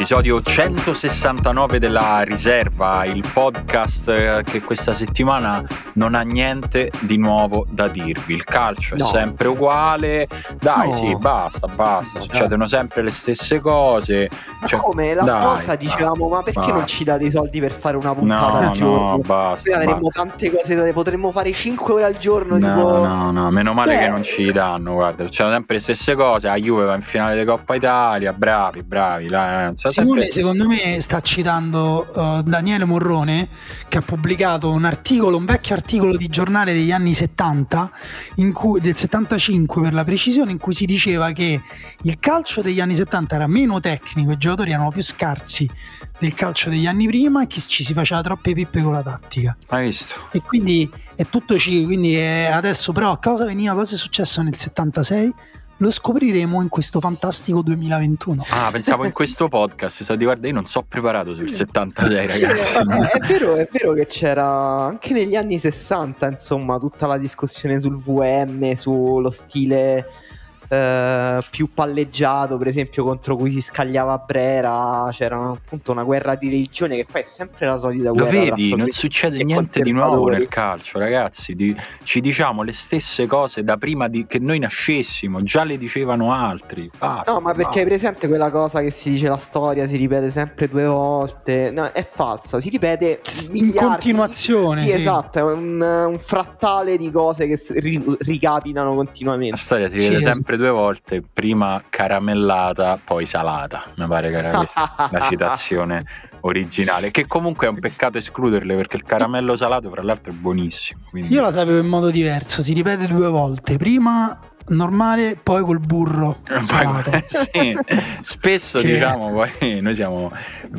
L'episodio 169 della riserva, il podcast eh, che questa settimana non ha niente di nuovo da dirvi. Il calcio No. è sempre uguale. Dai, No. sì, basta, basta. Succedono sempre le stesse cose. Ma Cioè, come? L'altra dai, volta dicevamo, ma perché basta. non ci date i soldi per fare una puntata No, al no, giorno? basta. Poi avremmo basta. tante cose da potremmo fare 5 ore al giorno, No, tipo... no, no, meno male Eh. che non ci danno, guarda, c'erano sempre le stesse cose, la Juve va in finale di Coppa Italia, bravi, bravi, là, eh, Simone sempre- secondo me sta citando uh, Daniele Morrone che ha pubblicato un articolo, un vecchio articolo di giornale degli anni 70, in cui, del 75 per la precisione, in cui si diceva che il calcio degli anni 70 era meno tecnico, i giocatori erano più scarsi del calcio degli anni prima e che ci si faceva troppe pippe con la tattica. Hai visto? E quindi è tutto ci, quindi è adesso però cosa veniva, cosa è successo nel 76? Lo scopriremo in questo fantastico 2021. Ah, pensavo in questo podcast, sa di guarda, io non so preparato sul 76, Sì, ragazzi. è vero, è vero che c'era anche negli anni 60, insomma, tutta la discussione sul VM, sullo stile eh, più palleggiato, per esempio, contro cui si scagliava Brera. C'era appunto una guerra di religione che poi è sempre la solita Lo guerra. tra vedi, non succede niente di nuovo nel calcio, ragazzi. Di- ci diciamo le stesse cose da prima di- che noi nascessimo, già le dicevano altri. Basta, No, ma perché hai presente quella cosa che si dice la storia si ripete sempre due volte? No, è falsa, si ripete In continuazione, Sì, sì. esatto, è un, un frattale di cose che si ri- ricapitano La continuamente. storia si Sì, vede es- sempre due volte, prima caramellata, poi salata. Mi pare che era questa la citazione originale. Che comunque è un peccato escluderle perché il caramello salato, fra l'altro, è buonissimo. quindi- Io la sapevo in modo diverso, si ripete due volte, prima normale, poi col burro salato. Sì, spesso Che- diciamo poi noi siamo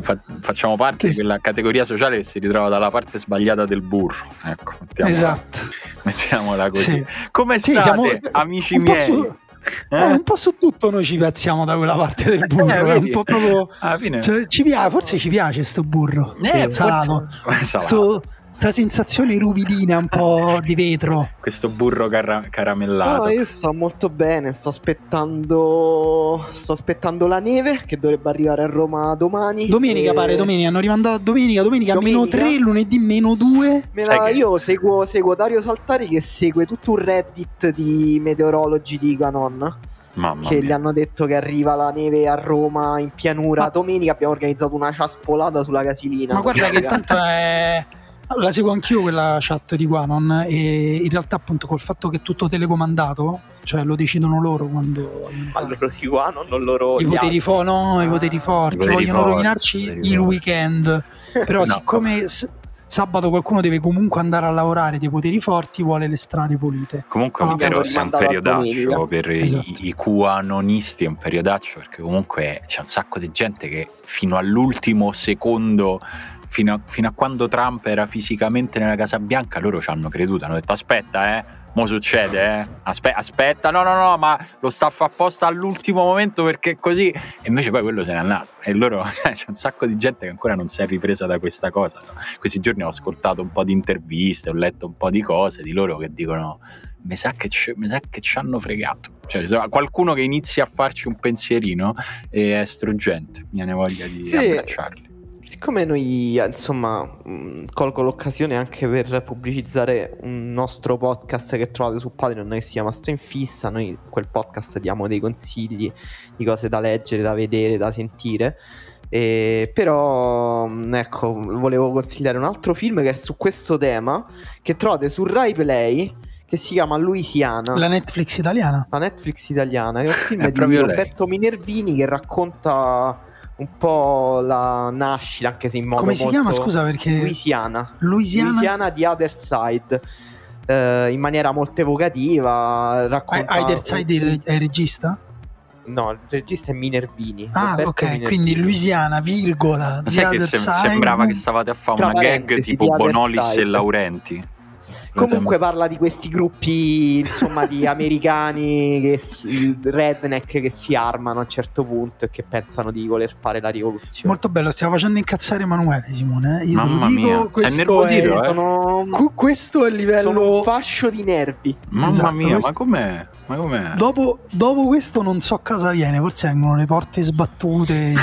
fa- facciamo parte Che di quella categoria sociale che si ritrova dalla parte sbagliata del burro ecco mettiamola, Esatto. mettiamola così Sì. come Sì, state siamo- amici miei su- Eh? eh, un po' su tutto noi ci piazziamo da quella parte del burro, Eh, vedi? po' proprio cioè, ci piace, forse ci piace sto burro Eh, salato. salato. Sto- sta sensazione ruvidina un po' di vetro. questo burro cara- caramellato No, io sto molto bene, sto aspettando sto aspettando la neve che dovrebbe arrivare a Roma domani. Domenica E- pare, domenica hanno rimandato domenica, domenica, meno Domenica? 3, lunedì meno 2. Me Sai la- che- Io seguo, seguo Dario Saltari che segue tutto un reddit di meteorologi di Canon mamma che mia. gli hanno detto che arriva la neve a Roma in pianura. Ma- Domenica abbiamo organizzato una ciaspolata sulla casilina. Ma guarda che tanto è. La seguo anch'io quella chat di Quanon e in realtà appunto col fatto che è tutto telecomandato, cioè lo decidono loro quando... Ma loro di qua, non, loro. I poteri, fo- no, i Ah, poteri forti i poteri vogliono forti, rovinarci i il forti. weekend. Però No, siccome s- sabato qualcuno deve comunque andare a lavorare dei poteri forti, vuole le strade pulite. Comunque è un, peri- abbiamo è un periodaccio per i- Esatto. i, QAnonisti, è un periodaccio perché comunque c'è un sacco di gente che fino all'ultimo secondo, fino a, fino a quando Trump era fisicamente nella Casa Bianca, loro ci hanno creduto, hanno detto aspetta eh, mo succede eh, Aspe- aspetta, no no no, ma lo sta a fa apposta all'ultimo momento perché così, e invece poi quello se n'è andato e loro, c'è un sacco di gente che ancora non si è ripresa da questa cosa. no? Questi giorni ho ascoltato un po' di interviste, ho letto un po' di cose di loro che dicono mi sa che, ci- mi sa che ci hanno fregato. Cioè, qualcuno che inizia a farci un pensierino e è struggente, mi viene voglia di Sì. abbracciarli. Siccome noi, insomma, mh, colgo l'occasione anche per pubblicizzare un nostro podcast che trovate su Patreon che si chiama Sto in fissa, noi in quel podcast diamo dei consigli di cose da leggere, da vedere, da sentire. E però, mh, ecco, volevo consigliare un altro film che è su questo tema, che trovate su Rai Play, che si chiama Louisiana. La Netflix italiana. la Netflix italiana, che è un film È di proprio lei. Roberto Minervini che racconta un po' la nascita, anche se in modo Come si molto- chiama? Scusa perché... Louisiana. Louisiana. Louisiana di Other Side. eh, in maniera molto evocativa racconta Either Side è il- è il regista? no il regista è Minervini Ah, Roberto ok, Minervini. quindi Louisiana, virgola, sai che Other sem- Side. sembrava che stavate a fare Tra una gag tipo Other Bonolis e Laurenti? Comunque parla di questi gruppi, insomma, di americani che si, redneck che si armano a un certo punto e che pensano di voler fare la rivoluzione. Molto bello, stiamo facendo incazzare Emanuele Simone. eh. Io Mamma te lo dico, mia, è questo è, nervosito, eh. Sono, cu- questo è il livello. sono un fascio di nervi. Mamma Esatto, mia, questo- ma com'è? Ma com'è? Dopo, dopo questo non so cosa viene, forse vengono le porte sbattute,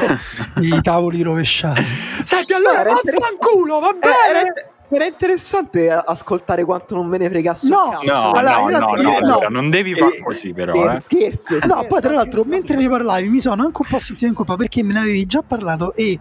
i, tavoli rovesciati. Senti, allora, vaffanculo, va Eh, bene? era, era interessante ascoltare quanto non ve ne fregasse No. No, Allora, no, no, no, no. Non devi fare Eh, così però, eh. Scherzi, scherzi, No, poi tra l'altro, scherzi. mentre ne parlavi, mi sono anche un po' sentito in colpa perché me ne avevi già parlato e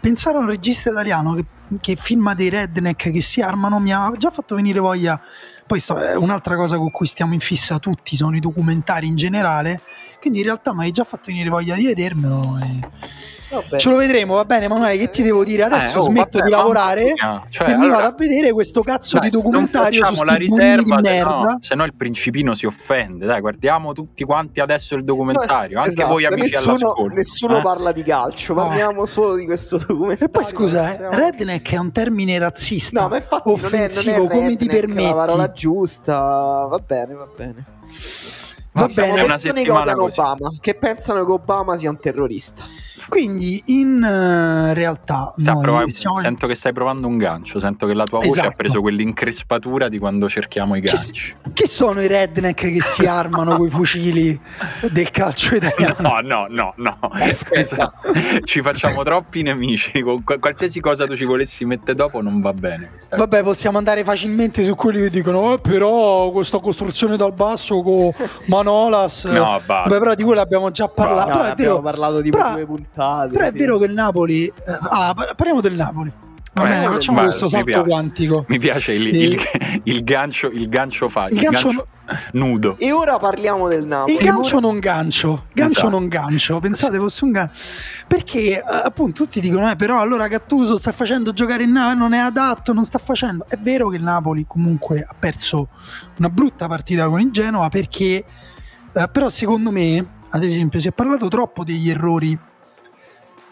pensare a un regista italiano che, che filma dei redneck che si armano mi ha già fatto venire voglia. Poi sto- è un'altra cosa con cui stiamo in fissa tutti sono i documentari in generale. Quindi in realtà mi hai già fatto venire voglia di vedermelo. e- Vabbè. Ce lo vedremo, va bene, Emanuele? Che ti devo dire? Adesso Eh, oh, smetto vabbè, di lavorare. Cioè, e mi allora- vado a vedere questo cazzo Dai, di documentario su facciamo la burini di riserva, se no, merda. se no il principino si offende. Dai, guardiamo tutti quanti adesso il documentario, anche Esatto, voi amici nessuno, all'ascolto. nessuno eh? parla di calcio, No. parliamo solo di questo documentario. E poi scusa, eh, redneck è un termine razzista. No, ma infatti non è- non è offensivo, come ti permetti? La parola giusta, va bene, va bene. Va Diciamo bene. che Una che settimana così. Obama, che pensano che Obama sia un terrorista. Quindi in eh, realtà provando- stiamo- Sento che stai provando un gancio, sento che la tua voce Esatto. ha preso quell'increspatura di quando cerchiamo i ganci. chi sono i redneck che si armano coi fucili del calcio italiano? No, no, no, no. Aspetta. Ci facciamo troppi nemici. con qual- Qualsiasi cosa tu ci volessi mettere dopo non va bene. Vabbè, possiamo andare facilmente su quelli che dicono: "Eh, però questa costruzione dal basso con Manolas. No, basta. Vabbè, però di quello abbiamo già parlato. No, però, abbiamo vero, parlato di però- due puntate. Però è sì. vero che il Napoli. eh, ah, par- parliamo del Napoli. Va Vabbè, bene, facciamo questo mi salto piace. quantico. Mi piace il, E- il- il gancio, il gancio fa, Il gancio- nudo. E ora parliamo del Napoli. Il gancio non gancio, gancio Esatto. non gancio, pensate fosse un gancio. Perché eh, appunto tutti dicono, eh, però allora Gattuso sta facendo giocare il Napoli, non è adatto, non sta facendo. È vero che il Napoli comunque ha perso una brutta partita con il Genova perché, eh, però secondo me, ad esempio, si è parlato troppo degli errori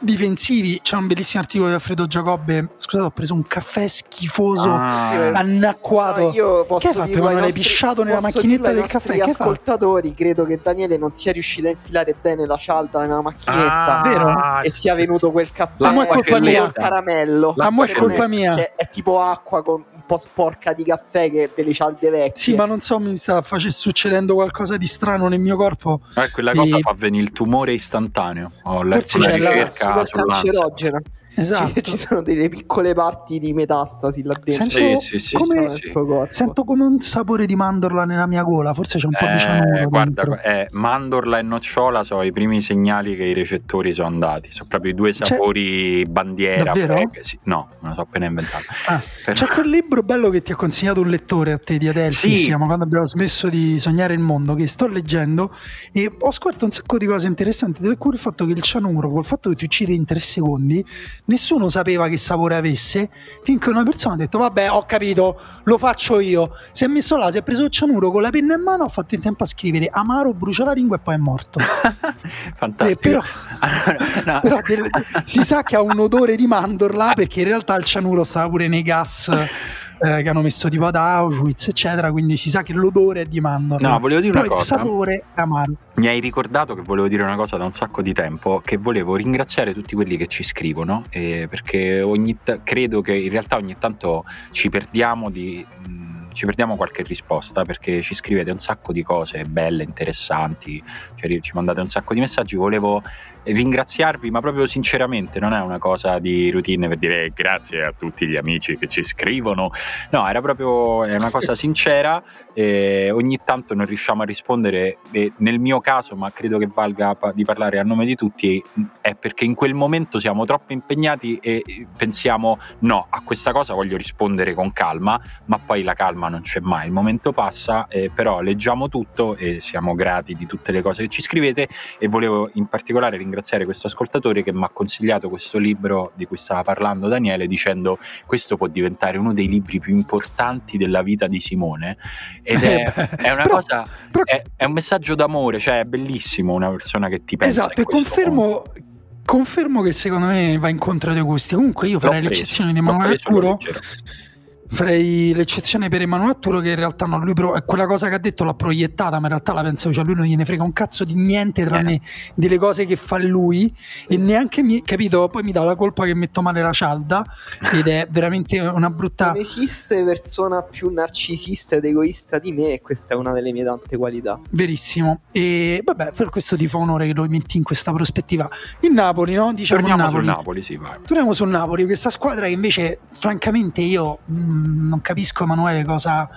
difensivi. C'è un bellissimo articolo di Alfredo Giacobbe, scusate ho preso un caffè schifoso, Ah, annacquato. No, io posso Che hai fatto, dirlo ai Emanuele? Hai nostri- pisciato nella macchinetta del caffè? Che hai fatto? ascoltatori, credo che Daniele non sia riuscito a infilare bene la cialda nella macchinetta Ah, vero? e sia venuto quel caffè La mo è colpa mia. caramello. La mo è colpa mia. È, è tipo acqua con po' sporca di caffè che delle cialde vecchie. Sì, ma non so, mi sta face- succedendo qualcosa di strano nel mio corpo. Eh, quella cosa E- fa venire il tumore istantaneo. Ho letto Forse una c'è la- ricerca cancerogena. Esatto. Ci sono delle piccole parti di metastasi là dentro. Sento Sì, sì, sì, come- sì. Sento come un sapore di mandorla nella mia gola, forse c'è un po' di Eh, cianuro guarda, eh, mandorla e nocciola sono i primi segnali che i recettori sono andati. Sono proprio i due C'è- sapori bandiera. Davvero? frega, sì. No, me lo so appena inventato. Ah, Però- C'è quel libro bello che ti ha consigliato un lettore a te di Adelphi, Sì. si chiama Quando abbiamo smesso di sognare il mondo, che sto leggendo e ho scoperto un sacco di cose interessanti, tra cui il fatto che il cianuro, col fatto che ti uccide in tre secondi, nessuno sapeva che sapore avesse, finché una persona ha detto vabbè ho capito, lo faccio io. Si è messo là, si è preso il cianuro con la penna in mano, ha fatto in tempo a scrivere amaro, brucia la lingua e poi è morto. Fantastico. Eh, però- no. Però del- si sa che ha un odore di mandorla perché in realtà il cianuro stava pure nei gas eh, che hanno messo tipo ad Auschwitz eccetera quindi si sa che l'odore è di mandorla No, volevo dire però una il cosa. sapore è amaro Mi hai ricordato che volevo dire una cosa da un sacco di tempo, che volevo ringraziare tutti quelli che ci scrivono, eh, perché ogni ta- credo che in realtà ogni tanto ci perdiamo di... mh, ci perdiamo qualche risposta perché ci scrivete un sacco di cose belle, interessanti, cioè, ci mandate un sacco di messaggi. Volevo ringraziarvi, ma proprio sinceramente, non è una cosa di routine per dire "Eh, grazie a tutti gli amici che ci scrivono. No, era proprio è una cosa sincera. e ogni tanto non riusciamo a rispondere. E nel mio caso, ma credo che valga di parlare a nome di tutti, è perché in quel momento siamo troppo impegnati e pensiamo: no, a questa cosa voglio rispondere con calma, ma poi la calma non c'è mai. Il momento passa, eh, però leggiamo tutto e siamo grati di tutte le cose che ci scrivete. E volevo in particolare ringraziare questo ascoltatore che mi ha consigliato questo libro di cui stava parlando Daniele, dicendo: Questo può diventare uno dei libri più importanti della vita di Simone. Ed è, è una Però- cosa, però- è, è un messaggio d'amore, cioè è bellissimo una persona che ti pensa. esatto e questo modo. confermo confermo che secondo me va incontro ai tuoi gusti comunque io farei l'eccezione di l'ho Emanuele farei l'eccezione per Emanuele Atturo che in realtà non, lui pro- quella cosa che ha detto l'ha proiettata, ma in realtà la pensa, cioè lui non gliene frega un cazzo di niente tranne eh. delle cose che fa lui e neanche mi, capito, poi mi dà la colpa che metto male la cialda ed è veramente una brutta... Non esiste persona più narcisista ed egoista di me e questa è una delle mie tante qualità. Verissimo. E vabbè, per questo ti fa onore che lo metti in questa prospettiva. Il Napoli, no? Diciamo Torniamo Napoli. sul Napoli, sì, vai. Torniamo sul Napoli, questa squadra che invece francamente io... Mh, non capisco Emanuele cosa,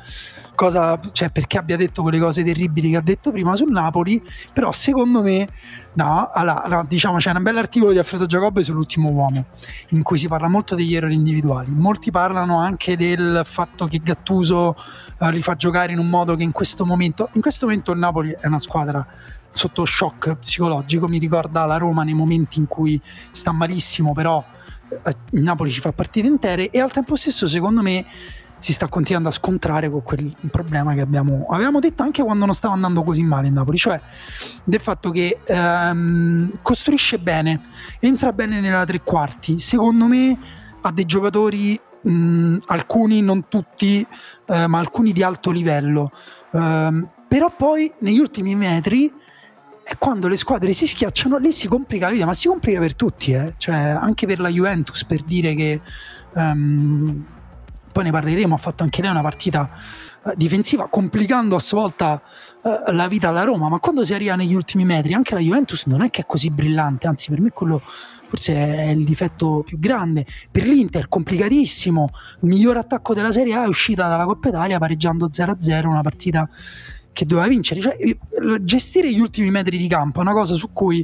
cosa, cioè perché abbia detto quelle cose terribili che ha detto prima sul Napoli, però secondo me no, allora, no, diciamo c'è un bell'articolo di Alfredo Giacobbe sull'ultimo uomo in cui si parla molto degli errori individuali, molti parlano anche del fatto che Gattuso uh, li fa giocare in un modo che in questo momento, in questo momento il Napoli è una squadra sotto shock psicologico, mi ricorda la Roma nei momenti in cui sta malissimo, però il Napoli ci fa partite intere e al tempo stesso secondo me si sta continuando a scontrare con quel problema che abbiamo avevamo detto anche quando non stava andando così male il Napoli, cioè del fatto che ehm, costruisce bene, entra bene nella tre quarti, secondo me ha dei giocatori mh, alcuni, non tutti, eh, ma alcuni di alto livello, ehm, però poi negli ultimi metri e quando le squadre si schiacciano, lì si complica la vita, ma si complica per tutti, eh? cioè, anche per la Juventus, per dire che um, poi ne parleremo, ha fatto anche lei una partita uh, difensiva, complicando a sua volta uh, la vita alla Roma, ma quando si arriva negli ultimi metri, anche la Juventus non è che è così brillante, anzi per me quello forse è il difetto più grande. Per l'Inter complicatissimo, miglior attacco della Serie A è uscita dalla Coppa Italia pareggiando 0-0, una partita che doveva vincere. Cioè, gestire gli ultimi metri di campo è una cosa su cui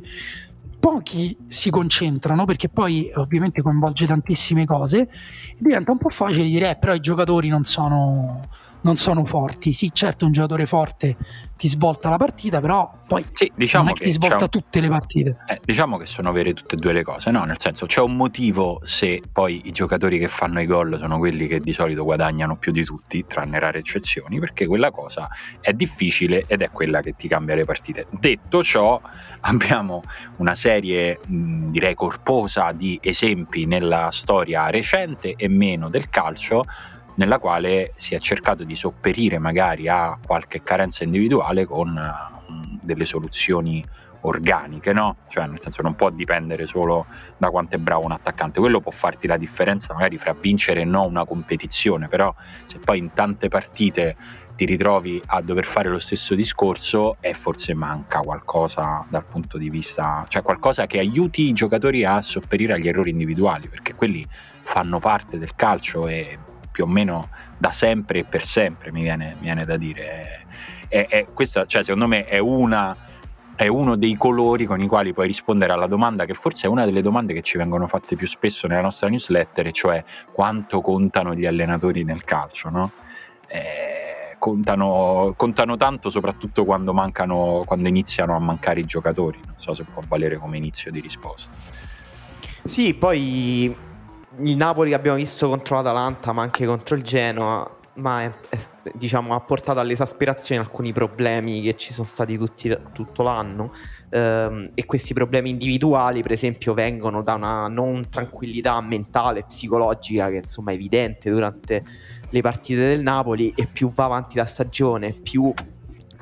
pochi si concentrano perché poi ovviamente coinvolge tantissime cose e diventa un po' facile dire eh, però i giocatori non sono, non sono forti sì certo un giocatore forte ti svolta la partita, però poi sì, diciamo non è che, che ti svolta tutte le partite. Eh, diciamo che sono vere tutte e due le cose, no? Nel senso c'è un motivo se poi i giocatori che fanno i gol sono quelli che di solito guadagnano più di tutti, tranne rare eccezioni, perché quella cosa è difficile ed è quella che ti cambia le partite. Detto ciò, abbiamo una serie mh, direi corposa di esempi nella storia recente e meno del calcio nella quale si è cercato di sopperire magari a qualche carenza individuale con uh, delle soluzioni organiche, no? Cioè, nel senso, non può dipendere solo da quanto è bravo un attaccante. Quello può farti la differenza magari fra vincere e no una competizione, però se poi in tante partite ti ritrovi a dover fare lo stesso discorso e forse manca qualcosa dal punto di vista, cioè qualcosa che aiuti i giocatori a sopperire agli errori individuali, perché quelli fanno parte del calcio e più o meno da sempre e per sempre, mi viene, mi viene da dire. È, è, questa, cioè, secondo me, è una è uno dei colori con i quali puoi rispondere alla domanda che forse è una delle domande che ci vengono fatte più spesso nella nostra newsletter, cioè quanto contano gli allenatori nel calcio, no? eh, contano, contano, tanto soprattutto quando, mancano, quando iniziano a mancare i giocatori, non so se può valere come inizio di risposta. Sì, poi il Napoli che abbiamo visto contro l'Atalanta, ma anche contro il Genoa, ma è, è, diciamo, ha portato all'esasperazione alcuni problemi che ci sono stati tutti, tutto l'anno. Ehm, e questi problemi individuali, per esempio, vengono da una non tranquillità mentale, psicologica, che insomma è evidente durante le partite del Napoli. E più va avanti la stagione, più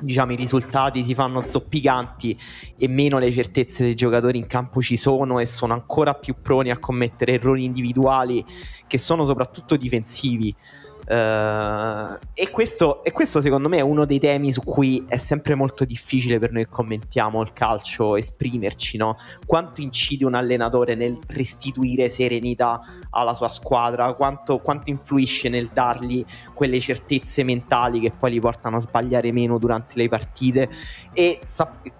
diciamo, i risultati si fanno zoppicanti e meno le certezze dei giocatori in campo ci sono e sono ancora più proni a commettere errori individuali che sono soprattutto difensivi. Uh, e, questo, e, questo, secondo me è uno dei temi su cui è sempre molto difficile per noi che commentiamo il calcio esprimerci, no? Quanto incide un allenatore nel restituire serenità alla sua squadra, quanto, quanto influisce nel dargli quelle certezze mentali che poi li portano a sbagliare meno durante le partite e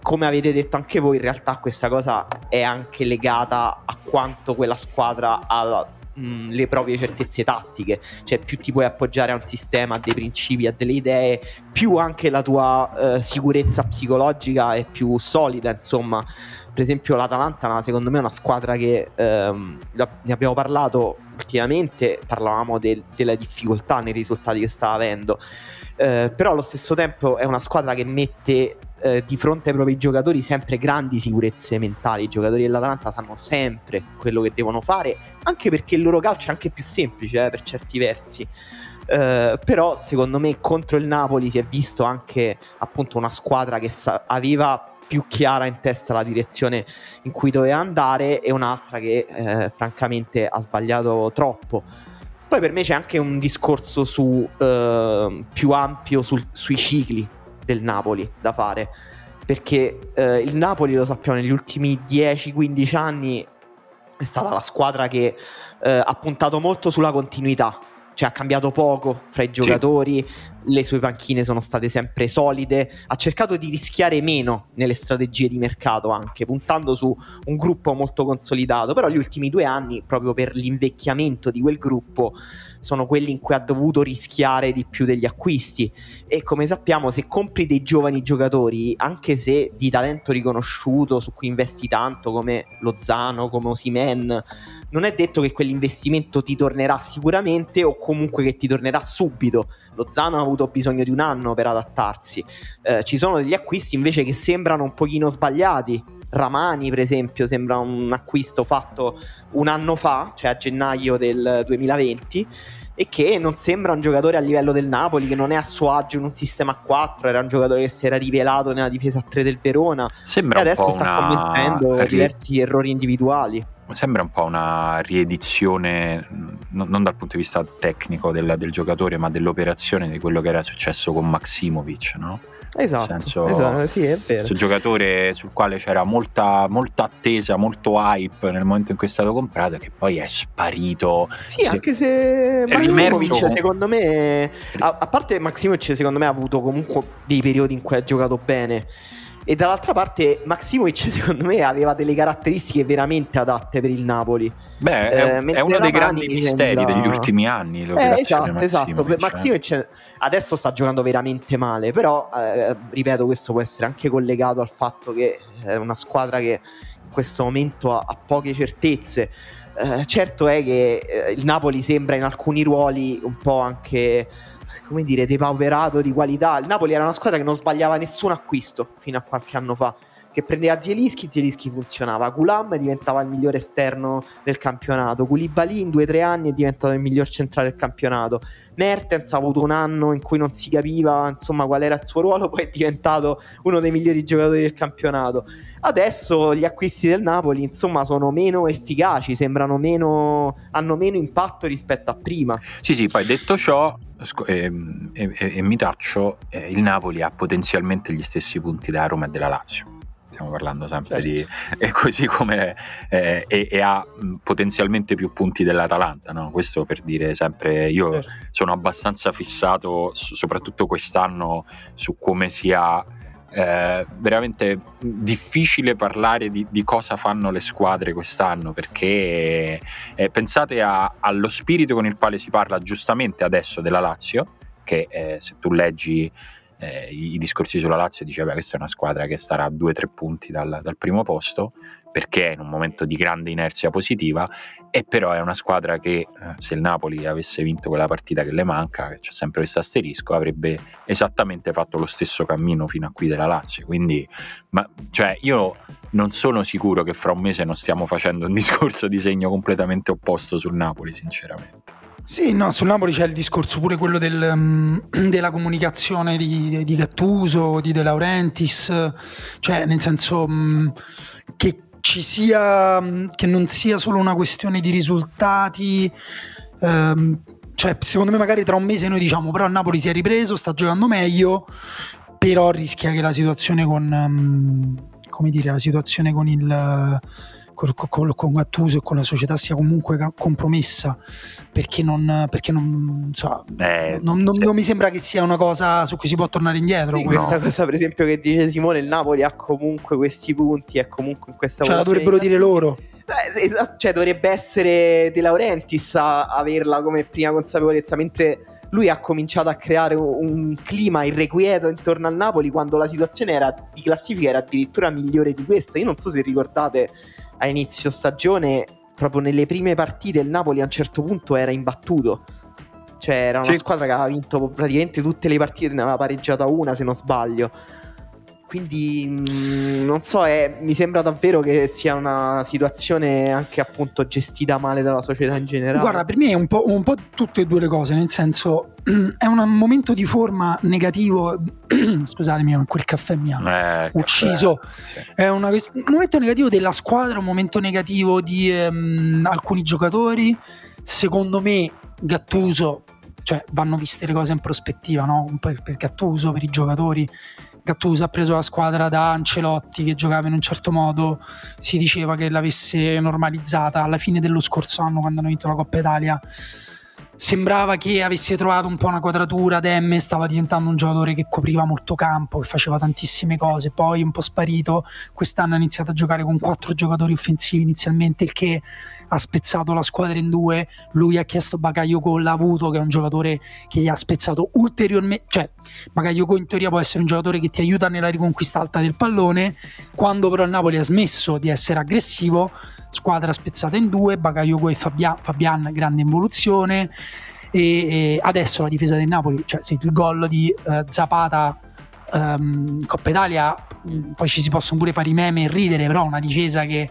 come avete detto anche voi in realtà questa cosa è anche legata a quanto quella squadra ha mh, le proprie certezze tattiche, cioè più ti puoi appoggiare a un sistema, a dei principi, a delle idee, più anche la tua eh, sicurezza psicologica è più solida, insomma. Per esempio l'Atalanta secondo me è una squadra che ehm, ne abbiamo parlato ultimamente, parlavamo del, delle difficoltà nei risultati che sta avendo, eh, però allo stesso tempo è una squadra che mette eh, di fronte ai propri giocatori sempre grandi sicurezze mentali. I giocatori dell'Atalanta sanno sempre quello che devono fare, anche perché il loro calcio è anche più semplice eh, per certi versi. Uh, però secondo me contro il Napoli si è visto anche appunto una squadra che sa- aveva più chiara in testa la direzione in cui doveva andare e un'altra che eh, francamente ha sbagliato troppo. Poi per me c'è anche un discorso su, eh, più ampio sul, sui cicli del Napoli da fare, perché eh, il Napoli lo sappiamo negli ultimi 10-15 anni è stata la squadra che eh, ha puntato molto sulla continuità, cioè ha cambiato poco fra i giocatori, sì le sue panchine sono state sempre solide, ha cercato di rischiare meno nelle strategie di mercato anche, puntando su un gruppo molto consolidato, però gli ultimi due anni, proprio per l'invecchiamento di quel gruppo, sono quelli in cui ha dovuto rischiare di più degli acquisti e come sappiamo se compri dei giovani giocatori, anche se di talento riconosciuto, su cui investi tanto come Lozano, come Osimen, non è detto che quell'investimento ti tornerà sicuramente o comunque che ti tornerà subito. Lozano ha avuto bisogno di un anno per adattarsi. Eh, ci sono degli acquisti invece che sembrano un pochino sbagliati. Ramani, per esempio, sembra un acquisto fatto un anno fa, cioè a gennaio del 2020 e che non sembra un giocatore a livello del Napoli, che non è a suo agio in un sistema a 4, era un giocatore che si era rivelato nella difesa a 3 del Verona sembra e adesso sta una... commettendo diversi errori individuali sembra un po' una riedizione, non dal punto di vista tecnico del, del, giocatore, ma dell'operazione di quello che era successo con Maximovic, no? Esatto, senso, esatto, sì, è vero. Questo giocatore sul quale c'era molta, molta, attesa, molto hype nel momento in cui è stato comprato, che poi è sparito. Sì, se... anche se Maximovic, secondo me, a, a parte Maximovic, secondo me ha avuto comunque dei periodi in cui ha giocato bene. E dall'altra parte Maximovic secondo me aveva delle caratteristiche veramente adatte per il Napoli. Beh, è, eh, è uno dei grandi misteri sembra... degli ultimi anni. Eh, esatto, esatto. Maximovic eh. adesso sta giocando veramente male, però eh, ripeto, questo può essere anche collegato al fatto che è una squadra che in questo momento ha, ha poche certezze. Eh, certo è che eh, il Napoli sembra in alcuni ruoli un po' anche come dire, depauperato di qualità. Il Napoli era una squadra che non sbagliava nessun acquisto fino a qualche anno fa che prendeva Zielinski, Zielinski funzionava. Gulam diventava il migliore esterno del campionato. Koulibaly in due o tre anni è diventato il miglior centrale del campionato. Mertens ha avuto un anno in cui non si capiva insomma qual era il suo ruolo, poi è diventato uno dei migliori giocatori del campionato. Adesso gli acquisti del Napoli insomma sono meno efficaci, sembrano meno hanno meno impatto rispetto a prima. Sì, sì, poi detto ciò e, e, e, mi taccio, eh, il Napoli ha potenzialmente gli stessi punti della Roma e della Lazio stiamo parlando sempre certo. di... e così come... Eh, e, e, ha potenzialmente più punti dell'Atalanta, no? Questo per dire sempre, io certo. sono abbastanza fissato, soprattutto quest'anno, su come sia... Eh, veramente difficile parlare di, di, cosa fanno le squadre quest'anno perché eh, pensate a, allo spirito con il quale si parla giustamente adesso della Lazio che eh, se tu leggi eh, i, discorsi sulla Lazio diceva che questa è una squadra che starà a due o tre punti dal, dal, primo posto perché è in un momento di grande inerzia positiva e però è una squadra che eh, se il Napoli avesse vinto quella partita che le manca, c'è sempre questo asterisco, avrebbe esattamente fatto lo stesso cammino fino a qui della Lazio. Quindi, ma, cioè, io non sono sicuro che fra un mese non stiamo facendo un discorso di segno completamente opposto sul Napoli, sinceramente. Sì, no, sul Napoli c'è il discorso pure quello del, um, della comunicazione di, di, Gattuso, di De Laurentiis, cioè nel senso um, che ci sia, um, che non sia solo una questione di risultati. cioè, secondo me magari tra un mese noi diciamo però il Napoli si è ripreso, sta giocando meglio, però rischia che la situazione con, come dire, la situazione con il con, con, con Gattuso e con la società sia comunque compromessa perché non, perché non, so, eh, non, non, non, mi sembra che sia una cosa su cui si può tornare indietro. Sì, questa cosa, per esempio, che dice Simone, il Napoli ha comunque questi punti, è comunque in questa Cioè, la dovrebbero dire loro. Beh, esatto, cioè, dovrebbe essere De Laurentiis a averla come prima consapevolezza, mentre lui ha cominciato a creare un clima irrequieto intorno al Napoli quando la situazione era, di classifica era addirittura migliore di questa. Io non so se ricordate a inizio stagione, proprio nelle prime partite, il Napoli a un certo punto era imbattuto. Cioè, era una sì. squadra che aveva vinto praticamente tutte le partite, ne aveva pareggiata una se non sbaglio. Quindi mh, mm, non so, è, mi sembra davvero che sia una situazione anche appunto gestita male dalla società in generale. Guarda, per me è un po', un po tutte e due le cose, nel senso è un momento di forma negativo. Scusatemi, quel caffè mi ha eh, ucciso. Caffè. È una, un momento negativo della squadra, un momento negativo di um, alcuni giocatori. Secondo me, Gattuso, cioè vanno viste le cose in prospettiva, no? per, per Gattuso, per i giocatori Gattuso ha preso la squadra da Ancelotti che giocava in un certo modo, si diceva che l'avesse normalizzata alla fine dello scorso anno quando hanno vinto la Coppa Italia. Sembrava che avesse trovato un po' una quadratura, Demme stava diventando un giocatore che copriva molto campo, che faceva tantissime cose, poi un po' sparito, quest'anno ha iniziato a giocare con quattro giocatori offensivi inizialmente, il che ha spezzato la squadra in due, lui ha chiesto Bakayoko, l'ha avuto che è un giocatore che gli ha spezzato ulteriormente, cioè Bakayoko in teoria può essere un giocatore che ti aiuta nella riconquista alta del pallone, quando però il Napoli ha smesso di essere aggressivo, squadra spezzata in due, Bakayoko e Fabian, Fabian grande involuzione e, e, adesso la difesa del Napoli, cioè sì, il gol di uh, Zapata um, Coppa Italia, mm, poi ci si possono pure fare i meme e ridere, però una difesa che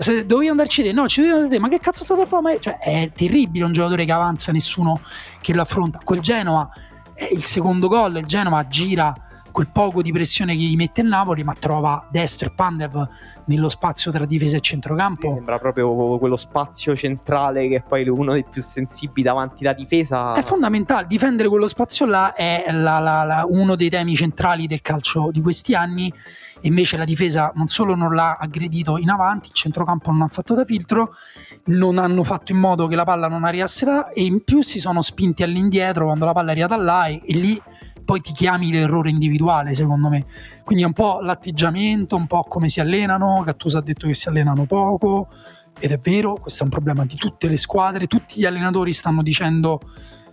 se dovevi andarci te, no, ci dovevi andare te, ma che cazzo state a fare? Cioè, è terribile un giocatore che avanza, nessuno che lo affronta. Quel Genova, è il secondo gol, il Genova gira quel poco di pressione che gli mette il Napoli, ma trova destro e Pandev nello spazio tra difesa e centrocampo. Sì, sembra proprio quello spazio centrale che è poi uno dei più sensibili davanti alla difesa. È fondamentale, difendere quello spazio là è la, la, la, uno dei temi centrali del calcio di questi anni. Invece la difesa non solo non l'ha aggredito in avanti, il centrocampo non ha fatto da filtro, non hanno fatto in modo che la palla non arrivasse là e in più si sono spinti all'indietro quando la palla è arrivata là e, e lì poi ti chiami l'errore individuale, secondo me. Quindi è un po' l'atteggiamento, un po' come si allenano. Gattuso ha detto che si allenano poco, ed è vero, questo è un problema di tutte le squadre. Tutti gli allenatori stanno dicendo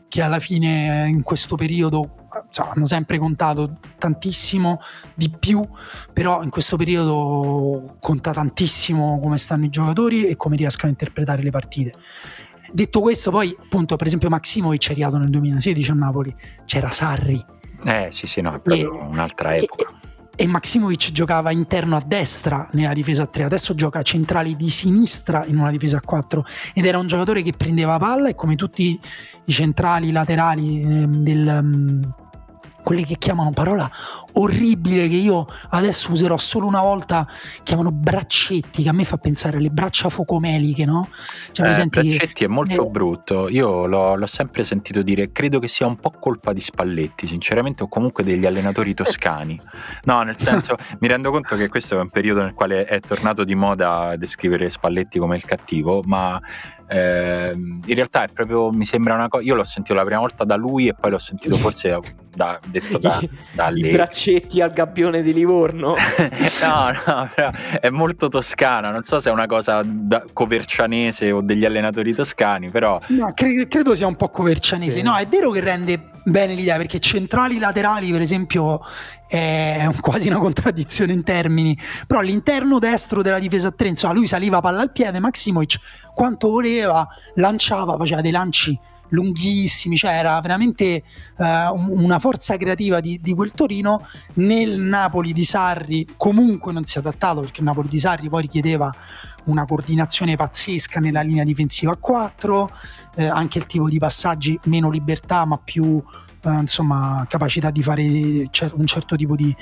che alla fine in questo periodo cioè, hanno sempre contato tantissimo di più, però in questo periodo conta tantissimo come stanno i giocatori e come riescono a interpretare le partite. Detto questo, poi appunto, per esempio, Maximovic è arrivato nel 2016 a Napoli, c'era Sarri, eh sì, sì, no, è proprio e, un'altra epoca. E, e Maximovic giocava interno a destra nella difesa a 3, adesso gioca centrali di sinistra in una difesa a 4 ed era un giocatore che prendeva palla e come tutti i centrali laterali eh, del... Quelli che chiamano parola orribile che io adesso userò solo una volta, chiamano braccetti, che a me fa pensare alle braccia focomeliche, no? Cioè, eh, braccetti che, è molto eh, brutto, io l'ho, l'ho, sempre sentito dire, credo che sia un po' colpa di Spalletti, sinceramente, o comunque degli allenatori toscani. No, nel senso, mi rendo conto che questo è un periodo nel quale è tornato di moda descrivere Spalletti come il cattivo, ma eh, in realtà è proprio, mi sembra una cosa, io l'ho sentito la prima volta da lui e poi l'ho sentito forse da, detto da, da I braccetti al gabbione di Livorno. no, no, però è molto toscana, non so se è una cosa da, covercianese o degli allenatori toscani, però... No, cre- credo sia un po' covercianese. Sì. No, è vero che rende bene l'idea perché centrali laterali per esempio è quasi una contraddizione in termini però all'interno destro della difesa a tre insomma lui saliva palla al piede Maximovic quanto voleva lanciava faceva dei lanci lunghissimi, cioè era veramente uh, una forza creativa di, di, quel Torino. Nel Napoli di Sarri comunque non si è adattato perché il Napoli di Sarri poi richiedeva una coordinazione pazzesca nella linea difensiva a 4, eh, anche il tipo di passaggi meno libertà ma più eh, insomma capacità di fare un certo tipo di,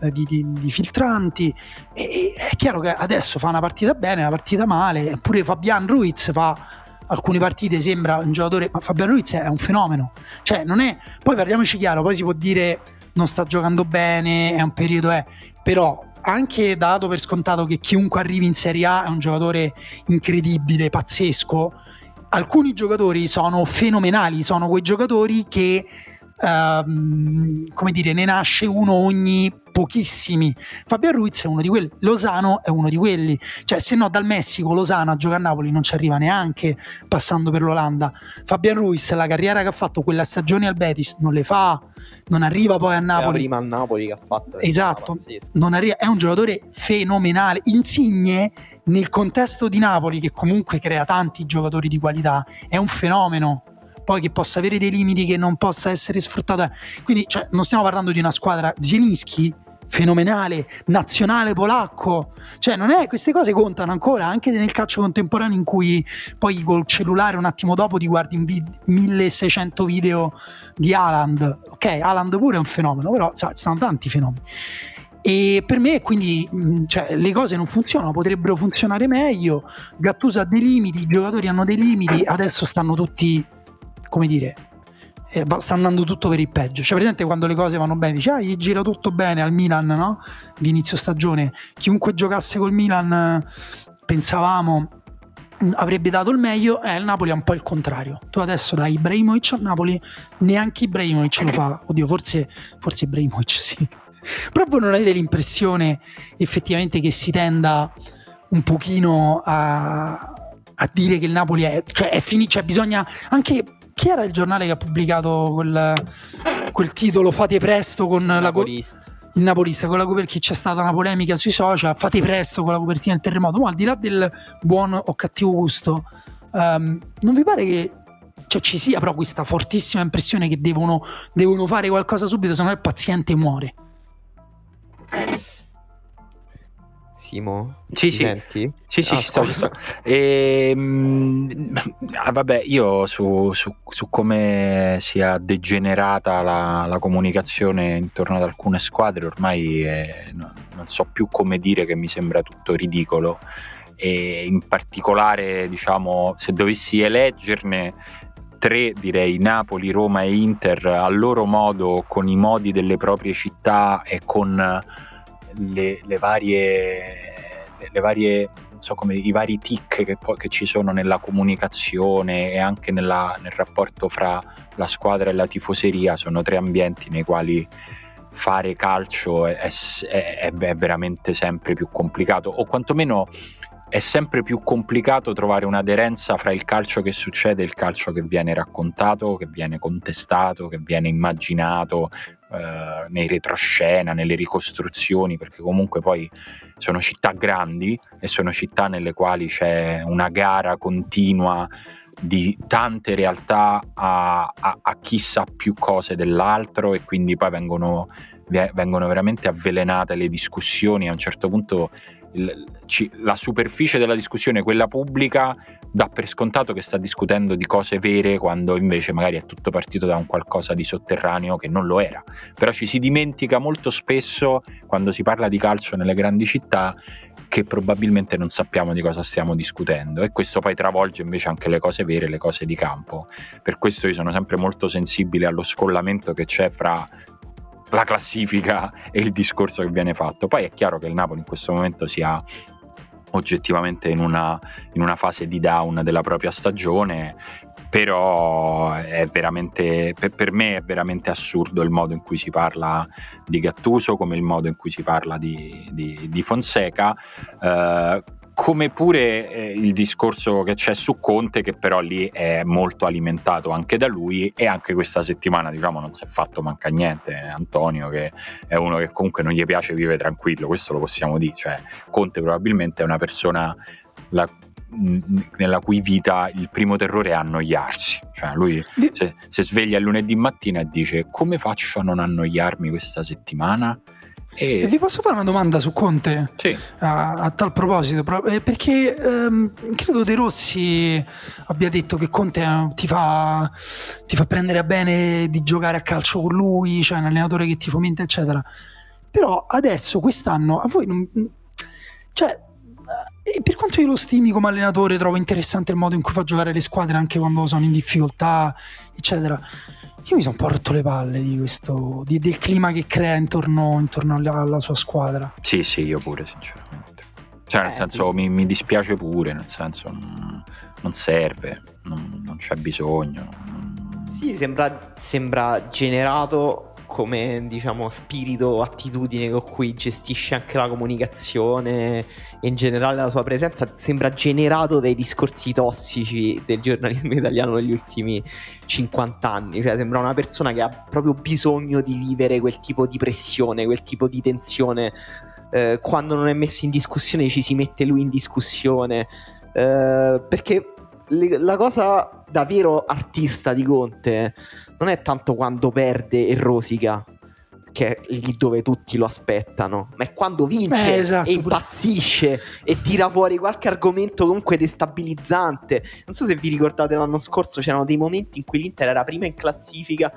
eh, di, di, di filtranti. E, è chiaro che adesso fa una partita bene, una partita male, eppure Fabian Ruiz fa alcune partite sembra un giocatore, ma Fabian Ruiz è un fenomeno, cioè non è, poi parliamoci chiaro, poi si può dire non sta giocando bene, è un periodo, è, però anche dato per scontato che chiunque arrivi in Serie A è un giocatore incredibile, pazzesco, alcuni giocatori sono fenomenali, sono quei giocatori che Uh, come dire, ne nasce uno ogni pochissimi. Fabio Ruiz è uno di quelli, Lozano è uno di quelli, cioè se no dal Messico Lozano a giocare a Napoli non ci arriva neanche passando per l'Olanda. Fabian Ruiz, la carriera che ha fatto quella stagione al Betis non le fa, non arriva poi a Napoli. prima a Napoli che ha fatto. Esatto, arriva, è un giocatore fenomenale, insigne nel contesto di Napoli che comunque crea tanti giocatori di qualità, è un fenomeno poi che possa avere dei limiti, che non possa essere sfruttata. Quindi cioè, non stiamo parlando di una squadra Zielinski fenomenale, nazionale polacco. Cioè, non è, queste cose contano ancora anche nel calcio contemporaneo in cui poi col cellulare un attimo dopo ti guardi vid- 1600 video di Haaland. Ok, Haaland pure è un fenomeno, però ci stanno tanti fenomeni. E per me quindi cioè, le cose non funzionano, potrebbero funzionare meglio. Gattuso ha dei limiti, i giocatori hanno dei limiti, adesso stanno tutti, come dire, eh, sta andando tutto per il peggio. Cioè, presente quando le cose vanno bene, dice, ah, gli gira tutto bene al Milan, no? Di inizio stagione. Chiunque giocasse col Milan, pensavamo avrebbe dato il meglio, eh, il Napoli è un po' il contrario. Tu adesso dai Ibrahimovic al Napoli, neanche Ibrahimovic lo fa. Oddio, forse, forse Ibrahimovic sì. Voi non avete l'impressione effettivamente che si tenda un pochino a, a dire che il Napoli è, cioè è finito, cioè bisogna anche chi era il giornale che ha pubblicato quel, quel titolo Fate presto con il Napolista. la il Napolista con la copertina c'è stata una polemica sui social fate presto con la copertina del terremoto ma al di là del buon o cattivo gusto um, non vi pare che cioè, ci sia però questa fortissima impressione che devono, devono fare qualcosa subito se no il paziente muore Simo? Sì, sì. Senti? Sì, sì, ah, ci sto, sto. E, mh, ah, vabbè, io su, su, su, come sia degenerata la, la, comunicazione intorno ad alcune squadre ormai eh, non, non so più come dire che mi sembra tutto ridicolo e in particolare diciamo se dovessi eleggerne tre direi Napoli, Roma e Inter a loro modo con i modi delle proprie città e con le, le varie, le varie so come, i vari tic che, che, ci sono nella comunicazione e anche nella, nel rapporto fra la squadra e la tifoseria sono tre ambienti nei quali fare calcio è, è, è veramente sempre più complicato. O quantomeno è sempre più complicato trovare un'aderenza fra il calcio che succede e il calcio che viene raccontato, che viene contestato, che viene immaginato eh, nei retroscena, nelle ricostruzioni, perché comunque poi sono città grandi e sono città nelle quali c'è una gara continua di tante realtà a, a, a chi sa più cose dell'altro e quindi poi vengono, vengono veramente avvelenate le discussioni. A un certo punto la superficie della discussione, quella pubblica, dà per scontato che sta discutendo di cose vere quando invece magari è tutto partito da un qualcosa di sotterraneo che non lo era. Però ci si dimentica molto spesso quando si parla di calcio nelle grandi città che probabilmente non sappiamo di cosa stiamo discutendo e questo poi travolge invece anche le cose vere, le cose di campo. Per questo io sono sempre molto sensibile allo scollamento che c'è fra la classifica e il discorso che viene fatto. Poi è chiaro che il Napoli in questo momento sia oggettivamente in una, in una fase di down della propria stagione però è veramente per, me è veramente assurdo il modo in cui si parla di Gattuso come il modo in cui si parla di, di, di Fonseca eh, come pure eh, il discorso che c'è su Conte che però lì è molto alimentato anche da lui e anche questa settimana diciamo non si è fatto manca niente. Antonio che è uno che comunque non gli piace vivere tranquillo questo lo possiamo dire. Cioè Conte probabilmente è una persona la, nella cui vita il primo terrore è annoiarsi. Cioè lui si sveglia il lunedì mattina e dice come faccio a non annoiarmi questa settimana e... e... vi posso fare una domanda su Conte? Sì. A, a tal proposito, eh, perché ehm, credo De Rossi abbia detto che Conte eh, ti fa, ti fa prendere a bene di giocare a calcio con lui, cioè un allenatore che ti fomenta, eccetera. Però adesso, quest'anno, a voi non... Cioè, eh, per quanto io lo stimi come allenatore, trovo interessante il modo in cui fa giocare le squadre anche quando sono in difficoltà, eccetera io mi sono un po' rotto le palle di questo, di, del clima che crea intorno, intorno alla, alla, sua squadra. Sì, sì, io pure, sinceramente. Cioè, nel eh, senso, sì. mi, mi, dispiace pure, nel senso, non, non serve, non, non, c'è bisogno. Sì, sembra, sembra generato come diciamo spirito, attitudine con cui gestisce anche la comunicazione e in generale la sua presenza sembra generato dai discorsi tossici del giornalismo italiano negli ultimi 50 anni, cioè sembra una persona che ha proprio bisogno di vivere quel tipo di pressione, quel tipo di tensione. Eh, quando non è messo in discussione ci si mette lui in discussione. Eh, perché le, la cosa da vero artista di Conte non è tanto quando perde e rosica, che è lì dove tutti lo aspettano, ma è quando vince Eh, esatto, e impazzisce e tira fuori qualche argomento comunque destabilizzante. Non so se vi ricordate l'anno scorso c'erano dei momenti in cui l'Inter era prima in classifica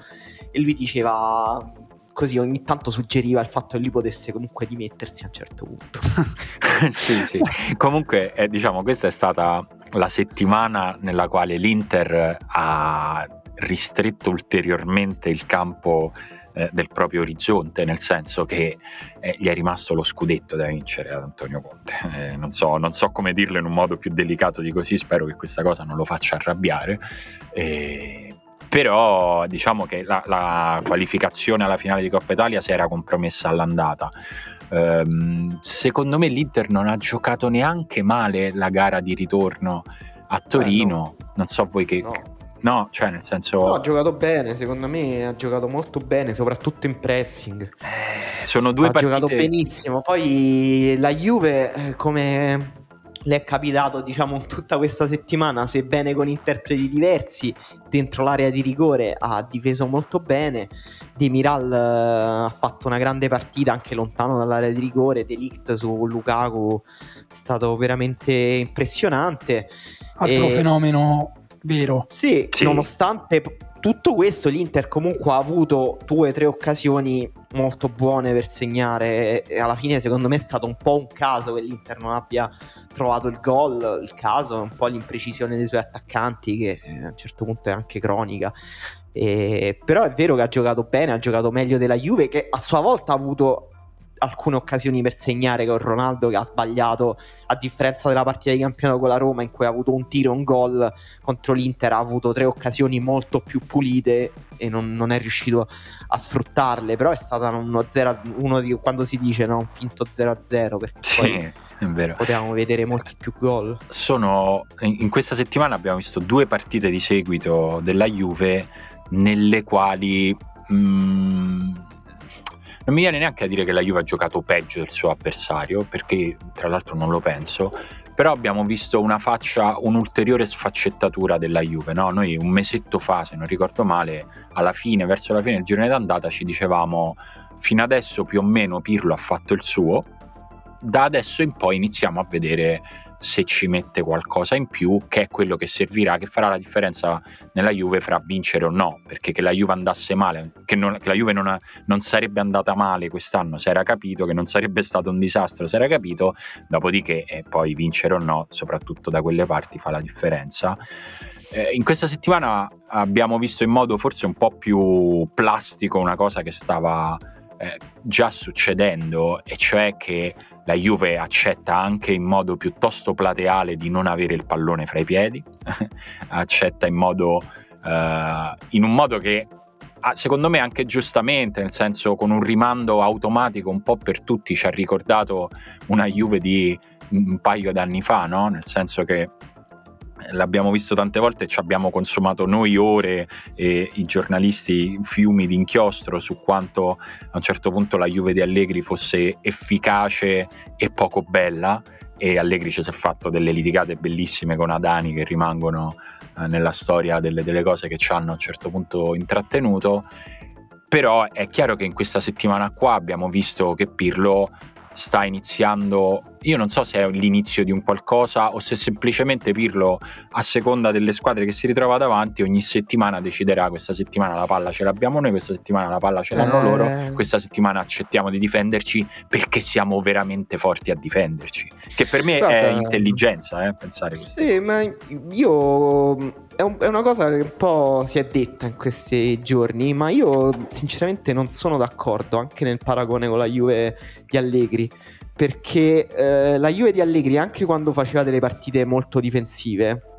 e lui diceva così ogni tanto suggeriva il fatto che lui potesse comunque dimettersi a un certo punto. sì, sì. Comunque, eh, diciamo, questa è stata la settimana nella quale l'Inter ha ristretto ulteriormente il campo eh, del proprio orizzonte, nel senso che eh, gli è rimasto lo scudetto da vincere ad Antonio Conte. Eh, non, so, non, so, come dirlo in un modo più delicato di così, spero che questa cosa non lo faccia arrabbiare. Eh, però diciamo che la, la, qualificazione alla finale di Coppa Italia si era compromessa all'andata. Um, secondo me l'Inter non ha giocato neanche male la gara di ritorno a Torino. Eh, no. Non so voi che. No. No. cioè nel senso. No, ha giocato bene, secondo me ha giocato molto bene, soprattutto in pressing. Eh, sono due ha partite. Ha giocato benissimo. Poi la Juve, eh, come le è capitato diciamo tutta questa settimana sebbene con interpreti diversi dentro l'area di rigore ha difeso molto bene Demiral uh, ha fatto una grande partita anche lontano dall'area di rigore Delict su Lukaku è stato veramente impressionante altro e... fenomeno vero sì, sì, nonostante tutto questo l'Inter comunque ha avuto due o tre occasioni molto buone per segnare e alla fine secondo me è stato un po' un caso che l'Inter non abbia trovato il gol, il caso è un po' l'imprecisione dei suoi attaccanti che eh, a un certo punto è anche cronica. E, però è vero che ha giocato bene, ha giocato meglio della Juve che a sua volta ha avuto alcune occasioni per segnare con Ronaldo che ha sbagliato a differenza della partita di campionato con la Roma in cui ha avuto un tiro, un gol contro l'Inter ha avuto tre occasioni molto più pulite e non, non è riuscito a sfruttarle però è stata uno 0 uno di quando si dice no, un finto 0-0 perché sì, è vero. potevamo vedere molti più gol sono in questa settimana abbiamo visto due partite di seguito della Juve nelle quali mh, mm, non mi viene neanche a dire che la Juve ha giocato peggio del suo avversario, perché tra l'altro non lo penso, però abbiamo visto una faccia, un'ulteriore sfaccettatura della Juve. No? Noi un mesetto fa, se non ricordo male, alla fine, verso la fine del girone d'andata, ci dicevamo fino adesso più o meno Pirlo ha fatto il suo, da adesso in poi iniziamo a vedere se ci mette qualcosa in più, che è quello che servirà, che farà la differenza nella Juve fra vincere o no, perché che la Juve andasse male, che, non, che la Juve non, non, sarebbe andata male quest'anno, si era capito, che non sarebbe stato un disastro, si era capito, dopodiché eh, poi vincere o no, soprattutto da quelle parti, fa la differenza. Eh, in questa settimana abbiamo visto in modo forse un po' più plastico una cosa che stava eh, già succedendo, e cioè che la Juve accetta anche in modo piuttosto plateale di non avere il pallone fra i piedi, accetta in modo uh, in un modo che ah, secondo me anche giustamente, nel senso con un rimando automatico un po' per tutti ci ha ricordato una Juve di un paio d'anni fa, no? Nel senso che l'abbiamo visto tante volte, ci abbiamo consumato noi ore e i giornalisti fiumi di inchiostro su quanto a un certo punto la Juve di Allegri fosse efficace e poco bella. E Allegri ci si è fatto delle litigate bellissime con Adani che rimangono eh, nella storia delle, delle cose che ci hanno a un certo punto intrattenuto. Però è chiaro che in questa settimana qua abbiamo visto che Pirlo sta iniziando io non so se è l'inizio di un qualcosa o se semplicemente Pirlo, a seconda delle squadre che si ritrova davanti, ogni settimana deciderà questa settimana la palla ce l'abbiamo noi, questa settimana la palla ce l'hanno eh... loro, questa settimana accettiamo di difenderci perché siamo veramente forti a difenderci. Che per me Guarda, è intelligenza, eh, pensare così. Sì, ma io è, un, è, una cosa che un po' si è detta in questi giorni, ma io sinceramente non sono d'accordo anche nel paragone con la Juve di Allegri perché eh, la Juve di Allegri anche quando faceva delle partite molto difensive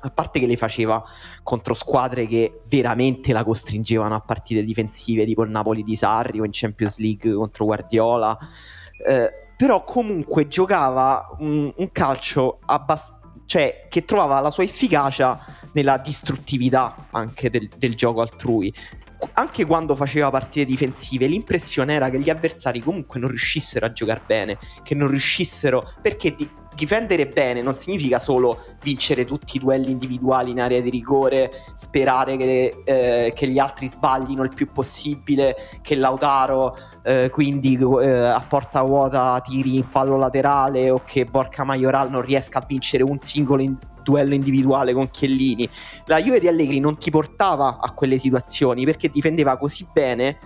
a parte che le faceva contro squadre che veramente la costringevano a partite difensive tipo il Napoli di Sarri o in Champions League contro Guardiola eh, però comunque giocava un, un calcio abbastanza cioè che trovava la sua efficacia nella distruttività anche del, del gioco altrui anche quando faceva partite difensive, l'impressione era che gli avversari comunque non riuscissero a giocare bene, che non riuscissero perché di, difendere bene non significa solo vincere tutti i duelli individuali in area di rigore, sperare che, eh, che gli altri sbaglino il più possibile, che Lautaro eh, quindi eh, a porta vuota tiri in fallo laterale o che Borca Majoral non riesca a vincere un singolo in- duello individuale con Chiellini. La Juve di Allegri non ti portava a quelle situazioni perché difendeva così bene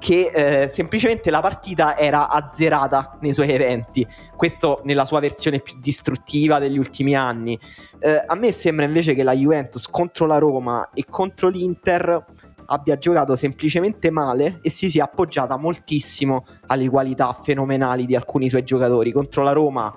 che eh, semplicemente la partita era azzerata nei suoi eventi. Questo nella sua versione più distruttiva degli ultimi anni. Eh, a me sembra invece che la Juventus contro la Roma e contro l'Inter abbia giocato semplicemente male e si sia appoggiata moltissimo alle qualità fenomenali di alcuni suoi giocatori. Contro la Roma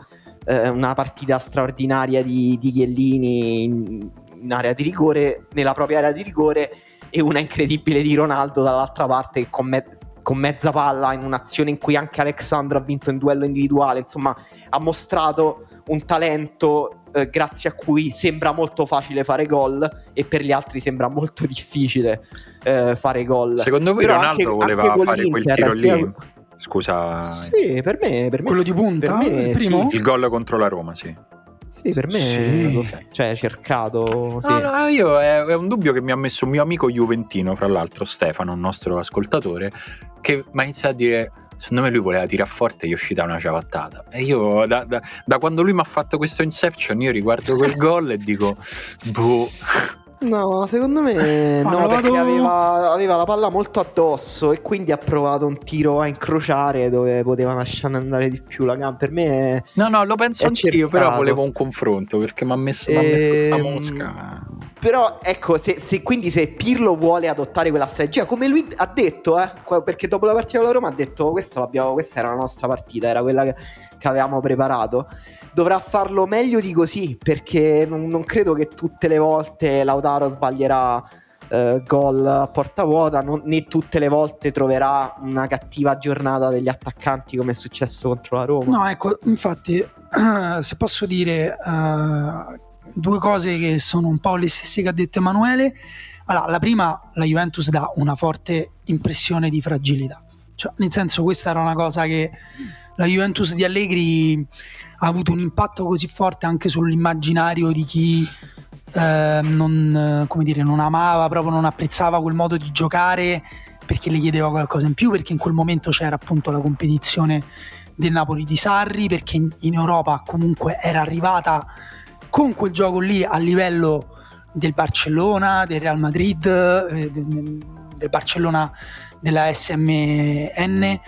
eh, una partita straordinaria di, di Chiellini in, in area di rigore, nella propria area di rigore e una incredibile di Ronaldo dall'altra parte con, me- con mezza palla in un'azione in cui anche Alexandro ha vinto in duello individuale, insomma ha mostrato un talento eh, grazie a cui sembra molto facile fare gol e per gli altri sembra molto difficile eh, fare gol. Secondo voi Però Ronaldo anche, voleva anche fare quel tiro lì? Scusa. Sì, per me, per me Quello di punta? per me, il primo? sì. Il gol contro la Roma, sì. Sì, per me Sì. cioè cercato, sì. No, no, io è, è un dubbio che mi ha messo un mio amico juventino, fra l'altro Stefano, un nostro ascoltatore, che mi ha iniziato a dire secondo me lui voleva tirare forte e gli è uscita una ciabattata. E io da, da- da quando lui mi ha fatto questo Inception io riguardo quel gol e dico boh, No, secondo me no, lo perché vado- aveva, aveva la palla molto addosso e quindi ha provato un tiro a incrociare dove poteva lasciare andare di più la gamba. Per me è- No, no, lo penso anch'io, però volevo un confronto perché mi ha messo, m'ha messo sta Ehm, mosca. Però ecco, se, se- quindi se Pirlo vuole adottare quella strategia, come lui ha detto, eh, perché dopo la partita con la Roma ha detto questo l'abbiamo, questa era la nostra partita, era quella che, che avevamo preparato, dovrà farlo meglio di così, perché non, non credo che tutte le volte Lautaro sbaglierà eh, gol a porta vuota, non- né tutte le volte troverà una cattiva giornata degli attaccanti come è successo contro la Roma. No, ecco, infatti, se posso dire eh, due cose che sono un po' le stesse che ha detto Emanuele. Allora, la prima, la Juventus dà una forte impressione di fragilità. Cioè, nel senso, questa era una cosa che la Juventus di Allegri ha avuto un impatto così forte anche sull'immaginario di chi eh, non, dire, non amava, proprio non apprezzava quel modo di giocare perché le chiedeva qualcosa in più, perché in quel momento c'era appunto la competizione del Napoli di Sarri, perché in, Europa comunque era arrivata con quel gioco lì a livello del Barcellona, del Real Madrid, eh, de- de- del Barcellona della SMN, eh,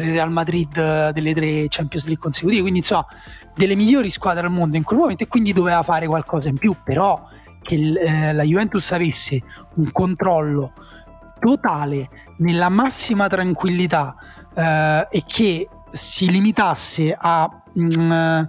il Real Madrid eh, delle tre Champions League consecutive, quindi insomma delle migliori squadre al mondo in quel momento e quindi doveva fare qualcosa in più, però che il- eh, la Juventus avesse un controllo totale nella massima tranquillità eh, e che si limitasse a mm,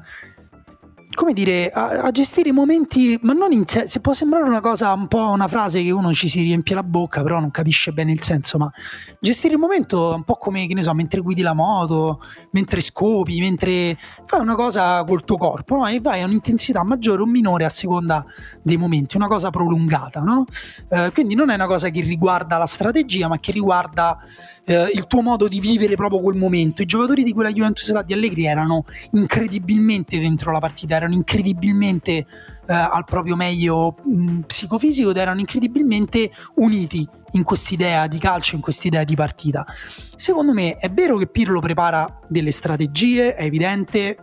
come dire a, a gestire i momenti ma non in sé se può sembrare una cosa un po' una frase che uno ci si riempie la bocca però non capisce bene il senso ma gestire il momento è un po' come che ne so mentre guidi la moto mentre scopi mentre fai una cosa col tuo corpo no? e vai a un'intensità maggiore o minore a seconda dei momenti una cosa prolungata no? Eh, quindi non è una cosa che riguarda la strategia, ma che riguarda eh, il tuo modo di vivere proprio quel momento. I giocatori di quella Juventus di Allegri erano incredibilmente dentro la partita, erano incredibilmente eh, al proprio meglio mh, psicofisico ed erano incredibilmente uniti in quest'idea di calcio, in quest'idea di partita. Secondo me è vero che Pirlo prepara delle strategie, è evidente,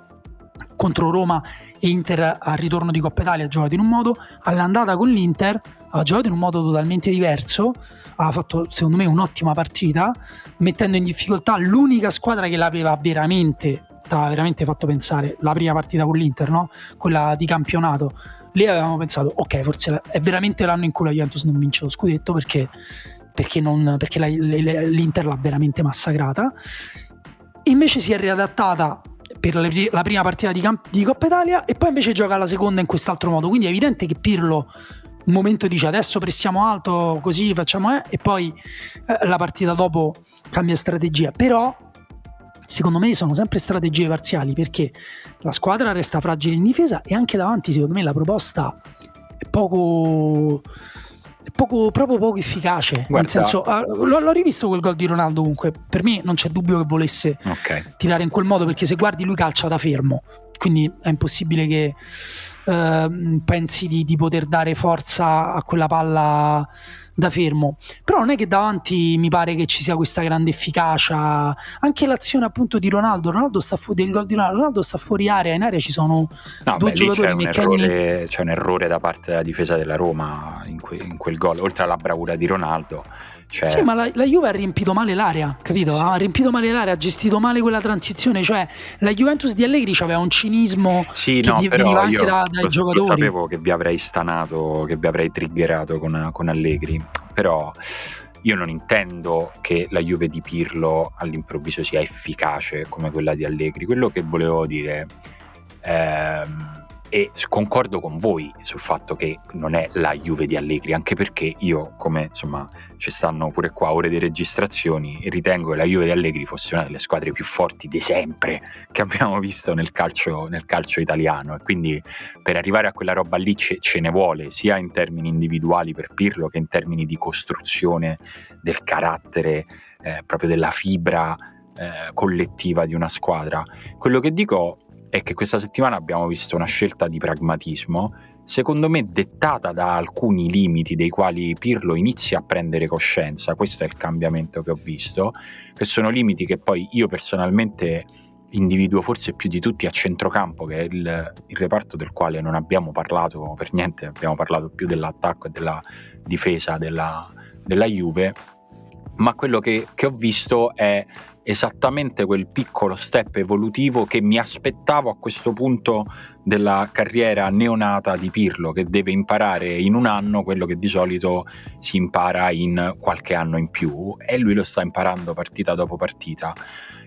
contro Roma e Inter al ritorno di Coppa Italia ha giocato in un modo, all'andata con l'Inter ha giocato in un modo totalmente diverso, ha fatto secondo me un'ottima partita, mettendo in difficoltà l'unica squadra che l'aveva veramente, t'aveva veramente fatto pensare, la prima partita con l'Inter, no? quella di campionato. Lì avevamo pensato, ok, forse è veramente l'anno in cui la Juventus non vince lo scudetto perché, perché, non- perché la- l'Inter l'ha veramente massacrata. Invece si è riadattata per la prima partita di, camp- di Coppa Italia e poi invece gioca la seconda in quest'altro modo. Quindi è evidente che Pirlo un momento dice adesso pressiamo alto, così facciamo eh, e poi eh, la partita dopo cambia strategia. Però secondo me sono sempre strategie parziali perché la squadra resta fragile in difesa e anche davanti secondo me la proposta è poco poco, proprio poco efficace. Nel Guarda- senso, ah, l'ho, l'ho rivisto quel gol di Ronaldo comunque. Per me non c'è dubbio che volesse Ok. tirare in quel modo perché se guardi lui calcia da fermo quindi è impossibile che eh, pensi di, di poter dare forza a quella palla da fermo. Però non è che davanti mi pare che ci sia questa grande efficacia. Anche l'azione appunto di Ronaldo, Ronaldo sta fu- del gol di Ronaldo, Ronaldo sta fuori area, in area ci sono no, due beh, giocatori. C'è un, errore, c'è un, errore, da parte della difesa della Roma in, que- in quel gol, oltre alla bravura di Ronaldo cioè... Sì, ma la, la, Juve ha riempito male l'area, capito? Ha riempito male l'area, ha gestito male quella transizione. Cioè, la Juventus di Allegri aveva un cinismo sì, che no, veniva anche da, dai lo, giocatori. Lo sapevo che vi avrei stanato, che vi avrei triggerato con, con Allegri, però io non intendo che la Juve di Pirlo all'improvviso sia efficace come quella di Allegri. Quello che volevo dire. Ehm, e concordo con voi sul fatto che non è la Juve di Allegri, anche perché io, come insomma ci stanno pure qua ore di registrazioni, ritengo che la Juve di Allegri fosse una delle squadre più forti di sempre che abbiamo visto nel calcio, nel calcio italiano e quindi per arrivare a quella roba lì ce, ce ne vuole sia in termini individuali per Pirlo che in termini di costruzione del carattere, eh, proprio della fibra eh, collettiva di una squadra. Quello che dico è che questa settimana abbiamo visto una scelta di pragmatismo, secondo me dettata da alcuni limiti dei quali Pirlo inizia a prendere coscienza, questo è il cambiamento che ho visto, che sono limiti che poi io personalmente individuo forse più di tutti a centrocampo, che è il, il reparto del quale non abbiamo parlato per niente, abbiamo parlato più dell'attacco e della difesa della, della Juve, ma quello che, che ho visto è esattamente quel piccolo step evolutivo che mi aspettavo a questo punto della carriera neonata di Pirlo, che deve imparare in un anno quello che di solito si impara in qualche anno in più e lui lo sta imparando partita dopo partita.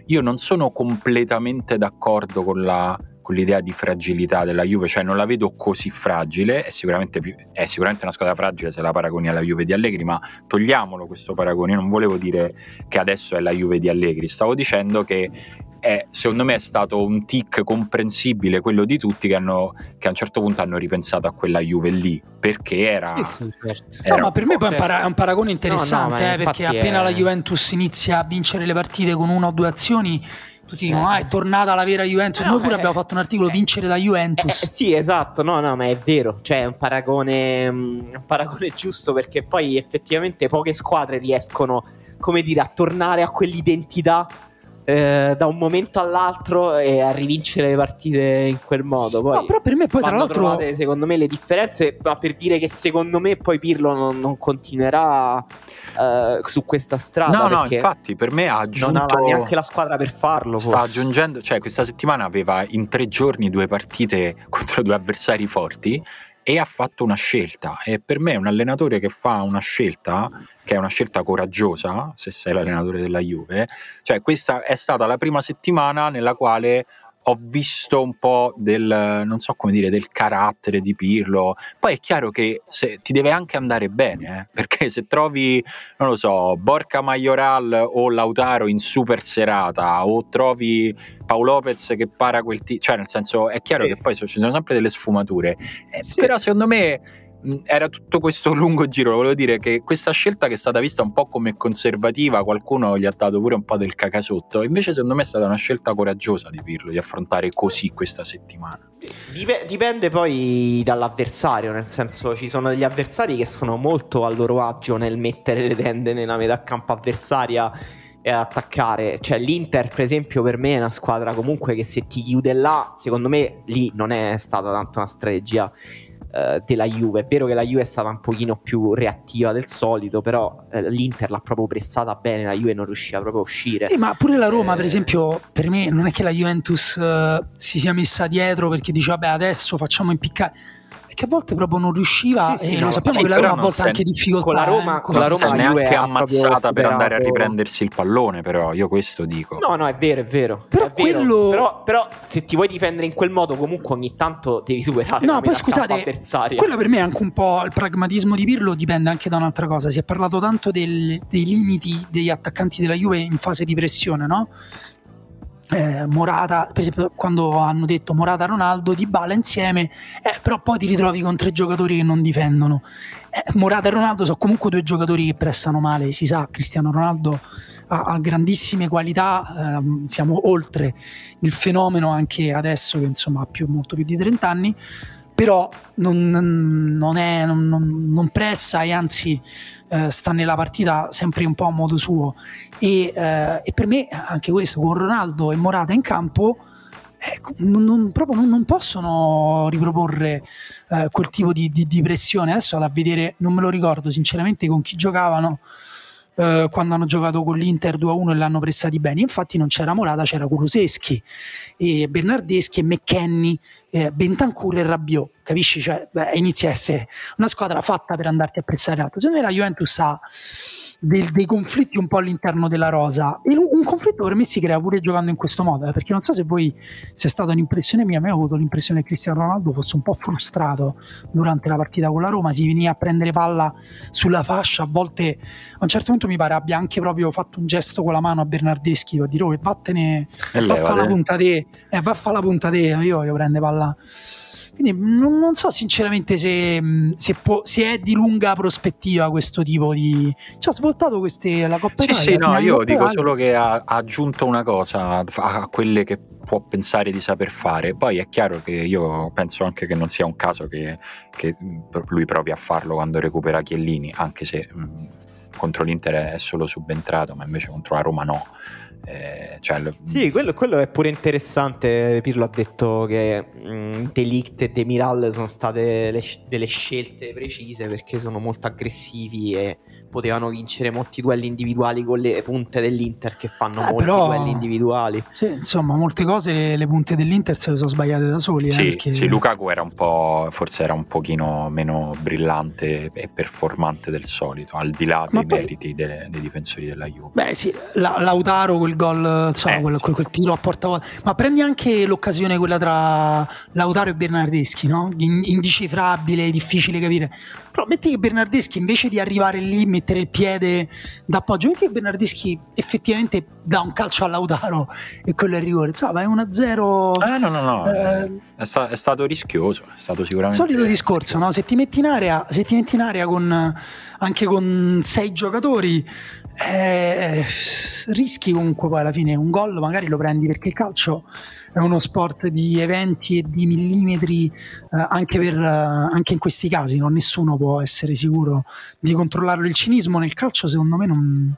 Io non sono completamente d'accordo con la con l'idea di fragilità della Juve, cioè non la vedo così fragile, è sicuramente, più, è sicuramente una squadra fragile se la paragoni alla Juve di Allegri, ma togliamolo questo paragone, non volevo dire che adesso è la Juve di Allegri, stavo dicendo che è, secondo me è stato un tic comprensibile quello di tutti che, hanno, che, a un certo punto hanno ripensato a quella Juve lì perché era, sì, sì, certo. era no, ma per me poi è un, para- un paragone interessante no, no, eh, perché appena è... la Juventus inizia a vincere le partite con una o due azioni tutti dicono, ah, è tornata la vera Juventus. No, Noi pure eh, abbiamo fatto un articolo, eh, vincere da Juventus. Eh, sì, esatto, no, no, ma è vero. Cioè, è un paragone, mm, un paragone giusto perché poi effettivamente poche squadre riescono, come dire, a tornare a quell'identità eh, da un momento all'altro e a rivincere le partite in quel modo. Poi no, però per me poi tra l'altro trovate, secondo me le differenze, ma per dire che secondo me poi Pirlo non, non continuerà uh, su questa strada. No, no, infatti per me ha aggiunto non ha neanche la squadra per farlo. Sta forse. aggiungendo, cioè questa settimana aveva in tre giorni due partite contro due avversari forti e ha fatto una scelta e per me un allenatore che fa una scelta che è una scelta coraggiosa se sei l'allenatore della Juve cioè questa è stata la prima settimana nella quale ho visto un po' del, non so come dire, del carattere di Pirlo. Poi è chiaro che se, ti deve anche andare bene, eh? perché se trovi, non lo so, Borca Majoral o Lautaro in super serata, o trovi Paolo Lopez che para quel tipo, cioè nel senso è chiaro sì. che poi ci sono sempre delle sfumature, eh, sì. però secondo me era tutto questo lungo giro, volevo dire che questa scelta che è stata vista un po' come conservativa, qualcuno gli ha dato pure un po' del cacasotto, invece secondo me è stata una scelta coraggiosa di Pirlo di affrontare così questa settimana. Dipende poi dall'avversario, nel senso ci sono degli avversari che sono molto a loro agio nel mettere le tende nella metà campo avversaria e attaccare. Cioè l'Inter per esempio per me è una squadra comunque che se ti chiude là, secondo me lì non è stata tanto una strategia eh, della Juve. È vero che la Juve è stata un pochino più reattiva del solito, però eh, l'Inter l'ha proprio pressata bene, la Juve non riusciva proprio a uscire. Sì, ma pure la Roma, eh... per esempio, per me non è che la Juventus uh, si sia messa dietro perché dice vabbè adesso facciamo impiccare che a volte proprio non riusciva sì, sì, e no, lo sappiamo sì, che la Roma a volte ha anche difficoltà con la Roma, eh, con la Roma neanche ammazzata per andare a riprendersi il pallone però io questo dico. No no è vero è vero però, è quello... vero. Però, però, se ti vuoi difendere in quel modo comunque ogni tanto devi superare no poi scusate quello per me è anche un po' il pragmatismo di Pirlo dipende anche da un'altra cosa. Si è parlato tanto del, dei limiti degli attaccanti della Juve in fase di pressione no? Eh, Morata, per esempio quando hanno detto Morata Ronaldo di Bala insieme, eh, però poi ti ritrovi con tre giocatori che non difendono. Eh, Morata e Ronaldo sono comunque due giocatori che pressano male, si sa, Cristiano Ronaldo ha, ha grandissime qualità, ehm, siamo oltre il fenomeno anche adesso che insomma ha più, molto più di 30 anni, però non, non, è, non, non pressa e anzi eh, sta nella partita sempre un po' a modo suo e, eh, e per me anche questo con Ronaldo e Morata in campo eh, non, non, proprio non, non, possono riproporre eh, quel tipo di, di, di, pressione. Adesso da vedere, non me lo ricordo sinceramente con chi giocavano eh, quando hanno giocato con l'Inter 2-1 e l'hanno pressati bene. Infatti non c'era Morata, c'era Kuluseschi, e Bernardeschi e McKenny, eh, Bentancur e Rabiot. Capisci? Cioè, beh, inizia a essere una squadra fatta per andarti a pressare l'altro. Secondo me la Juventus ha del, dei conflitti un po' all'interno della rosa. E un, conflitto per me si crea pure giocando in questo modo, eh, perché non so se voi se è stata un'impressione mia, a me ho avuto l'impressione che Cristiano Ronaldo fosse un po' frustrato durante la partita con la Roma, si veniva a prendere palla sulla fascia, a volte a un certo punto mi pare abbia anche proprio fatto un gesto con la mano a Bernardeschi per dire oh, vattene, va a fare la punta te, eh, va a fare la punta te, io voglio prendere palla quindi non, non so sinceramente se, se, può, se, è di lunga prospettiva questo tipo di... Ci ha svoltato queste, la Coppa Sì, Italia, sì, no, io dico solo che ha, ha aggiunto una cosa a quelle che può pensare di saper fare. Poi è chiaro che io penso anche che non sia un caso che, che lui provi a farlo quando recupera Chiellini, anche se mh, contro l'Inter è solo subentrato, ma invece contro la Roma no. Eh, cioè, sì, quello, quello, è pure interessante. Pirlo ha detto che mh, Delict e Demiral sono state le, delle scelte precise perché sono molto aggressivi e potevano vincere molti duelli individuali con le punte dell'Inter che fanno eh, molti però, duelli individuali. Sì, insomma, molte cose le, le, punte dell'Inter se le sono sbagliate da soli. Eh, sì, perché... sì, Lukaku era un po', forse era un pochino meno brillante e performante del solito, al di là dei poi, meriti dei, dei, difensori della Juve. Beh sì, la, Lautaro quel gol, insomma, eh, quel, quel, quel, tiro a porta vuota, ma prendi anche l'occasione quella tra Lautaro e Bernardeschi, no? indecifrabile, difficile capire. Però metti che Bernardeschi invece di arrivare lì, mettere il piede d'appoggio, metti che Bernardeschi effettivamente dà un calcio a Lautaro e quello è il rigore. Insomma, vai 1-0. Eh, no, no, no. Eh, è, sta- è, stato rischioso, è stato sicuramente. Solito discorso, no? Se ti metti in area, se ti metti in area con, anche con sei giocatori. Eh, rischi comunque poi alla fine un gol magari lo prendi perché il calcio è uno sport di eventi e di millimetri eh, anche, per, eh, anche, in questi casi, non nessuno può essere sicuro di controllarlo. Il cinismo nel calcio secondo me non,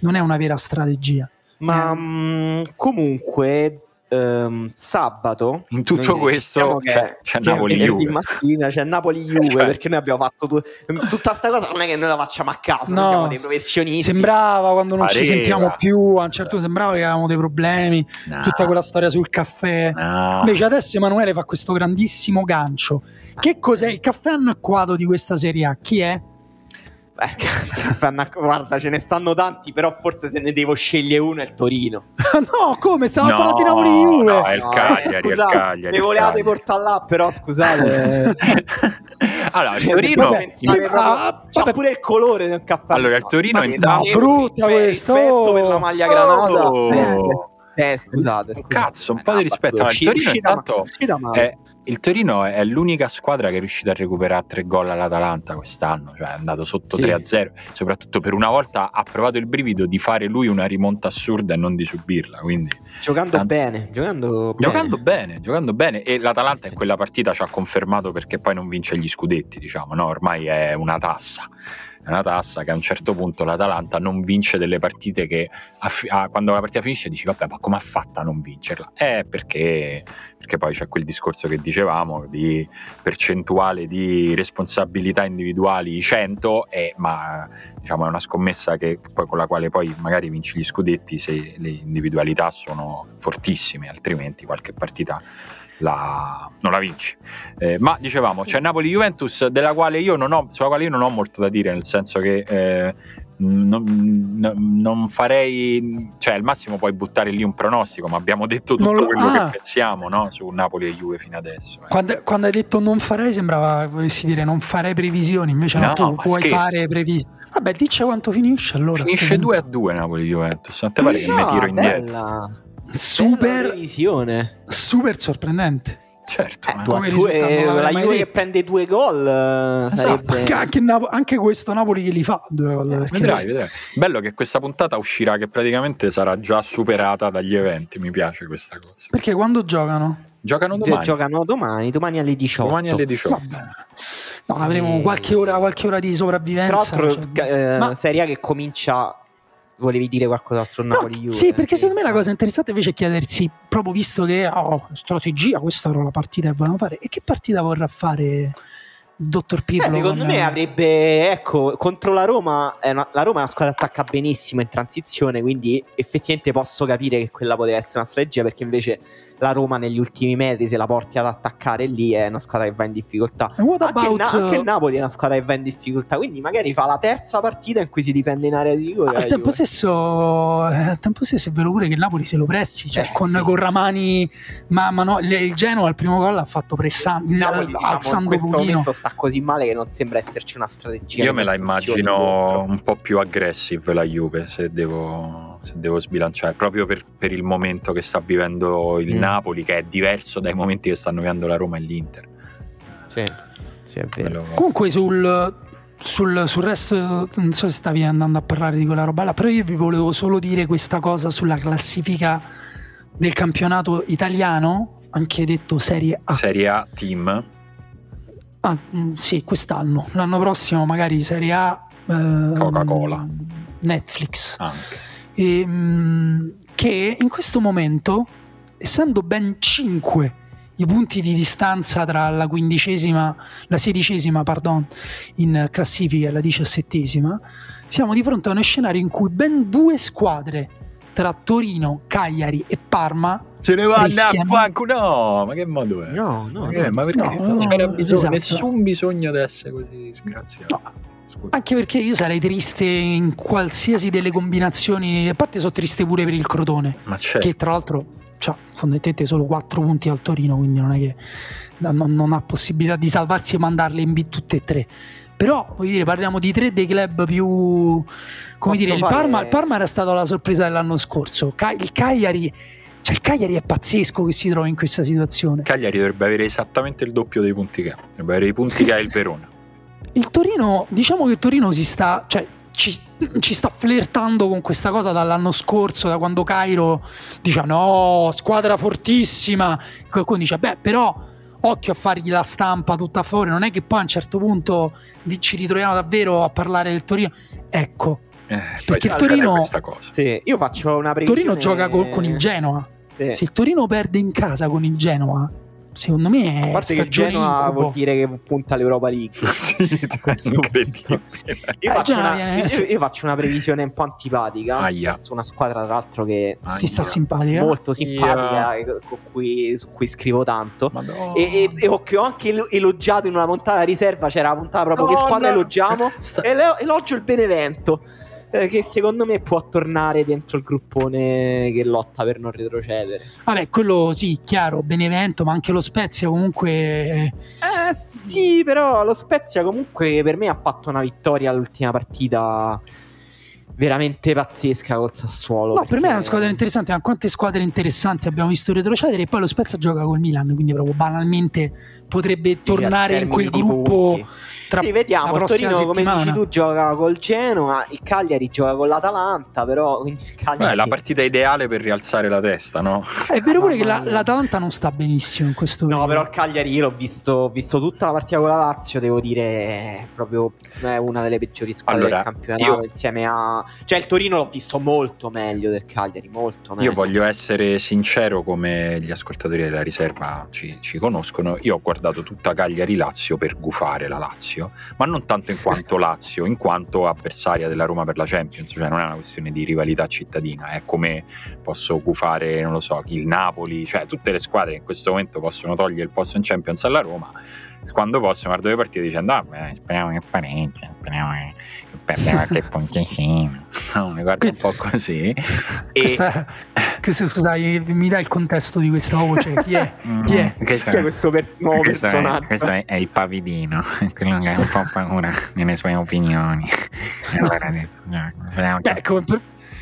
non è una vera strategia. Ma eh. mh, mm, comunque ehm, sabato in tutto questo c'è, c'è, c'è Napoli Juve mattina c'è Napoli Juve cioè. perché noi abbiamo fatto tu- tutta questa cosa non è che noi la facciamo a caso no, siamo dei professionisti sembrava quando non Pareva. ci sentiamo più a un certo punto sembrava che avevamo dei problemi no. tutta quella storia sul caffè no. invece adesso Emanuele fa questo grandissimo gancio che cos'è il caffè anacquato di questa serie A? chi è? guarda, ce ne stanno tanti, però forse se ne devo scegliere uno è il Torino. no, come? Stavo no, parlando di Napoli Juve. No, è il Cagliari, eh, scusate, il Cagliari. Mi volevate portare là, però scusate. allora, il Torino vabbè. Ah, c'ha pure il colore del cappello. Allora, il Torino intanto no, brutta questo. per la maglia granata. Oh. Sì. Eh, scusate, scusate. Cazzo, un po' di rispetto. Allora, il Torino intanto è, il Torino è l'unica squadra che è riuscita a recuperare tre gol all'Atalanta quest'anno, cioè è andato sotto sì. 3-0, soprattutto per una volta ha provato il brivido di fare lui una rimonta assurda e non di subirla. Quindi, giocando tanto... bene, giocando, giocando bene. bene. giocando bene. E l'Atalanta sì. in quella partita ci ha confermato perché poi non vince gli scudetti, diciamo, no? ormai è una tassa una tassa che a un certo punto l'Atalanta non vince delle partite che a, a, quando la partita finisce dici vabbè ma come ha fatto a non vincerla? Eh perché, perché poi c'è quel discorso che dicevamo di percentuale di responsabilità individuali 100 e, ma diciamo è una scommessa che, poi, con la quale poi magari vinci gli scudetti se le individualità sono fortissime altrimenti qualche partita la, non la vinci. Eh, ma dicevamo, c'è Napoli-Juventus della quale io non ho, sulla quale io non ho molto da dire, nel senso che eh, non, non, farei, cioè al massimo puoi buttare lì un pronostico, ma abbiamo detto tutto lo, quello ah. che pensiamo no? su Napoli e Juve fino adesso. Eh. Quando, quando, hai detto non farei sembrava volessi dire non farei previsioni, invece no, no tu puoi scherzo. fare previsioni. Vabbè, dice quanto finisce allora. Finisce 2 a 2 Napoli-Juventus, non te pare che mi tiro indietro? Super, super sorprendente. Certo, Eh, ma- come due- risultato non la Juve che prende due gol eh, Esatto, sarebbe anche, Napo- anche questo Napoli che li fa due gol, perché- Vedrai, vedrai. Bello che questa puntata uscirà che praticamente sarà già superata dagli eventi. Mi piace questa cosa. perché quando giocano? Giocano Gi- domani. giocano domani, domani alle 18. Domani alle 18. Vabbè. No, avremo Eh. qualche ora, qualche ora di Tra sopravvivenza. l'altro, cioè- eh, Ma- Serie che comincia Volevi dire qualcos'altro No, Napoli Juve? sì, perché secondo me la cosa interessante invece è chiedersi, proprio visto che oh, strategia, questa era la partita che volevamo fare, e che partita vorrà fare dottor Pirlo? Beh, secondo con- me avrebbe, ecco, contro la Roma, una- la Roma è una squadra che attacca benissimo in transizione, quindi effettivamente posso capire che quella poteva essere una strategia, perché invece la Roma negli ultimi metri, se la porti ad attaccare lì, è una squadra che va in difficoltà. What Anche, il Na- anche il uh, Napoli è una squadra che va in difficoltà, quindi magari fa la terza partita in cui si difende in area di rigore. al tempo, stesso, eh, al tempo stesso è vero pure che il Napoli se lo pressi, cioè Eh, con, sì. con Ramani, ma, ma no, il- Genoa al primo gol ha fatto pressando, Il Napoli, diciamo, in alzando questo pochino. momento sta così male che non sembra esserci una strategia. Io me la immagino un po' più aggressive la Juve se devo, se devo sbilanciare, proprio per, per il momento che sta vivendo il Mm. Napoli, che è diverso dai momenti che stanno vivendo la Roma e l'Inter. Sì, sì, è vero. Quello- Comunque sul, sul- sul resto, non so se stavi andando a parlare di quella roba là, però io vi volevo solo dire questa cosa sulla classifica del campionato italiano, anche detto Serie A. Serie A team, Ah, mm, sì, quest'anno. L'anno prossimo magari Serie A. ehm, Coca-Cola. Netflix. anche. E, mm, che in questo momento, essendo ben 5 i punti di distanza tra la quindicesima, la sedicesima, pardon, in classifica e la diciassettesima, siamo di fronte a uno scenario in cui ben due squadre tra Torino, Cagliari e Parma Se ne vanno a fanco, no, ma che modo è? No, no, Ma, che- no. ma perché no, non c'era no, bisogno, esatto. nessun bisogno di essere così sgraziato. No. Scusa. Anche perché io sarei triste in qualsiasi delle combinazioni. A parte sono triste pure per il Crotone, che tra l'altro ha fondamentalmente solo 4 punti al Torino, quindi non è che non, non ha possibilità di salvarsi e mandarle in B tutte e tre. Però voglio dire, parliamo di tre dei club più. Come Posso dire, il Parma, il Parma era stato la sorpresa dell'anno scorso. Il Cagliari. Cioè, il Cagliari è pazzesco che si trova in questa situazione. Cagliari dovrebbe avere esattamente il doppio dei punti che ha, dovrebbe avere i punti che ha il Verona. Il Torino, diciamo che il Torino si sta, cioè, ci, ci sta flirtando con questa cosa dall'anno scorso, da quando Cairo dice no, squadra fortissima. Qualcuno dice, beh, però occhio a fargli la stampa tutta a favore. Non è che poi a un certo punto vi- ci ritroviamo davvero a parlare del Torino. Ecco, Eh, Perché il Torino-. Sì, io faccio una il previsione. Torino gioca co- con il Genoa. Sì. Se il Torino perde in casa con il Genoa, secondo me A è parte che Genoa incubo. vuol dire che punta all'Europa League. sì, incredibile. Io, Eh, faccio una, viene- io- io faccio una previsione un po' antipatica Aia. verso una squadra, tra l'altro, che Aia. Ti sta simpatica? molto simpatica, con cui- su cui scrivo tanto. E, e- e ho, che ho anche elo- elogiato in una puntata riserva. C'era la puntata proprio che Madonna. squadra elogiamo. Sta- E elogio il Benevento. Eh, che secondo me può tornare dentro il gruppone che lotta per non retrocedere. Vabbè, quello sì, chiaro, Benevento, ma anche lo Spezia comunque... eh, sì, però lo Spezia comunque per me ha fatto una vittoria all'ultima partita veramente pazzesca col Sassuolo. No, per me è una squadra interessante, ma quante squadre interessanti abbiamo visto retrocedere e poi lo Spezia gioca col Milan, quindi proprio banalmente potrebbe tornare in quel gruppo punti. Tra Sì, vediamo. la Il Torino, come settimana. dici tu, gioca col Genoa. Il Cagliari gioca con l'Atalanta. Però Cagliari Beh, la partita ideale per rialzare la testa, no? È vero pure che la- l'Atalanta non sta benissimo in questo No, però il Cagliari io l'ho visto, visto tutta la partita con la Lazio, devo dire è proprio è una delle peggiori squadre Allora, del campionato io- insieme a cioè il Torino l'ho visto molto meglio del Cagliari, molto meglio. Io voglio essere sincero come gli ascoltatori della riserva ci, ci conoscono. Io ho guardato tutta Cagliari-Lazio per gufare la Lazio, ma non tanto in quanto Lazio, in quanto avversaria della Roma per la Champions. Cioè non è una questione di rivalità cittadina, è come posso gufare, non lo so, il Napoli, cioè tutte le squadre che in questo momento possono togliere il posto in Champions alla Roma. Quando possono guardare le partite dicendo ah, beh, speriamo che pareggia, speriamo che che perde qualche punticino. No, mi guardo un po' così. E, Questa- questo- scusa, mi dai il contesto di questa voce? Chi è? Chi è? Mm, Questo, Chi è questo per- nuovo questo è- personaggio? questo è, è il pavidino, quello che ha un po' paura nelle sue opinioni. E allora "No, vediamo che- Beh, come per-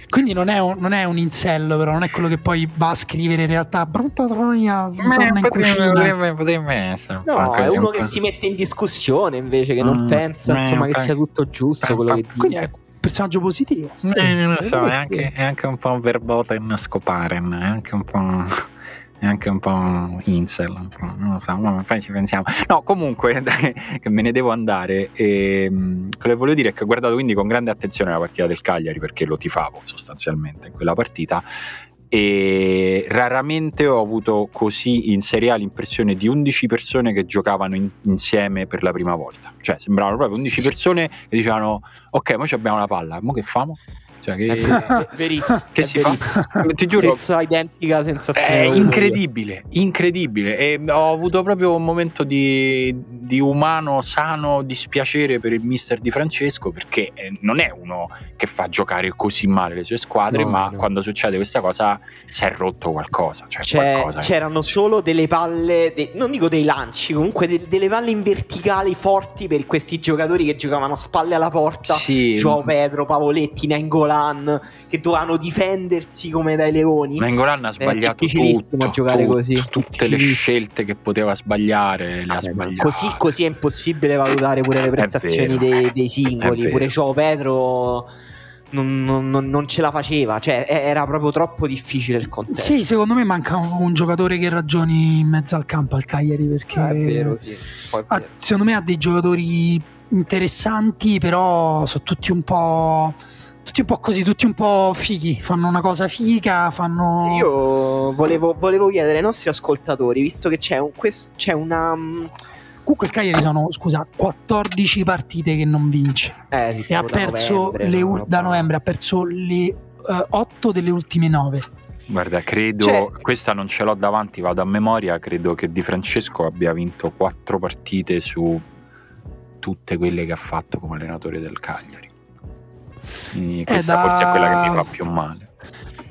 Quindi non è, un, non è un incel, però non è quello che poi va a scrivere in realtà brutta troia, torna in cucina. potrebbe, potrebbe essere. un po' No, così, è un uno che si mette in discussione invece, che non Mm, pensa eh, insomma che sia tutto giusto quello che dice. Quindi è un personaggio positivo. Eh, non lo so, è anche, è anche un po' un verboten scoparen, è anche un po'. È anche un po' un incel, non lo so, ma poi ci pensiamo. No, comunque, dai, che me ne devo andare. ehm, quello che volevo dire è che ho guardato quindi con grande attenzione la partita del Cagliari perché lo tifavo sostanzialmente in quella partita e raramente ho avuto così in Serie A l'impressione di 11 persone che giocavano in- insieme per la prima volta. Cioè, sembravano proprio 11 persone che dicevano ok, ma abbiamo la palla, ma che famo? Cioè, che, È ver- verissimo. che è si fa? verissimo. Ti giuro, Stessa identica sensazione. è incredibile, incredibile. E ho avuto proprio un momento di, di umano sano dispiacere per il mister Di Francesco perché eh, non è uno che fa giocare così male le sue squadre, No, ma no. quando succede questa cosa si è rotto qualcosa. Cioè C'è- qualcosa c'erano solo delle palle, de- non dico dei lanci, comunque de- delle palle in verticali forti per questi giocatori che giocavano a spalle alla porta. Sì, Joao Pedro, Pavoletti, Nengolan, che dovevano difendersi come dai leoni. Mengolan ha sbagliato difficilissimo tutto, giocare tutto, così. tutte le scelte che poteva sbagliare le ha Vabbè, ma sbagliate. Così, così è impossibile valutare pure le prestazioni dei, dei È singoli. Pure Joao Pedro non, non- non- non ce la faceva, cioè era proprio troppo difficile il contesto. Sì, secondo me manca un, un giocatore che ragioni in mezzo al campo al Cagliari perché Ah, è vero, sì. Poi è ha- vero. secondo me ha dei giocatori interessanti, però sono tutti un po' tutti un po' così, tutti un po' fighi, fanno una cosa figa, fanno Io volevo, volevo chiedere ai nostri ascoltatori, visto che c'è, un, quest- c'è una. mm, Comunque il Cagliari sono, scusa, 14 partite che non vince Eh, e ha perso novembre, le no, da novembre ha perso le 8 delle ultime 9. Guarda, credo, Cioè- questa non ce l'ho davanti, vado a memoria, credo che Di Francesco abbia vinto quattro partite su tutte quelle che ha fatto come allenatore del Cagliari. Quindi questa da- forse è quella che mi fa più male.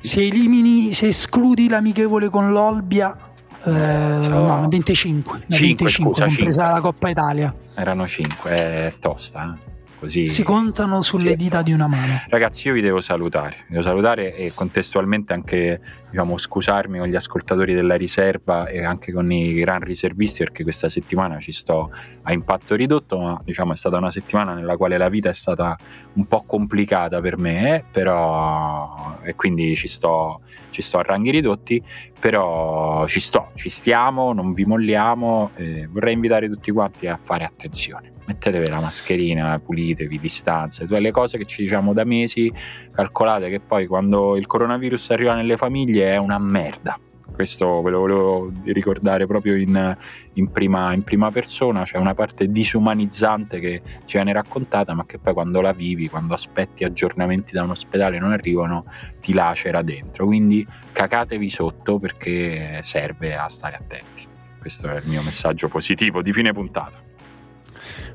Se elimini, se escludi l'amichevole con l'Olbia, eh, so- no, ne 25, ne Cinque, 25 scusa, compresa cinque. la Coppa Italia. Erano cinque, è tosta, eh? Così. Si contano sulle dita di una mano. Ragazzi, io vi devo salutare, vi devo salutare e contestualmente anche diciamo, scusarmi con gli ascoltatori della riserva e anche con i gran riservisti perché questa settimana ci sto a impatto ridotto, ma diciamo è stata una settimana nella quale la vita è stata un po' complicata per me, eh, però e quindi ci sto, ci sto a ranghi ridotti, però ci sto, ci stiamo, non vi molliamo, eh, vorrei invitare tutti quanti a fare attenzione. Mettetevi la mascherina, pulitevi, distanze, tutte le cose che ci diciamo da mesi, calcolate che poi quando il coronavirus arriva nelle famiglie è una merda. Questo ve lo volevo ricordare proprio in, in prima, in prima persona, c'è una parte disumanizzante che ci viene raccontata, ma che poi quando la vivi, quando aspetti aggiornamenti da un ospedale e non arrivano, ti lacera dentro. Quindi cacatevi sotto perché serve a stare attenti. Questo è il mio messaggio positivo di fine puntata.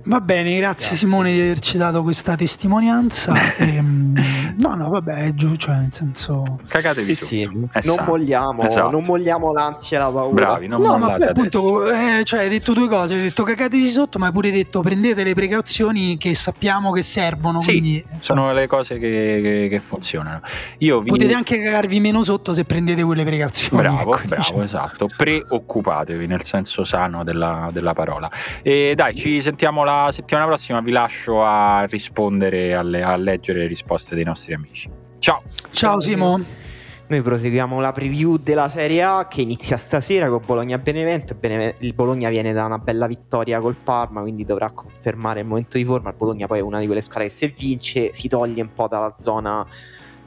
Va bene, grazie, Grazie. Simone di averci dato questa testimonianza. Ehm, no, no, vabbè, è giù, cioè nel senso... Cacatevi Sì, sì, non sano. molliamo, Esatto. non molliamo l'ansia e la paura. Bravi, non no, ma adesso. appunto, eh, cioè, hai detto due cose, hai detto cacateci sotto, ma hai pure detto prendete le precauzioni che sappiamo che servono, Sì, quindi sono le cose che, che- che funzionano. Io vi... potete anche cagarvi meno sotto se prendete quelle precauzioni. Bravo, ecco, bravo, diciamo. esatto. Preoccupatevi nel senso sano della, della parola. E dai, ci sentiamo la settimana prossima. Vi lascio a rispondere, alle- a leggere le risposte dei nostri amici. Ciao. Ciao Simo. Noi proseguiamo la preview della Serie A che inizia stasera con Bologna-Benevento. Bene- Il Bologna viene da una bella vittoria col Parma, quindi dovrà confermare il momento di forma. Il Bologna poi è una di quelle squadre che se vince si toglie un po' dalla zona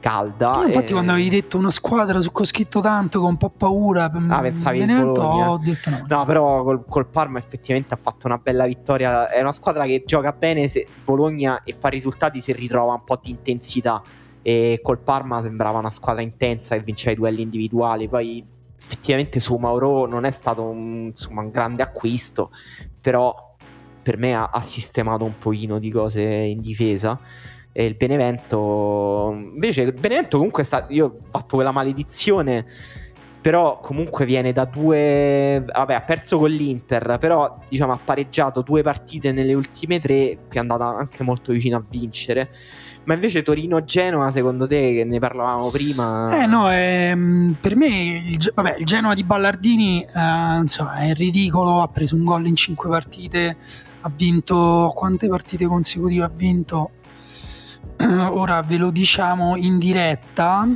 calda. Io infatti e- quando avevi detto una squadra su cui ho scritto tanto con un po' paura, per- Ah, pensavi il Benevento, ho detto no. No, però col, col Parma effettivamente ha fatto una bella vittoria. È una squadra che gioca bene se Bologna e fa risultati se ritrova un po' di intensità. E col Parma sembrava una squadra intensa che vinceva i duelli individuali. Poi effettivamente su Mauro non è stato un, insomma, un grande acquisto, però per me ha, ha sistemato un pochino di cose in difesa. Il Benevento invece il Benevento comunque sta, io ho fatto quella maledizione però comunque viene da due vabbè ha perso con l'Inter però diciamo ha pareggiato due partite nelle ultime tre che è andata anche molto vicino a vincere. Ma invece Torino-Genoa secondo te che ne parlavamo prima? Eh no ehm, per me il, vabbè, il Genoa di Ballardini eh, insomma, è ridicolo ha preso un gol in cinque partite ha vinto quante partite consecutive ha vinto ora ve lo diciamo in diretta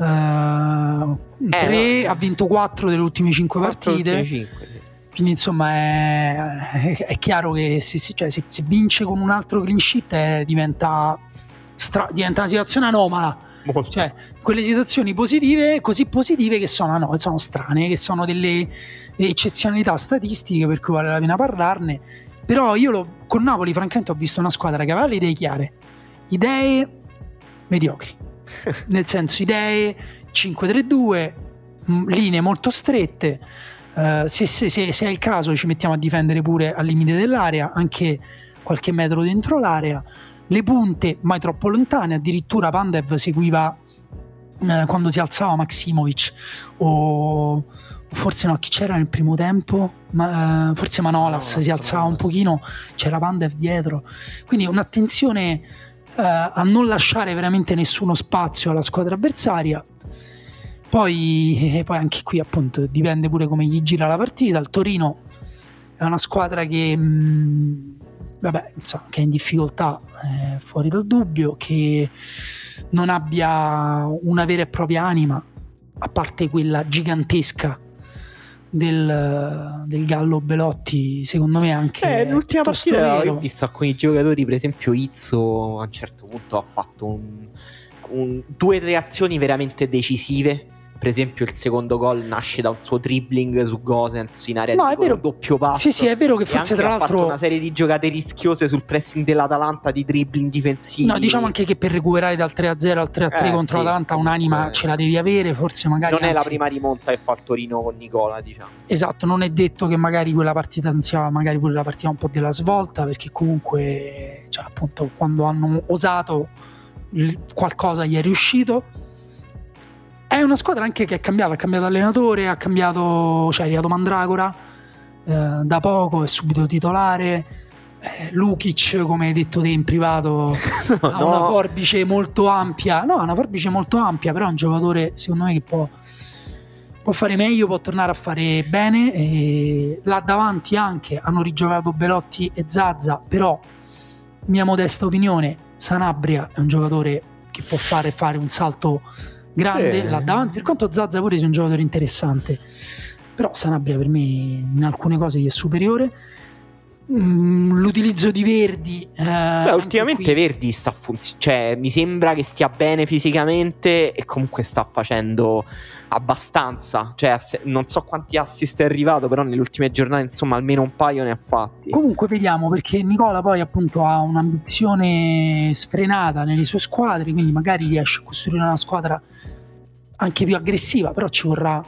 Uh, eh, no. ha vinto 4 delle ultime 5 partite. 5, sì. Quindi insomma è, è, è, chiaro che se, cioè, se, se, vince con un altro clean sheet eh, diventa, stra- diventa, una situazione anomala. Molto. Cioè, quelle situazioni positive, così positive che sono, no, sono strane, che sono delle eccezionalità statistiche per cui vale la pena parlarne. Però io lo, con Napoli francamente ho visto una squadra che aveva le idee chiare, idee mediocri nel senso idee 5-3-2, linee molto strette. Uh, se, se, se, se, è il caso ci mettiamo a difendere pure al limite dell'area, anche qualche metro dentro l'area. Le punte mai troppo lontane, addirittura Pandev seguiva uh, quando si alzava Maximovic o forse no, chi c'era nel primo tempo? Ma, uh, forse Manolas no, si alzava un pochino, c'era Pandev dietro. Quindi un'attenzione eh, a non lasciare veramente nessuno spazio alla squadra avversaria. Poi, eh, poi, anche qui appunto dipende pure come gli gira la partita. Il Torino è una squadra che, mh, mm, vabbè, insomma, che è in difficoltà, eh, fuori dal dubbio, che non abbia una vera e propria anima, a parte quella gigantesca del, del, Gallo Belotti, secondo me anche. Eh, l'ultima partita ho visto alcuni giocatori, per esempio Izzo a un certo punto ha fatto un, un, due o tre azioni veramente decisive per esempio il secondo gol nasce da un suo dribbling su Gosens in area no, di è vero. doppio passo. Sì sì è vero che forse tra l'altro ha fatto una serie di giocate rischiose sul pressing dell'Atalanta di dribbling difensivi. No diciamo anche che per recuperare dal 3-0 al 3-3 eh, contro sì, l'Atalanta un'anima eh. ce la devi avere forse magari non anzi... è la prima rimonta che fa il Torino con Nicola diciamo. Esatto non è detto che magari quella partita non sia magari pure la partita un po' della svolta perché comunque cioè, appunto quando hanno osato qualcosa gli è riuscito è una squadra anche che è cambiata, ha cambiato allenatore, ha cambiato, cioè è arrivato Mandragora eh, da poco, è subito titolare. Eh, Lukic, come hai detto te in privato, no, ha una forbice molto ampia. No, ha una forbice molto ampia, però è un giocatore secondo me che può, può fare meglio, può tornare a fare bene. E là davanti anche hanno rigiocato Belotti e Zazza, però mia modesta opinione, Sanabria è un giocatore che può fare, fare un salto grande là davanti. Per quanto Zazza pure sia un giocatore interessante, però Sanabria per me in alcune cose gli è superiore. Mm, l'utilizzo di Verdi. Eh, Beh, ultimamente qui... Verdi sta funzionando. Cioè, mi sembra che stia bene fisicamente e comunque sta facendo abbastanza. Cioè, non so quanti assist è arrivato, però nelle ultime giornate, insomma, almeno un paio ne ha fatti. Comunque, vediamo perché Nicola poi, appunto, ha un'ambizione sfrenata nelle sue squadre. Quindi, magari riesce a costruire una squadra anche più aggressiva, però ci vorrà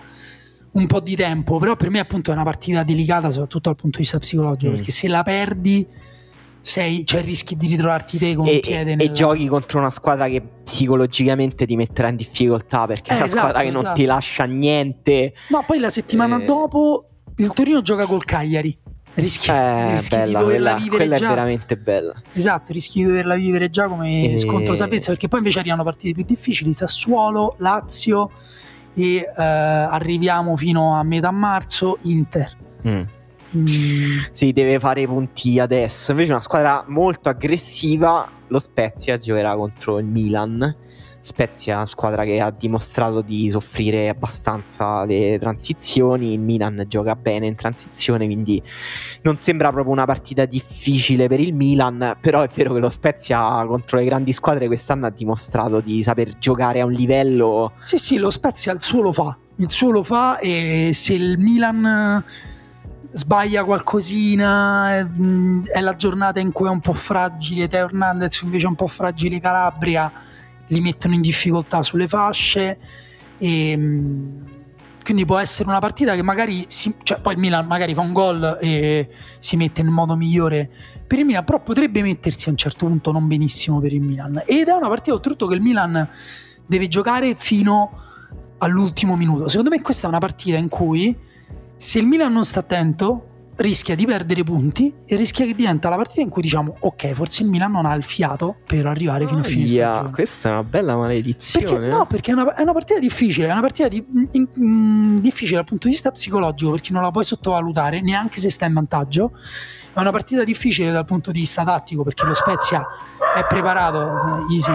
un po' di tempo, però per me appunto è una partita delicata soprattutto dal punto di vista psicologico, mm. perché se la perdi sei, cioè rischi di ritrovarti te con e, un piede nella... e giochi contro una squadra che psicologicamente ti metterà in difficoltà perché eh, è una esatto, squadra che esatto. non ti lascia niente. No, poi la settimana eh... dopo il Torino gioca col Cagliari. Rischi, eh, rischi bella, di doverla quella, vivere quella già. è veramente bella. Esatto, rischi di doverla vivere già come e... sconto salvezza perché poi invece arrivano partite più difficili, Sassuolo, Lazio e eh, arriviamo fino a metà marzo Inter. Mm. Mm. Si deve fare i punti adesso. Invece una squadra molto aggressiva, lo Spezia giocherà contro il Milan. Spezia è una squadra che ha dimostrato di soffrire abbastanza le transizioni, il Milan gioca bene in transizione, quindi non sembra proprio una partita difficile per il Milan, però è vero che lo Spezia contro le grandi squadre quest'anno ha dimostrato di saper giocare a un livello... Sì, sì, lo Spezia il suo lo fa, il suo lo fa e se il Milan sbaglia qualcosina, è, è la giornata in cui è un po' fragile Teo Hernandez, invece è un po' fragile Calabria li mettono in difficoltà sulle fasce e quindi può essere una partita che magari si, cioè poi il Milan magari fa un gol e si mette nel modo migliore per il Milan però potrebbe mettersi a un certo punto non benissimo per il Milan ed è una partita oltretutto che il Milan deve giocare fino all'ultimo minuto. Secondo me questa è una partita in cui se il Milan non sta attento rischia di perdere punti e rischia che diventa la partita in cui diciamo ok forse il Milan non ha il fiato per arrivare fino a fine stagione questa è una bella maledizione. perché, no perché è una, è una partita difficile è una partita di- in- in- difficile dal punto di vista psicologico perché non la puoi sottovalutare neanche se sta in vantaggio è una partita difficile dal punto di vista tattico perché lo Spezia è preparato eh, Easy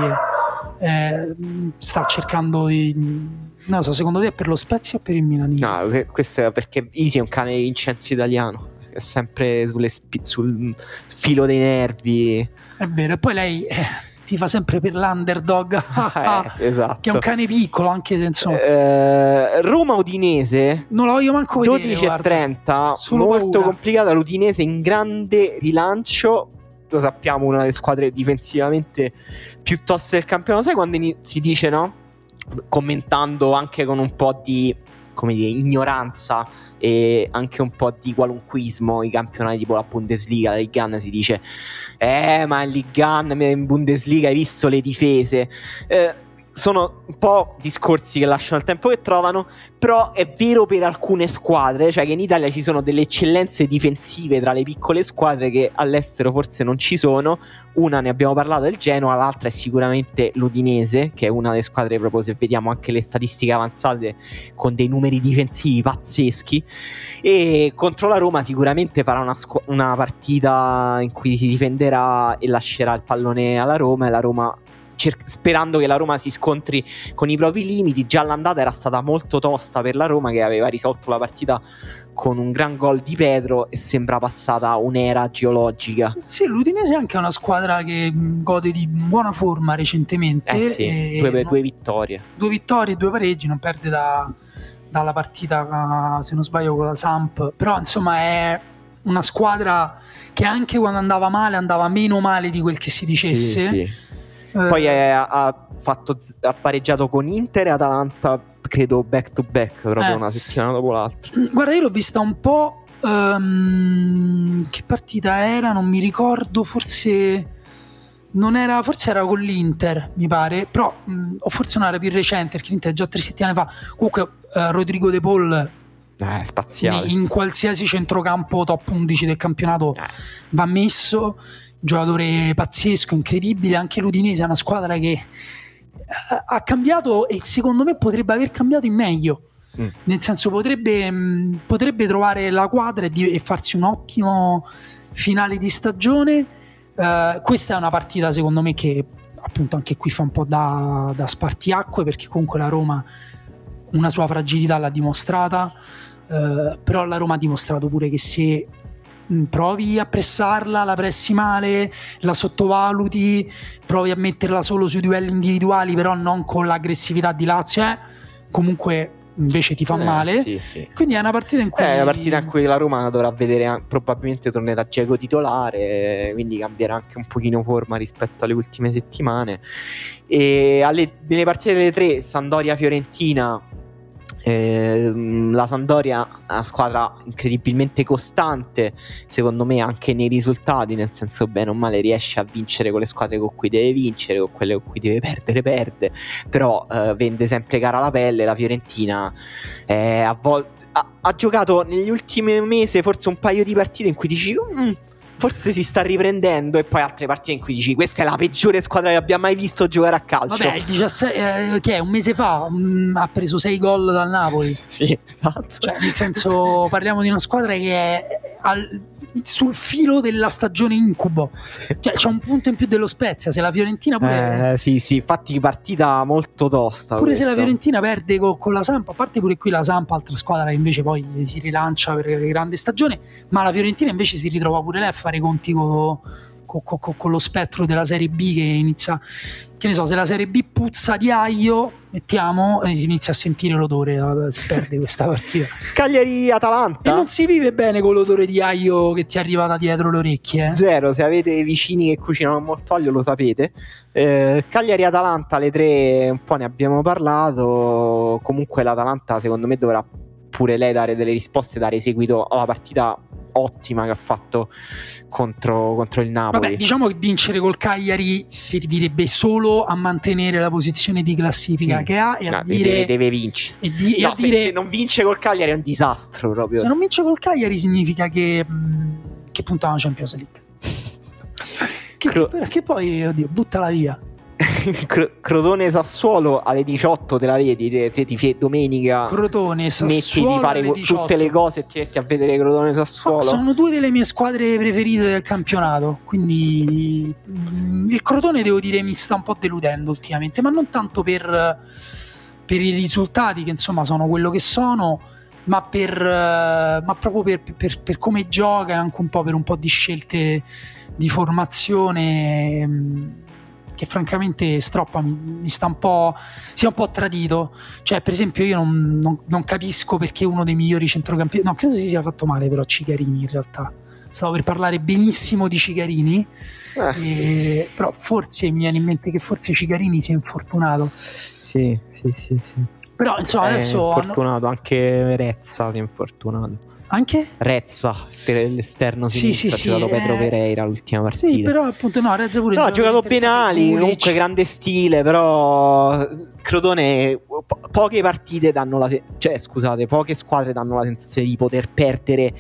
eh, sta cercando di non lo so secondo te è per lo Spezia o per il Milan Easy? No, que- questo è perché Easy è un cane Vincenzo italiano. È sempre sulle spi- sul filo dei nervi. È vero, e poi lei eh, ti fa sempre per l'underdog, Eh, esatto. che è un cane piccolo, anche se insomma. Eh, Roma Udinese non la voglio manco vedere. 12 e guarda. 30 Solo molto paura. complicata l'Udinese in grande rilancio lo sappiamo una delle squadre difensivamente più toste del campionato sai quando si dice no commentando anche con un po' di come dire ignoranza e anche un po' di qualunquismo i campionati tipo la Bundesliga, la Liga 1 si dice eh ma in Liga 1 in Bundesliga hai visto le difese? Eh, sono un po' discorsi che lasciano il tempo che trovano però è vero per alcune squadre, cioè che in Italia ci sono delle eccellenze difensive tra le piccole squadre che all'estero forse non ci sono. Una ne abbiamo parlato del Genoa, l'altra è sicuramente l'Udinese, che è una delle squadre proprio se vediamo anche le statistiche avanzate con dei numeri difensivi pazzeschi. E contro la Roma sicuramente farà una, squ- una partita in cui si difenderà e lascerà il pallone alla Roma e la Roma cer- sperando che la Roma si scontri con i propri limiti. Già l'andata era stata molto tosta per la Roma che aveva risolto la partita con un gran gol di Pedro e sembra passata un'era geologica. Sì, l'Udinese è anche una squadra che gode di buona forma recentemente. Eh sì, due, non- due vittorie. due vittorie e due pareggi, non perde da- dalla partita, eh, se non sbaglio, con la Samp. Però insomma è una squadra che anche quando andava male andava meno male di quel che si dicesse. Sì, sì. Eh, Poi è- ha, fatto, ha pareggiato con Inter e Atalanta, credo back to back, proprio Eh. una settimana dopo l'altra. Guarda, io l'ho vista un po'. ehm, che partita era? Non mi ricordo, forse. Non era, forse era con l'Inter, mi pare, però mh, o forse non era più recente, perché l'Inter è già tre settimane fa. Comunque, eh, Rodrigo De Paul Eh, spaziale. in qualsiasi centrocampo top 11 del campionato Eh, va messo. Giocatore pazzesco, incredibile. Anche l'Udinese è una squadra che ha- ha cambiato e secondo me potrebbe aver cambiato in meglio. Mm. Nel senso, potrebbe, mh, potrebbe trovare la quadra e, di- e farsi un ottimo finale di stagione. Eh, questa è una partita, secondo me, che appunto anche qui fa un po' da, da spartiacque perché comunque la Roma una sua fragilità l'ha dimostrata. eh, però la Roma ha dimostrato pure che se provi a pressarla, la pressi male, la sottovaluti, provi a metterla solo sui duelli individuali, però non con l'aggressività di Lazio, eh, comunque invece ti fa eh, male. Sì, sì. Quindi è una partita in cui Eh, È una partita in cui la Roma dovrà vedere, probabilmente tornerà Diego titolare, quindi cambierà anche un pochino forma rispetto alle ultime settimane. E alle, nelle partite delle tre, Sandoria-Fiorentina, ehm, la Sandoria è una squadra incredibilmente costante, secondo me anche nei risultati, nel senso bene o male riesce a vincere con le squadre con cui deve vincere, con quelle con cui deve perdere, perde, però eh, vende sempre cara la pelle, la Fiorentina eh, a volte ha, ha giocato negli ultimi mesi forse un paio di partite in cui dici "Mm, forse si sta riprendendo e poi altre partite in cui dici questa è la peggiore squadra che abbia mai visto giocare a calcio Vabbè, il 17, eh, che è un mese fa mh, ha preso 6 gol dal Napoli. sì esatto Cioè, nel senso, parliamo di una squadra che è al- sul filo della stagione incubo. Cioè, c'è un punto in più dello Spezia. Se la Fiorentina pure. Eh, sì sì infatti partita molto tosta Pure se la questa. Fiorentina perde co- con la Sampa, a parte pure qui la Sampa, altra squadra che invece poi si rilancia per grande stagione, ma la Fiorentina invece si ritrova pure lei a fare conti co- co- co- co- con lo spettro della Serie B che inizia, che ne so, se la Serie B puzza di aglio, mettiamo, si inizia a sentire l'odore, si perde questa partita. Cagliari-Atalanta E non si vive bene con l'odore di aglio che ti arriva da dietro le orecchie. eh? Zero, se avete vicini che cucinano molto aglio lo sapete. Eh, Cagliari-Atalanta, le tre un po' ne abbiamo parlato. Comunque l'Atalanta secondo me dovrà pure lei dare delle risposte, dare seguito alla partita ottima che ha fatto contro, contro il Napoli. Vabbè, diciamo che vincere col Cagliari servirebbe solo a mantenere la posizione di classifica Mm. che ha e a No, dire... deve, deve vincere. e di- e No, a se, dire se non vince col Cagliari è un disastro proprio. se non vince col Cagliari significa che, mh, che punta alla Champions League. Che, che- che poi, oddio, buttala via. Cro- Crotone Sassuolo alle 18 te la vedi, te, te- ti fai domenica Crotone, Sassuolo di fare alle que- 18. tutte le cose e ti metti a vedere Crotone Sassuolo. Sono due delle mie squadre preferite del campionato, quindi mm, il Crotone devo dire mi sta un po' deludendo ultimamente, ma non tanto per, per i risultati che insomma sono quello che sono, ma, per, ma proprio per, per- per come gioca e anche un po' per un po' di scelte di formazione mm, che francamente Stroppa mi, mi sta un po' si è un po' tradito cioè per esempio io non, non- non capisco perché uno dei migliori centrocampisti no credo si sia fatto male però Cigarini in realtà stavo per parlare benissimo di Cigarini Eh, eh, però forse mi viene in mente che forse Cigarini si è infortunato sì, sì, sì, sì. però insomma È adesso hanno- infortunato anche Rezza si è infortunato. Anche Rezza, l'esterno Sì, sinistra, sì, ha giocato sì, Pedro eh. Pereira l'ultima partita. sì però appunto no Rezza pure No, ha giocato penali, comunque grande stile, però Crotone po- poche partite danno la se- cioè scusate, poche squadre danno la sensazione di poter perdere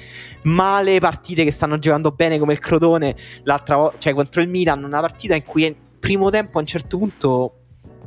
male partite che stanno giocando bene come il Crotone l'altra volta, cioè contro il Milan, una partita in cui primo tempo a un certo punto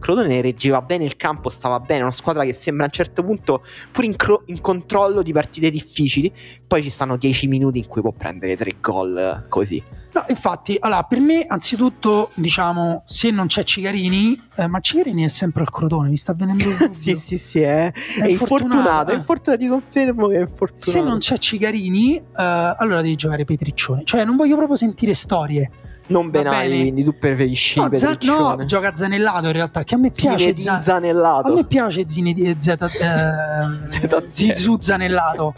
Crotone reggeva bene il campo, stava bene, una squadra che sembra a un certo punto pure in, cro- in controllo di partite difficili, poi ci stanno 10 minuti in cui può prendere tre gol eh, così. No, infatti, allora, per me, anzitutto, diciamo, se non c'è Cigarini, eh, ma Cigarini è sempre al Crotone, mi sta venendo il sì, sì, sì, è, è infortunato, infortunato, eh. è infortunato, ti confermo che è infortunato. Se non c'è Cigarini, eh, allora devi giocare Petriccione. Cioè, non voglio proprio sentire storie. Non bene. quindi tu preferisci No, Petriccione. no, gioca Zanellato in realtà, che a me piace. Zinedine Za- Zanellato. a me piace Zinedine Z, eh. Zizou Zanellato.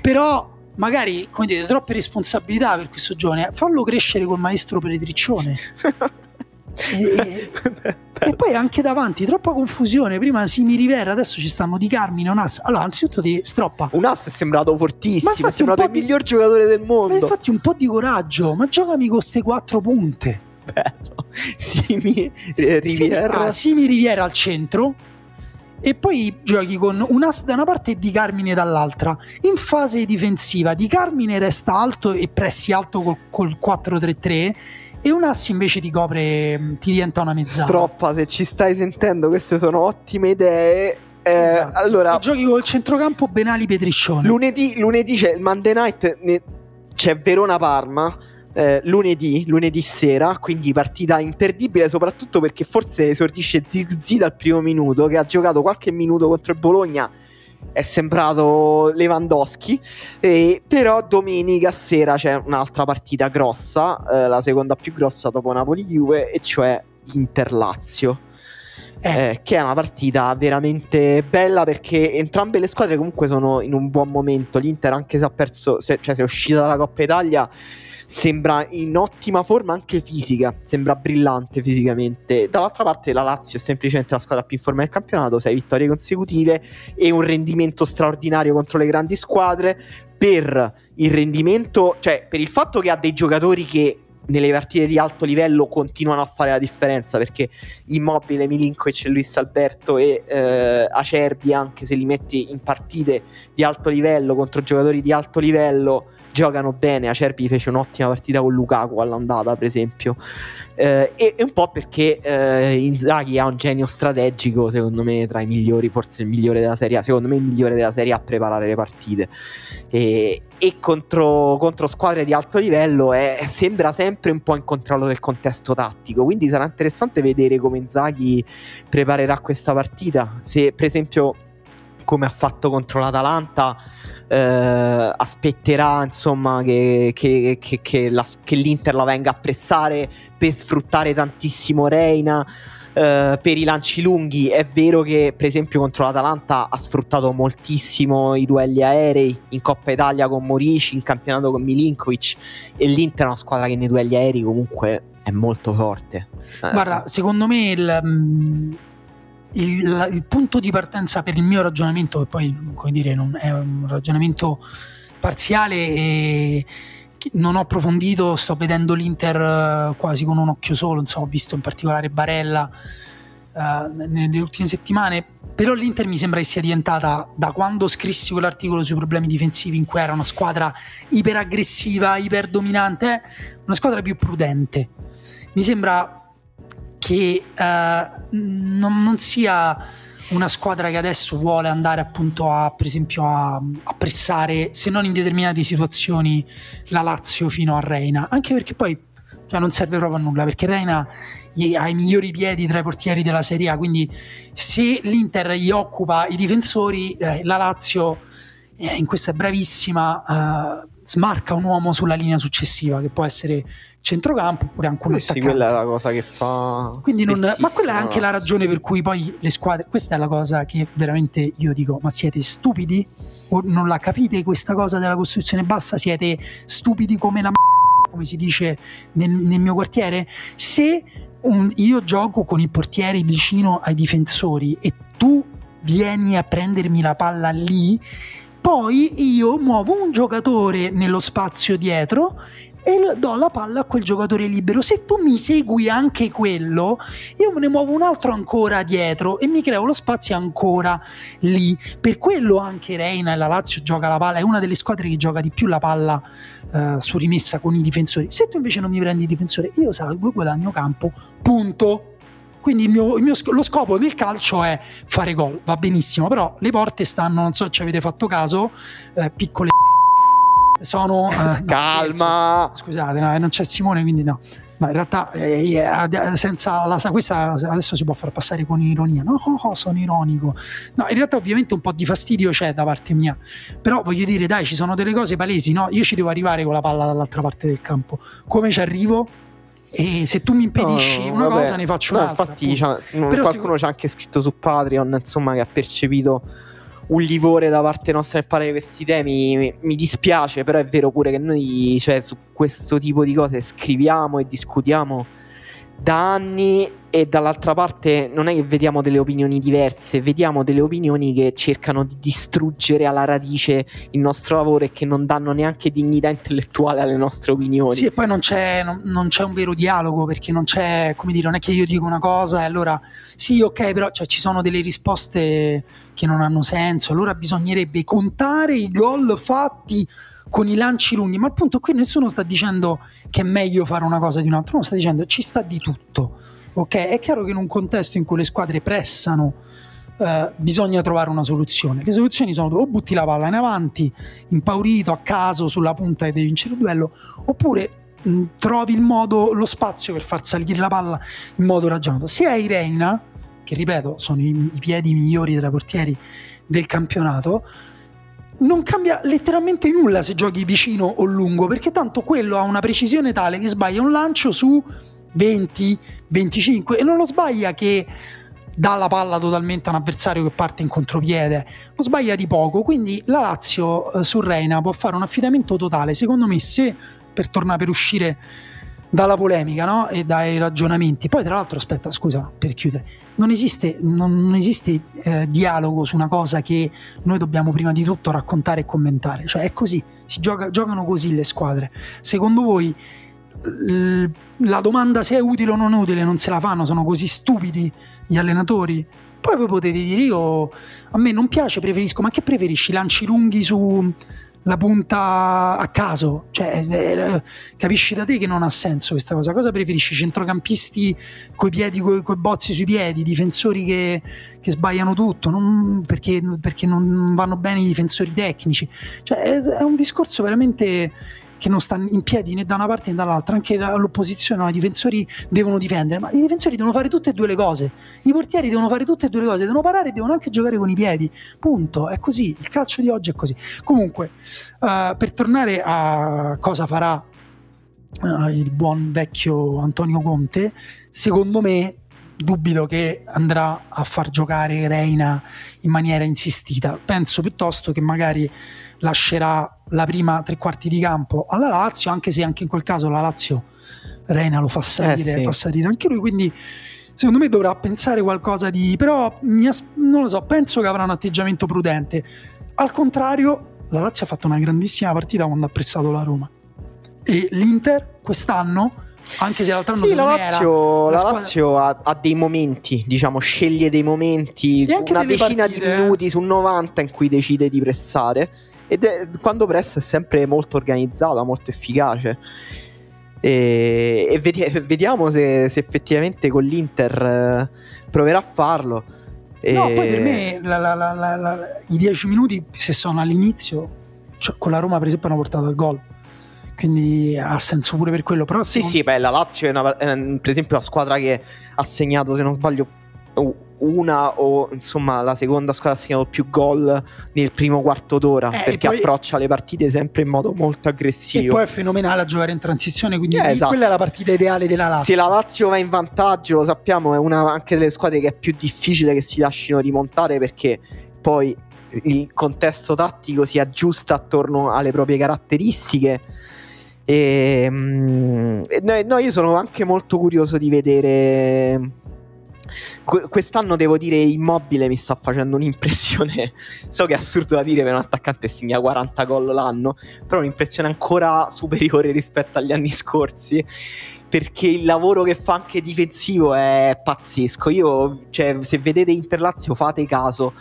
Però, magari, come dite, troppe responsabilità per questo giovane. Fallo crescere col maestro Petriccione. E- E poi anche davanti, troppa confusione. Prima Simi Rivera, adesso ci stanno di Carmine, Onas. Allora, anzitutto di Stroppa. Un ass è sembrato Ma fortissimo, è un sembrato il di- miglior giocatore del Ma mondo. infatti un po' di coraggio, ma giocami con queste quattro punte. Bello. Simi eh, Riviera. Simi, ah, Simi Riviera al centro e poi giochi con un as da una parte e Di Carmine dall'altra. In fase difensiva Di Carmine resta alto e pressi alto col, col 4-3-3 e un as invece ti copre, mh, ti diventa una mezzana. Stroppa, se ci stai sentendo, queste sono ottime idee. Eh, Esatto. Allora, E giochi col centrocampo Benali Petriccione. lunedì, lunedì c'è il Monday night, ne- c'è Verona-Parma. eh, lunedì, lunedì sera, quindi partita imperdibile, soprattutto perché forse esordisce Zirzi dal primo minuto, che ha giocato qualche minuto contro il Bologna. È sembrato Lewandowski, e- però domenica sera c'è un'altra partita grossa, eh, la seconda più grossa dopo Napoli-Juve, e cioè Inter-Lazio. Eh, Eh, che è una partita veramente bella perché entrambe le squadre comunque sono in un buon momento. L'Inter, anche se ha perso, se, cioè se è uscita dalla Coppa Italia, sembra in ottima forma anche fisica, sembra brillante fisicamente. Dall'altra parte, la Lazio è semplicemente la squadra più in forma del campionato, sei vittorie consecutive e un rendimento straordinario contro le grandi squadre. Per il rendimento, cioè per il fatto che ha dei giocatori che nelle partite di alto livello continuano a fare la differenza perché Immobile, Milinkovic, Luis Alberto e eh, Acerbi anche se li metti in partite di alto livello contro giocatori di alto livello giocano bene Acerbi fece un'ottima partita con Lukaku all'andata per esempio Eh, e, e un po' perché eh, Inzaghi ha un genio strategico secondo me tra i migliori forse il migliore della Serie secondo me il migliore della Serie A a preparare le partite e, e contro, contro squadre di alto livello è- sembra sempre un po' in controllo del contesto tattico. Quindi sarà interessante vedere come Inzaghi preparerà questa partita. Se, per esempio, come ha fatto contro l'Atalanta, eh, aspetterà insomma che, che- che- che la- che l'Inter la venga a pressare per sfruttare tantissimo Reina. eh, per i lanci lunghi è vero che per esempio contro l'Atalanta ha sfruttato moltissimo i duelli aerei in Coppa Italia con Morici, in campionato con Milinkovic e l'Inter è una squadra che nei duelli aerei comunque è molto forte. Eh, Guarda, secondo me il, mm, il- il punto di partenza per il mio ragionamento, che poi come dire, non è un ragionamento parziale e non ho approfondito, sto vedendo l'Inter eh, quasi con un occhio solo, insomma, ho visto in particolare Barella uh, nelle ultime settimane, però l'Inter mi sembra che sia diventata, da quando scrissi quell'articolo sui problemi difensivi in cui era una squadra iperaggressiva, iperdominante, una squadra più prudente. Mi sembra che uh, non, non sia una squadra che adesso vuole andare appunto a, per esempio, a, a, pressare, se non in determinate situazioni, la Lazio fino a Reina, anche perché poi cioè, non serve proprio a nulla, perché Reina ha i migliori piedi tra i portieri della Serie A, quindi se l'Inter gli occupa i difensori, eh, la Lazio eh, in questo è bravissima, eh, smarca un uomo sulla linea successiva, che può essere centrocampo oppure anche un eh sì, quella è la cosa che fa quindi non, ma quella è anche la ragione per cui poi le squadre questa è la cosa che veramente io dico ma siete stupidi? O non la capite questa cosa della costruzione bassa? Siete stupidi come la m- come si dice nel, nel mio quartiere? Se un, io gioco con il portiere vicino ai difensori e tu vieni a prendermi la palla lì poi io muovo un giocatore nello spazio dietro e do la palla a quel giocatore libero. Se tu mi segui anche quello, io me ne muovo un altro ancora dietro e mi creo lo spazio ancora lì. Per quello anche Reina e la Lazio gioca la palla, è una delle squadre che gioca di più la palla uh, su rimessa con i difensori. Se tu invece non mi prendi difensore, io salgo e guadagno campo, punto. Quindi il mio, il mio, lo scopo del calcio è fare gol, va benissimo, però le porte stanno, non so se ci avete fatto caso, eh, piccole sono... Eh, Calma! No, scusate, no, non c'è Simone, quindi no. Ma in realtà eh, eh senza la, questa adesso si può far passare con ironia. No, oh, oh, sono ironico. No, in realtà ovviamente un po' di fastidio c'è da parte mia. Però voglio dire, dai, ci sono delle cose palesi, no? Io ci devo arrivare con la palla dall'altra parte del campo. Come ci arrivo? E se tu mi impedisci no, una vabbè, cosa, ne faccio no, un'altra. Infatti, qualcuno secondo... ci ha anche scritto su Patreon, insomma, che ha percepito un livore da parte nostra nel parlare di questi temi. Mi, mi, dispiace, però è vero pure che noi, cioè, su questo tipo di cose scriviamo e discutiamo da anni e dall'altra parte non è che vediamo delle opinioni diverse, vediamo delle opinioni che cercano di distruggere alla radice il nostro lavoro e che non danno neanche dignità intellettuale alle nostre opinioni. Sì, e poi non c'è, non, non c'è un vero dialogo perché non c'è, come dire, non è che io dico una cosa e allora sì, ok, però cioè, ci sono delle risposte che non hanno senso, allora bisognerebbe contare i gol fatti con i lanci lunghi, ma appunto qui nessuno sta dicendo che è meglio fare una cosa di un altro, uno sta dicendo ci sta di tutto Ok, è chiaro che in un contesto in cui le squadre pressano eh, bisogna trovare una soluzione. Le soluzioni sono o butti la palla in avanti, impaurito a caso sulla punta e devi vincere il duello, oppure mh, trovi il modo, lo spazio per far salire la palla in modo ragionato. Se hai Reina, che ripeto sono i, i piedi migliori tra portieri del campionato, non cambia letteralmente nulla se giochi vicino o lungo, perché tanto quello ha una precisione tale che sbaglia un lancio su 20, 25 e non lo sbaglia che dà la palla totalmente a un avversario che parte in contropiede, lo sbaglia di poco, quindi la Lazio eh, su Reina può fare un affidamento totale, secondo me se per tornare per uscire dalla polemica no? e dai ragionamenti, poi tra l'altro aspetta scusa per chiudere, non esiste, non esiste eh, dialogo su una cosa che noi dobbiamo prima di tutto raccontare e commentare, cioè è così, si gioca, giocano così le squadre, secondo voi la domanda se è utile o non utile non se la fanno, sono così stupidi gli allenatori. Poi voi potete dire io a me non piace, preferisco, ma che preferisci? Lanci lunghi su la punta a caso, cioè eh, capisci da te che non ha senso questa cosa. Cosa preferisci? Centrocampisti coi piedi, coi, coi bozzi sui piedi, difensori che, che sbagliano tutto, non, perché, perché, non vanno bene i difensori tecnici. Cioè, è, è un discorso veramente che non sta in piedi né da una parte né dall'altra, anche l'opposizione, i difensori devono difendere, ma i difensori devono fare tutte e due le cose, i portieri devono fare tutte e due le cose, devono parare e devono anche giocare con i piedi, punto, è così, il calcio di oggi è così. Comunque, uh, per tornare a cosa farà uh, il buon vecchio Antonio Conte, secondo me dubito che andrà a far giocare Reina in maniera insistita, penso piuttosto che magari lascerà la prima tre quarti di campo alla Lazio, anche se anche in quel caso la Lazio Reina lo fa salire, eh sì. fa salire anche lui, quindi secondo me dovrà pensare qualcosa di... però as- non lo so, penso che avrà un atteggiamento prudente. Al contrario, la Lazio ha fatto una grandissima partita quando ha pressato la Roma. E l'Inter quest'anno, anche se l'altro anno Sì, la Lazio, la squadra- Lazio ha, ha dei momenti, diciamo, sceglie dei momenti, una decina partite, di eh. minuti su 90 in cui decide di pressare. Ed è, quando pressa è sempre molto organizzata, molto efficace. E, e vedi- vediamo se, se effettivamente con l'Inter eh, proverà a farlo. No, E- poi per me la- la- la- i dieci minuti, se sono all'inizio, cioè, con la Roma per esempio hanno portato al gol. Quindi ha senso pure per quello. Però Sì, secondo- sì, beh, la Lazio è una- è, per esempio la squadra che ha segnato, se non sbaglio, u- una o insomma la seconda squadra ha segnato più gol nel primo quarto d'ora Eh, e perché poi- approccia le partite sempre in modo molto E aggressivo. poi è fenomenale a giocare in transizione, quindi Eh, esatto. quella è la partita ideale della Lazio. Se la Lazio va in vantaggio, lo sappiamo, è una anche delle squadre che è più difficile che si lasciano rimontare perché poi il contesto tattico si aggiusta attorno alle proprie caratteristiche. E, mm, e no, io sono anche molto curioso di vedere. Que- Quest'anno devo dire Immobile mi sta facendo un'impressione. So che è assurdo da dire per un attaccante che segna 40 gol l'anno, però un'impressione ancora superiore rispetto agli anni scorsi perché il lavoro che fa anche difensivo è pazzesco. Io, cioè, se vedete Interlazio, fate caso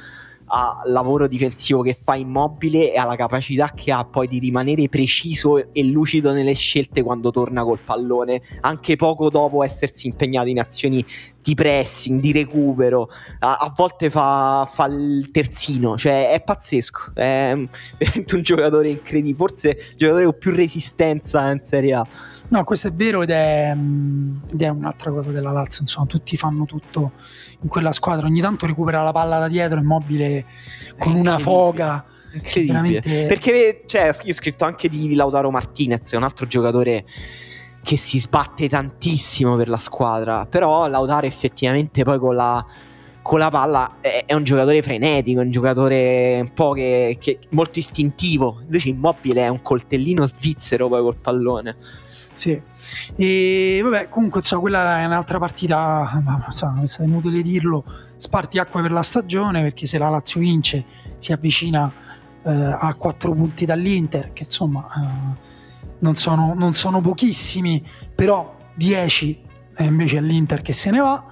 al lavoro difensivo che fa immobile e alla capacità che ha poi di rimanere preciso e lucido nelle scelte quando torna col pallone, anche poco dopo essersi impegnato in azioni di pressing, di recupero. A, a volte fa, fa il terzino, cioè è pazzesco. È veramente un giocatore incredibile, forse il giocatore con più resistenza in Serie A. No, questo è vero ed è, mm, ed è un'altra cosa della Lazio. Insomma, tutti fanno tutto in quella squadra. Ogni tanto recupera la palla da dietro, immobile con una foga. Veramente- Perché cioè, io ho scritto anche di Lautaro Martinez, un altro giocatore che si sbatte tantissimo per la squadra. Però Lautaro effettivamente poi con la, con la palla è, è un giocatore frenetico, è un giocatore un po' che, che- molto istintivo. Invece Immobile è un coltellino svizzero poi col pallone. Sì. E vabbè, comunque, insomma, quella è un'altra partita. Ma insomma, è inutile dirlo. Spartiacque per la stagione perché se la Lazio vince si avvicina eh, a 4 punti dall'Inter, che insomma eh, non, sono, non sono pochissimi, però 10 è invece l'Inter che se ne va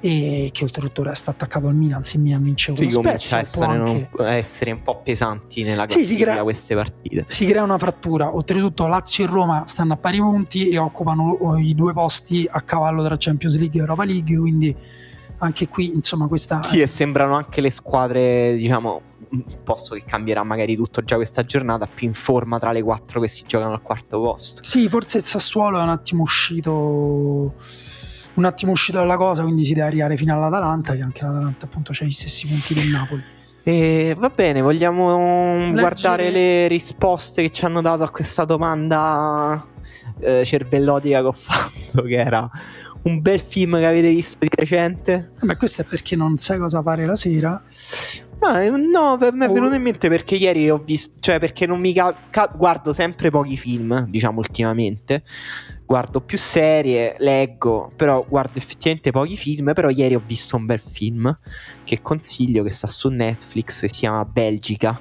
e che oltretutto resta attaccato al Milan se il Milan vince con Sì, comincia Spezia essere, anche- un- a essere un po' pesanti nella Sì, si classifica crea- queste partite. si crea una frattura. Oltretutto, Lazio e Roma stanno a pari punti e occupano i due posti a cavallo tra Champions League e Europa League. Quindi, anche qui, insomma, questa Sì, e sembrano anche le squadre, diciamo, posto che cambierà magari tutto già questa giornata, più in forma tra le quattro che si giocano al quarto posto. Sì, forse il Sassuolo è un attimo uscito. Un attimo uscito dalla cosa, quindi si deve arrivare fino all'Atalanta, che anche l'Atalanta, appunto, ha gli stessi punti del Napoli. E va bene, vogliamo Leggere- guardare le risposte che ci hanno dato a questa domanda eh, cervellotica che ho fatto, che era un bel film che avete visto di recente? Vabbè, questo è perché non sai cosa fare la sera. Ma, eh, no, per me è Oh. venuto in mente perché ieri ho visto, cioè perché non mi ca- ca- guardo sempre pochi film, diciamo ultimamente. Guardo più serie, leggo, però guardo effettivamente pochi film. Però ieri ho visto un bel film che consiglio che sta su Netflix, si chiama Belgica.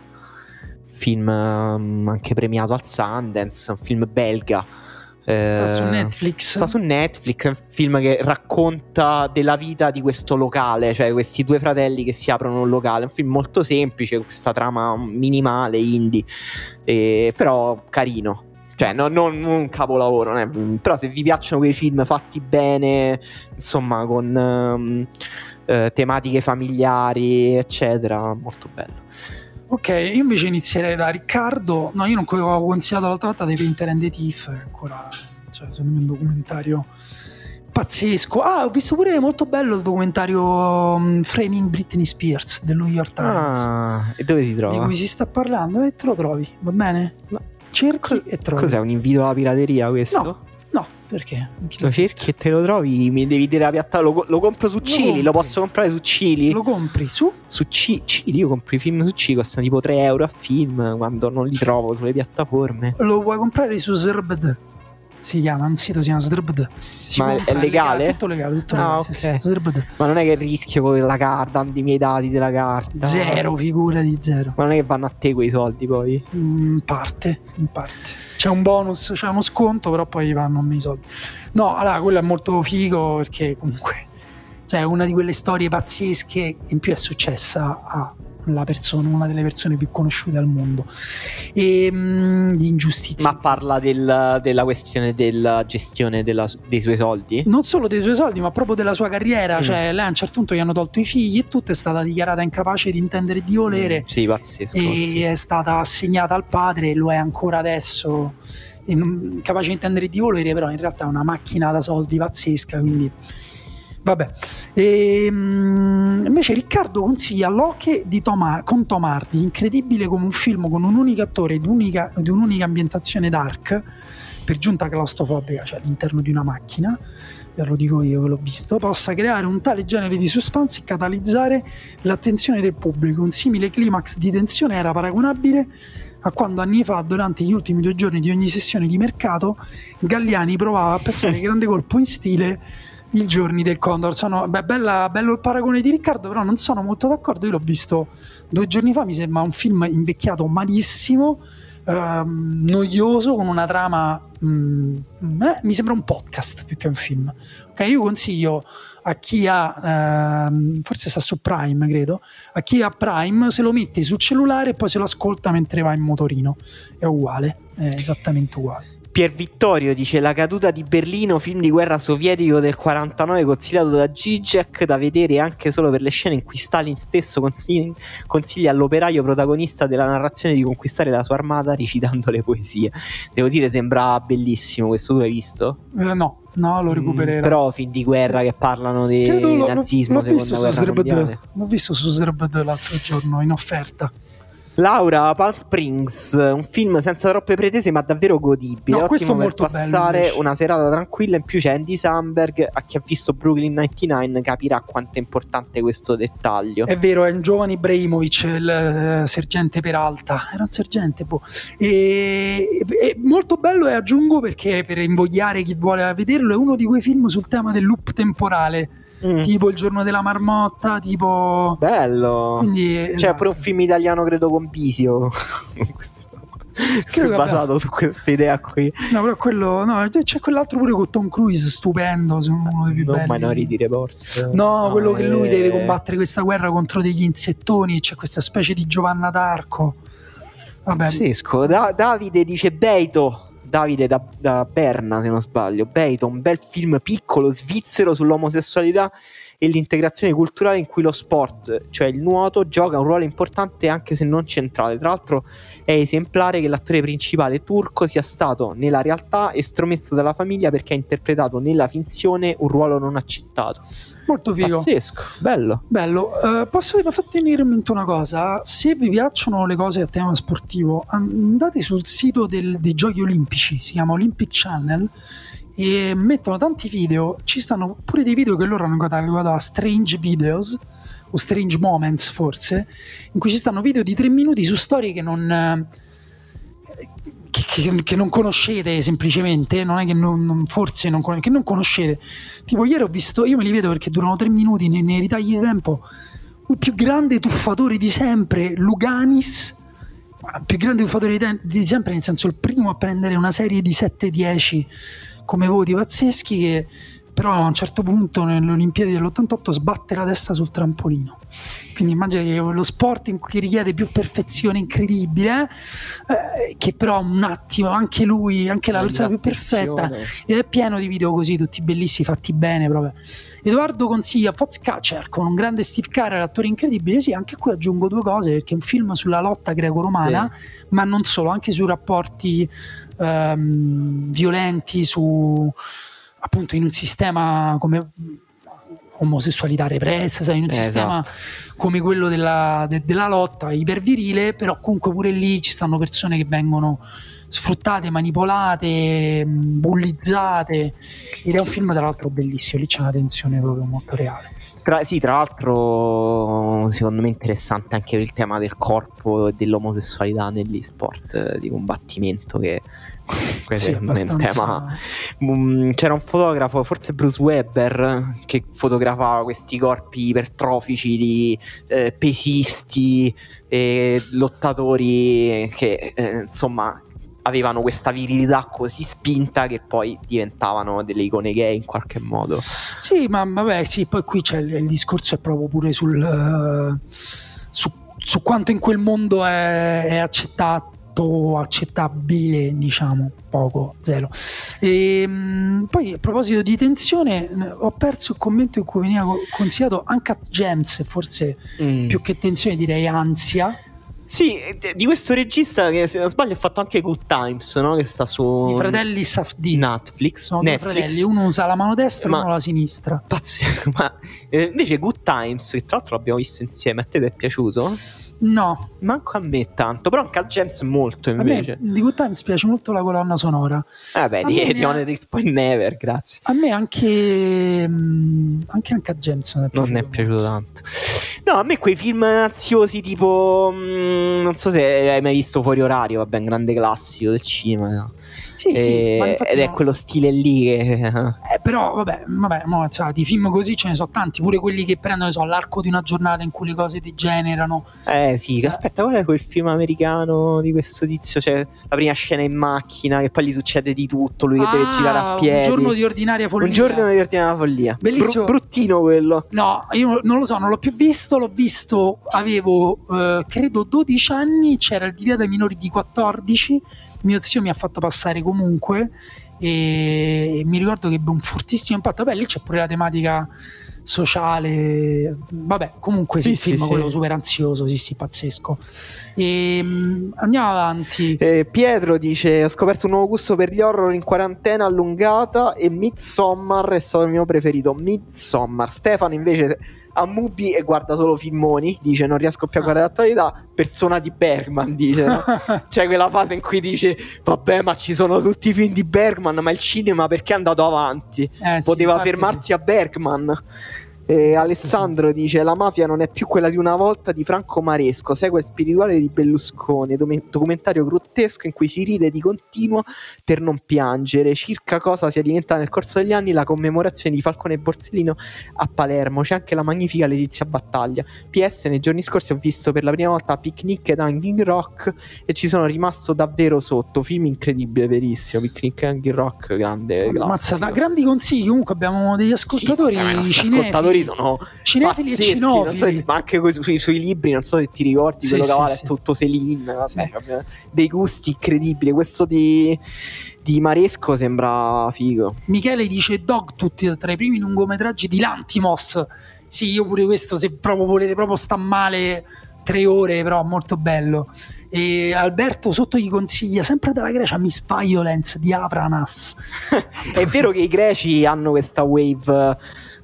Film ehm, anche premiato al Sundance, un film belga. Sta Eh, su Netflix. Sta su Netflix, è un film che racconta della vita di questo locale, cioè questi due fratelli che si aprono un locale. È un film molto semplice, con questa trama minimale, indie, eh, però carino. Cioè, no- non un capolavoro, non è- però se vi piacciono quei film fatti bene, insomma, con ehm, eh, tematiche familiari, eccetera, molto bello. Ok, io invece inizierei da Riccardo. No, io non avevo consigliato l'altra volta dei Painter and the Thief, ancora, cioè, secondo me è un documentario pazzesco. Ah, ho visto pure molto bello il documentario mm, Framing Britney Spears del New York Times, Ah, e dove si di trova? cui si sta parlando e te lo trovi, va bene? Ma- Cerchi e trovi. Cos'è un invito alla pirateria questo? No. No, perché? Lo cerchi e te lo trovi, mi devi dire la piattaforma. Lo, lo compro su Cili, compri. lo posso comprare su Cili. Lo compri su? Su C- Cili, io compro i film su Cili, costano tipo 3 euro a film quando non li trovo sulle piattaforme. Lo puoi comprare su Zerbed. Si chiama, un sito si chiama Sdrbd. Si Ma è- compra, è legale? Tutto legale, tutto Ah, legale. ok. sì, sì, Sdrbd. Ma non è che rischio con la carta, i miei dati della carta. Zero, figura di zero. Ma non è che vanno a te quei soldi poi. In parte, in parte. C'è un bonus, c'è uno sconto, però poi vanno a me i soldi. No, allora, quello è molto figo perché comunque cioè, è una di quelle storie pazzesche. In più è successa a persona, una delle persone più conosciute al mondo. E mm, di ingiustizia. Ma parla del- della questione della gestione della- dei suoi soldi? non solo dei suoi soldi, ma proprio della sua carriera. Mm. Cioè, lei a un certo punto gli hanno tolto i figli e tutto è stata dichiarata incapace di intendere e di volere. Sì, pazzesco. e pazzesco. è stata assegnata al padre e lo è ancora adesso e non- capace di intendere di volere però in realtà è una macchina da soldi pazzesca quindi vabbè e, mm, invece Riccardo consiglia Loche di Tom con Tom Hardy incredibile come un film con un unico attore ed unica- ed un'unica ambientazione dark per giunta claustrofobica cioè all'interno di una macchina e lo dico io che l'ho visto, possa creare un tale genere di suspense e catalizzare l'attenzione del pubblico. Un simile climax di tensione era paragonabile a quando anni fa, durante gli ultimi due giorni di ogni sessione di mercato, Galliani provava a pensare grande colpo in stile i giorni del Condor. Sono, beh, bella- bello il paragone di Riccardo, però non sono molto d'accordo. Io l'ho visto due giorni fa, mi sembra un film invecchiato malissimo, ehm, noioso, con una trama... mm, eh, mi sembra un podcast più che un film. Ok, io consiglio a chi ha, ehm, forse sta su Prime, credo, a chi ha Prime se lo metti sul cellulare e poi se lo ascolta mentre va in motorino. È uguale, è esattamente uguale. Pier Vittorio dice La caduta di Berlino, film di guerra sovietico del 49 consigliato da Zizek da vedere anche solo per le scene in cui Stalin stesso consigli- consiglia all'operaio protagonista della narrazione di conquistare la sua armata recitando le poesie. Devo dire, sembra bellissimo questo, tu l'hai visto? Eh, no, no, lo Mm, recupererò. però film di guerra che parlano di Credo l'ho, l'ho- nazismo, l'ho visto su mondiale. L'ho visto su Srebd l'altro giorno in offerta. Laura Palm Springs, un film senza troppe pretese ma davvero godibile. No, questo Ottimo è per molto bello, passare invece. una serata tranquilla. In più c'è Andy Samberg. A chi ha visto Brooklyn 99 capirà quanto è importante questo dettaglio. È vero, è un giovane Ibrahimovic, il eh, sergente Peralta. Era un sergente, boh. E, e molto bello e aggiungo perché per invogliare chi vuole vederlo è uno di quei film sul tema del loop temporale, Mm, tipo Il giorno della marmotta, tipo... bello. Quindi, C'è esatto. pure un film italiano, credo, con. Credo che basato su questa idea qui. No, però quello... No, c'è quell'altro pure con Tom Cruise, stupendo, secondo uno dei più Non belli. Minority Report. No, quello che lui eh, deve combattere questa guerra contro degli insettoni, c'è questa specie di Giovanna d'Arco. Vabbè, Pazzesco. Da- Davide dice Beito. Davide da, da Berna, se non sbaglio. Beito, un bel film piccolo svizzero sull'omosessualità e l'integrazione culturale in cui lo sport, cioè il nuoto, gioca un ruolo importante anche se non centrale. Tra l'altro è esemplare che l'attore principale turco sia stato nella realtà estromesso dalla famiglia perché ha interpretato nella finzione un ruolo non accettato. molto figo. Pazzesco, bello. Bello, Eh, posso venire in mente una cosa? Se vi piacciono le cose a tema sportivo, andate sul sito del- dei giochi olimpici, si chiama Olympic Channel, e mettono tanti video. Ci stanno pure dei video che loro hanno catalogato a Strange Videos o Strange Moments, forse, in cui ci stanno video di tre minuti su storie che non. eh, Che, che- che non conoscete semplicemente, non è che non, non- forse non, che non conoscete. Tipo, ieri ho visto, io me li vedo perché durano tre minuti nei, nei ritagli di tempo. Il più grande tuffatore di sempre, Luganis, il più grande tuffatore di, te- di sempre, nel senso il primo a prendere una serie di 7-10 come voti pazzeschi, che però a un certo punto nelle Olimpiadi dell'88 sbatte la testa sul trampolino. Quindi immagina che lo sport in cui richiede più perfezione incredibile, eh, che però un attimo, anche lui, anche la persona più perfetta, ed è pieno di video così, tutti bellissimi, fatti bene proprio. Edoardo consiglia Foxcatcher con un grande Steve Carell, attore incredibile. Sì, anche qui aggiungo due cose perché è un film sulla lotta greco-romana, ma non solo, anche sui rapporti ehm, violenti, su appunto in un sistema come omosessualità repressa, sai, in un Eh, sistema esatto. come quello della, de- della lotta ipervirile, però comunque pure lì ci stanno persone che vengono sfruttate, manipolate, mh, bullizzate ed è un film tra l'altro bellissimo, lì c'è una tensione proprio molto reale. Tra, sì, tra l'altro, secondo me è interessante anche il tema del corpo e dell'omosessualità negli sport eh, di combattimento. Che sì, è un tema. Um, c'era un fotografo, forse Bruce Weber, che fotografava questi corpi ipertrofici di eh, pesisti e lottatori che eh, insomma avevano questa virilità così spinta che poi diventavano delle icone gay in qualche modo. Sì, ma vabbè, sì, poi qui c'è il, il discorso è proprio pure sul uh, su, su, quanto in quel mondo è, è accettato accettabile, diciamo, poco, zero. E, mh, poi a proposito di tensione, ho perso il commento in cui veniva consigliato anche a James, forse mm. più che tensione direi ansia sì, di questo regista che se non sbaglio ha fatto anche Good Times, no? Che sta su I fratelli Safdie. Netflix. Sono Netflix. due fratelli, uno usa la mano destra e uno la sinistra. Pazzesco, ma eh, invece Good Times, che tra l'altro l'abbiamo visto insieme, a te ti è piaciuto? No. Manco a me tanto, però anche a James molto invece. A me di Good Times piace molto la colonna sonora. Vabbè, eh di, di. Honor X Never, grazie. A me anche, mm, anche, anche a James non è piaciuto. Non è piaciuto tanto. No, a me quei film ansiosi tipo... Mh, mm, non so se hai mai visto Fuori Orario, vabbè, un grande classico del cinema. No? Sì, e, sì, ed è no. quello stile lì che... Eh, però vabbè, vabbè mo, cioè, di film così ce ne sono tanti, pure quelli che prendono so, l'arco di una giornata in cui le cose degenerano. Eh sì, eh. aspetta, qual è quel film americano di questo tizio? Cioè, la prima scena in macchina, che poi gli succede di tutto, lui ah, che deve girare a piedi. Un giorno di ordinaria follia. Un giorno di ordinaria follia. Bellissimo. Bru- bruttino quello. No, io non lo so, non l'ho più visto, l'ho visto, avevo eh, credo 12 anni, c'era il divieto ai minori di 14 mio zio mi ha fatto passare comunque e mi ricordo che ebbe un fortissimo impatto. Beh, lì c'è pure la tematica sociale, vabbè, comunque sì, sì il film sì, quello super ansioso, sì, sì, pazzesco. E, um, andiamo avanti. Eh, Pietro dice: Ho scoperto un nuovo gusto per gli horror in quarantena allungata e Midsommar è stato il mio preferito. Midsommar. Stefano invece a Mubi e guarda solo filmoni. Dice: Non riesco più a guardare l'attualità. Persona di Bergman. Dice: no? C'è quella fase in cui dice: Vabbè, ma ci sono tutti i film di Bergman. Ma il cinema perché è andato avanti? Eh, Poteva sì, fermarsi sì. a Bergman. E Alessandro dice: La mafia non è più quella di una volta di Franco Maresco, segue il spirituale di Berlusconi, documentario grottesco in cui si ride di continuo per non piangere. Circa cosa sia diventata nel corso degli anni la commemorazione di Falcone e Borsellino a Palermo. C'è anche la magnifica Letizia Battaglia. PS, nei giorni scorsi ho visto per la prima volta Picnic ed Hanging Rock e ci sono rimasto davvero sotto. Film incredibile, verissimo. Picnic e Hanging Rock, grande. Mazzata, grandi consigli. Comunque abbiamo degli ascoltatori. Sì, ascoltatori libri sono cinefili e cinofili. So, ma anche sui, sui, libri, non so se ti ricordi sì, quello sì, che aveva sì. tutto Selin, vabbè, vabbè, dei gusti incredibili. Questo di di Maresco sembra figo. Michele dice Dog tutti tra i primi lungometraggi di Lantimos. Sì, io pure questo, se proprio volete proprio sta male tre ore, però molto bello. E Alberto sotto gli consiglia sempre dalla Grecia Miss Violence di Avranas. È vero che i greci hanno questa wave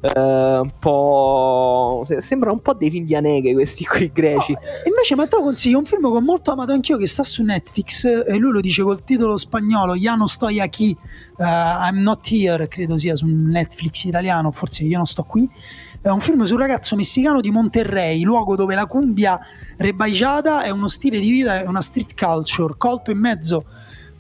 eh, un po'. Sembra un po' dei film di Aneghe questi qui greci. No, invece, Matteo consiglia un film che ho molto amato anch'io che sta su Netflix e lui lo dice col titolo spagnolo Jano Stoy aquí, uh, I'm not here, credo sia su Netflix italiano, forse io non sto qui. È un film sul ragazzo messicano di Monterrey, luogo dove la cumbia rebaiciata è uno stile di vita, è una street culture, colto in mezzo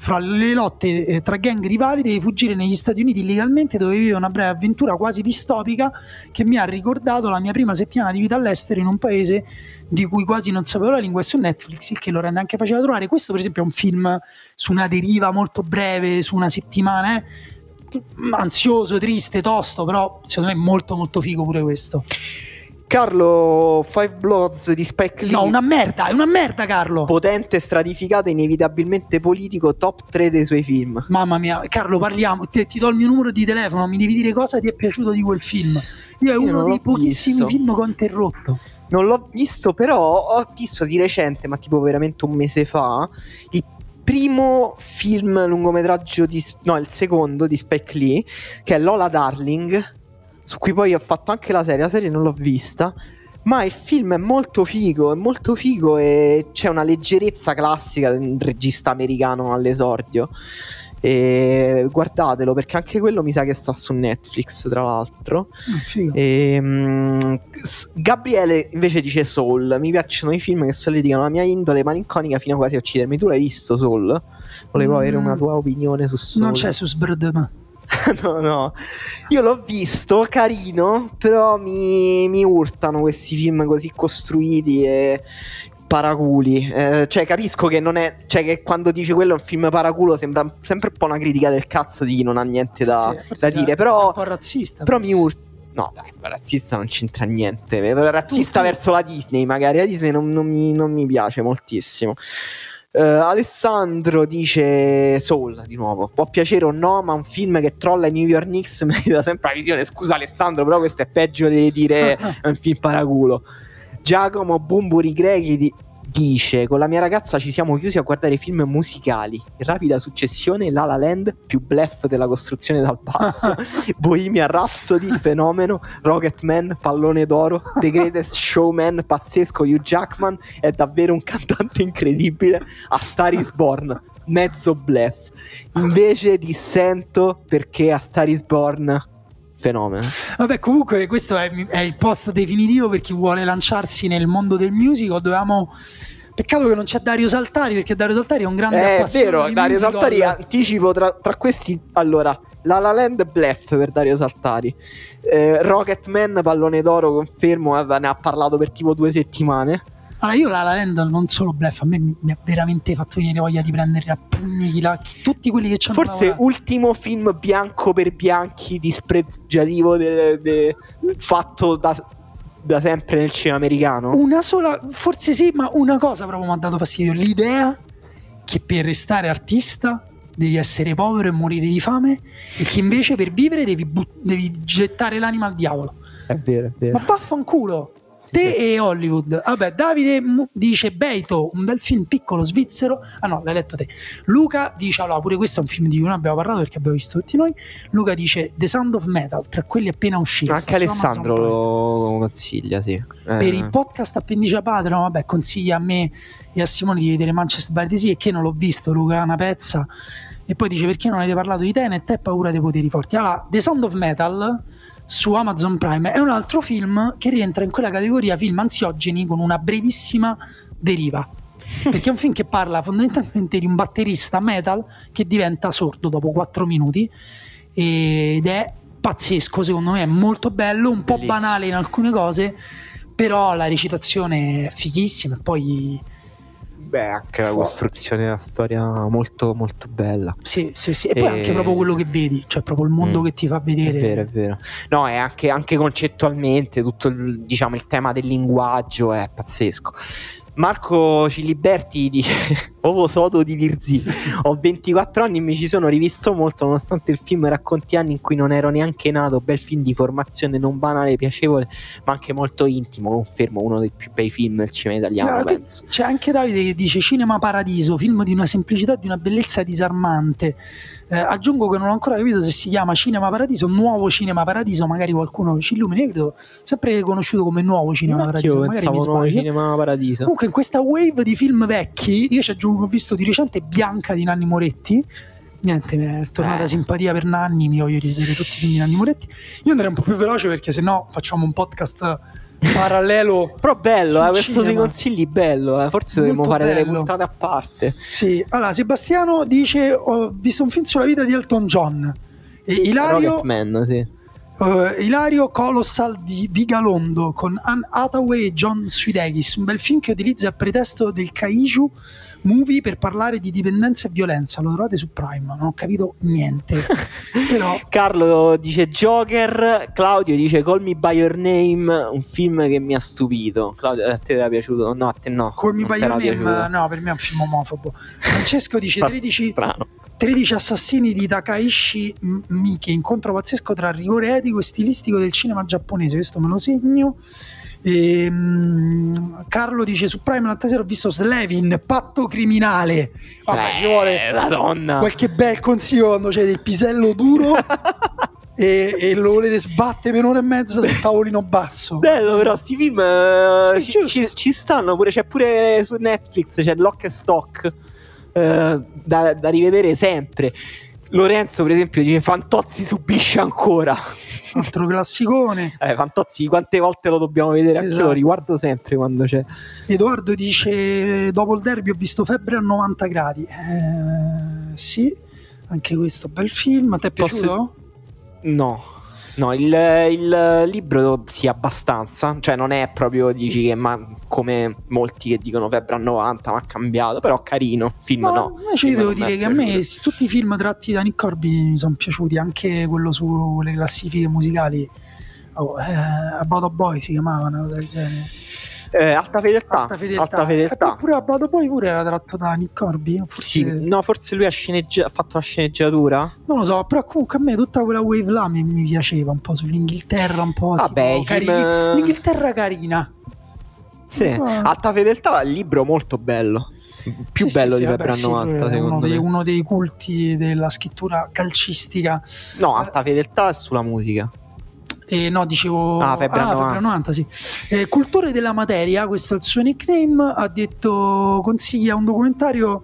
fra le lotte eh, tra gang rivali devi fuggire negli Stati Uniti illegalmente dove vive una breve avventura quasi distopica che mi ha ricordato la mia prima settimana di vita all'estero in un paese di cui quasi non sapevo la lingua e su Netflix il che lo rende anche facile da trovare questo per esempio è un film su una deriva molto breve su una settimana eh? ansioso, triste, tosto però secondo me è molto molto figo pure questo Carlo Five Bloods di Spike Lee. No, una merda, è una merda, Carlo. Potente, stratificato, inevitabilmente politico, top 3 dei suoi film. Mamma mia, Carlo, parliamo. Ti, ti do il mio numero di telefono, mi devi dire cosa ti è piaciuto di quel film. Io è Io uno dei pochissimi visto. film che ho interrotto. Non l'ho visto, però ho visto di recente, ma tipo veramente un mese fa, il primo film lungometraggio di no, il secondo di Spike Lee, che è Lola Darling su cui poi ho fatto anche la serie, la serie non l'ho vista, ma il film è molto figo, è molto figo e c'è una leggerezza classica del regista americano all'esordio. E guardatelo perché anche quello mi sa che sta su Netflix, tra l'altro. Figo. E, s- Gabriele invece dice Soul. Mi piacciono i film che sollevano la mia indole malinconica fino a quasi a uccidermi. Tu l'hai visto Soul? Volevo Mm. avere una tua opinione su Soul. Non c'è su Sbrdm. no, no. Io l'ho visto, carino, però mi, mi urtano questi film così costruiti e paraculi. Eh, cioè, capisco che non è. Cioè, che quando dici quello è un film paraculo sembra sempre un po' una critica del cazzo di chi non ha niente da, Sì, da dire. Però, un po' razzista. però mi forse. urta. No, dai, razzista non c'entra niente. Razzista Tu- tu- verso la Disney, magari. La Disney non, non mi, non mi piace moltissimo. Eh, Alessandro dice Soul di nuovo. Può piacere o no, ma un film che trolla i New York Knicks merita sempre la visione. Scusa, Alessandro, però questo è peggio di dire è un film paraculo. Giacomo Bumburi Grechi di- dice: Con la mia ragazza ci siamo chiusi a guardare film musicali. In rapida successione, La La Land, più bluff della costruzione dal basso. Bohemian Rhapsody, fenomeno. Rocketman, pallone d'oro. The Greatest Showman, pazzesco. Hugh Jackman è davvero un cantante incredibile. A Star is Born, mezzo bluff. Invece dissento perché a Star is Born, fenomeno. Vabbè, comunque questo è, è il post definitivo per chi vuole lanciarsi nel mondo del musical. Dovevamo... Peccato che non c'è Dario Saltari, perché Dario Saltari è un grande È appassionato vero, di Dario musical. Saltari anticipo tra, tra questi. Allora, La La Land Bluff per Dario Saltari. Eh, Rocketman, pallone d'oro, confermo, eh, ne ha parlato per tipo due settimane. Allora, io la La Land non solo bluff, a me mi, mi ha veramente fatto venire voglia di prendere a pugni chi la- chi- tutti quelli che ci hanno Forse lavorato. ultimo film bianco per bianchi dispregiativo de- de- fatto da, da sempre nel cinema americano. Una sola, forse sì, ma una cosa proprio mi ha dato fastidio: l'idea che per restare artista devi essere povero e morire di fame, e che invece per vivere devi, but- devi gettare l'anima al diavolo. È vero, è vero. Ma vaffanculo! Te e Hollywood. Vabbè, Davide dice Beito, un bel film piccolo svizzero. Ah no, l'hai letto te. Luca dice, allora pure questo è un film di cui non abbiamo parlato perché abbiamo visto tutti noi. Luca dice The Sound of Metal, tra quelli appena usciti. Anche Alessandro lo consiglia, sì. Eh. Per il podcast Appendice a Padre, no, vabbè, consiglia a me e a Simone di vedere Manchester by the Sea e che non l'ho visto, Luca, una pezza. E poi dice perché non avete parlato di Tenet e paura dei poteri forti. Allora, The Sound of Metal su Amazon Prime è un altro film che rientra in quella categoria film ansiogeni con una brevissima deriva. Perché è un film che parla fondamentalmente di un batterista metal che diventa sordo dopo 4 minuti ed è pazzesco, secondo me è molto bello, un po' Bellissimo. banale in alcune cose, però la recitazione è fighissima e poi Beh, anche la costruzione della storia molto, molto bella. sì, sì, sì. E poi E- anche proprio quello che vedi, cioè proprio il mondo Mm. che ti fa vedere. È vero, è vero. No, è anche, anche concettualmente tutto il, diciamo, il tema del linguaggio è pazzesco. Marco Ciliberti dice Ovo Sodo di Virzi Ho 24 anni e mi ci sono rivisto molto Nonostante il film racconti anni in cui non ero neanche nato Bel film di formazione non banale, piacevole Ma anche molto intimo Confermo, uno dei più bei film del cinema italiano penso. C'è anche Davide che dice Cinema Paradiso, film di una semplicità e di una bellezza disarmante. Eh, aggiungo che non ho ancora capito se si chiama Cinema Paradiso, nuovo Cinema Paradiso, magari qualcuno ci illumina. Io credo sempre conosciuto come nuovo Cinema Paradiso, magari mi sbaglio. Cinema Paradiso Comunque in questa wave di film vecchi, io ci aggiungo, ho visto di recente Bianca di Nanni Moretti. Niente, mi è tornata Eh. simpatia per Nanni, mi voglio rivedere tutti i film di Nanni Moretti. Io andrei un po' più veloce perché sennò facciamo un podcast parallelo. Però bello, eh, questo dei consigli bello eh. Forse dovremmo Molto fare delle bello. puntate a parte Sì, allora Sebastiano dice: Ho visto un film sulla vita di Elton John. E Ilario, Rocketman, sì eh, Ilario Colossal di Vigalondo con Anne Hathaway e John Sudeikis, un bel film che utilizza il pretesto del Kaiju movie per parlare di dipendenza e violenza. Lo trovate su Prime, non ho capito niente. Però Carlo dice Joker, Claudio dice Call Me By Your Name, un film che mi ha stupito. Claudio, a te era piaciuto? No, a te no. Call Me By Your Name, piaciuto. no, per me è un film omofobo. Francesco dice Fa 13, Strano. 13 assassini di Takaishi M- Miike, incontro pazzesco tra rigore etico e stilistico del cinema giapponese, questo me lo segno. Ehm, Carlo dice su Prime l'altra sera ho visto Slevin, patto criminale. Vabbè, ci Eh, vuole la donna. qualche bel consiglio quando c'è del pisello duro e, e lo volete sbattere per un'ora e mezza sul tavolino basso. Bello, però, sti film eh, Sì, ci, ci- ci stanno pure. C'è pure su Netflix, c'è Lock e Stock. Eh, da, da rivedere sempre. Lorenzo, per esempio, dice Fantozzi subisce ancora. Altro classicone. Eh, Fantozzi, quante volte lo dobbiamo vedere? Anche Esatto. lo riguardo sempre quando c'è. Edoardo dice: Dopo il derby ho visto Febbre a 90 gradi. Eh, sì, anche questo bel film. A te è Posso- piaciuto? No. No, il, il libro sì, abbastanza. Cioè, non è proprio dici che ma come molti che dicono Febbre a 90, ma ha cambiato. Però carino. Film no. invece io devo dire che a me tutti i film tratti da Nick Corby mi sono piaciuti, anche quello sulle classifiche musicali. Oh, eh, About a Boy si chiamava una cosa del genere. Eh, alta fedeltà. Alta fedeltà. Alta fedeltà. Eh, pure About a Boy pure era tratto da Nick Corby. Forse, Sì, no, forse lui ha, sceneggia- ha fatto la sceneggiatura. Non lo so, però comunque a me tutta quella wave là mi, mi piaceva un po' sull'Inghilterra, un po' Vabbè, tipo cari- film- l'Inghilterra carina. Sì, Ah. Alta fedeltà, il libro molto bello. Più Sì, bello sì, di sì, lui 90, è secondo uno dei, me. uno dei culti della scrittura calcistica. No, Alta fedeltà è sulla musica. E no, dicevo. Ah, Febbre a 90. Febbre a 90, sì. Eh, cultore della materia, questo è il suo nickname. Ha detto: consiglia un documentario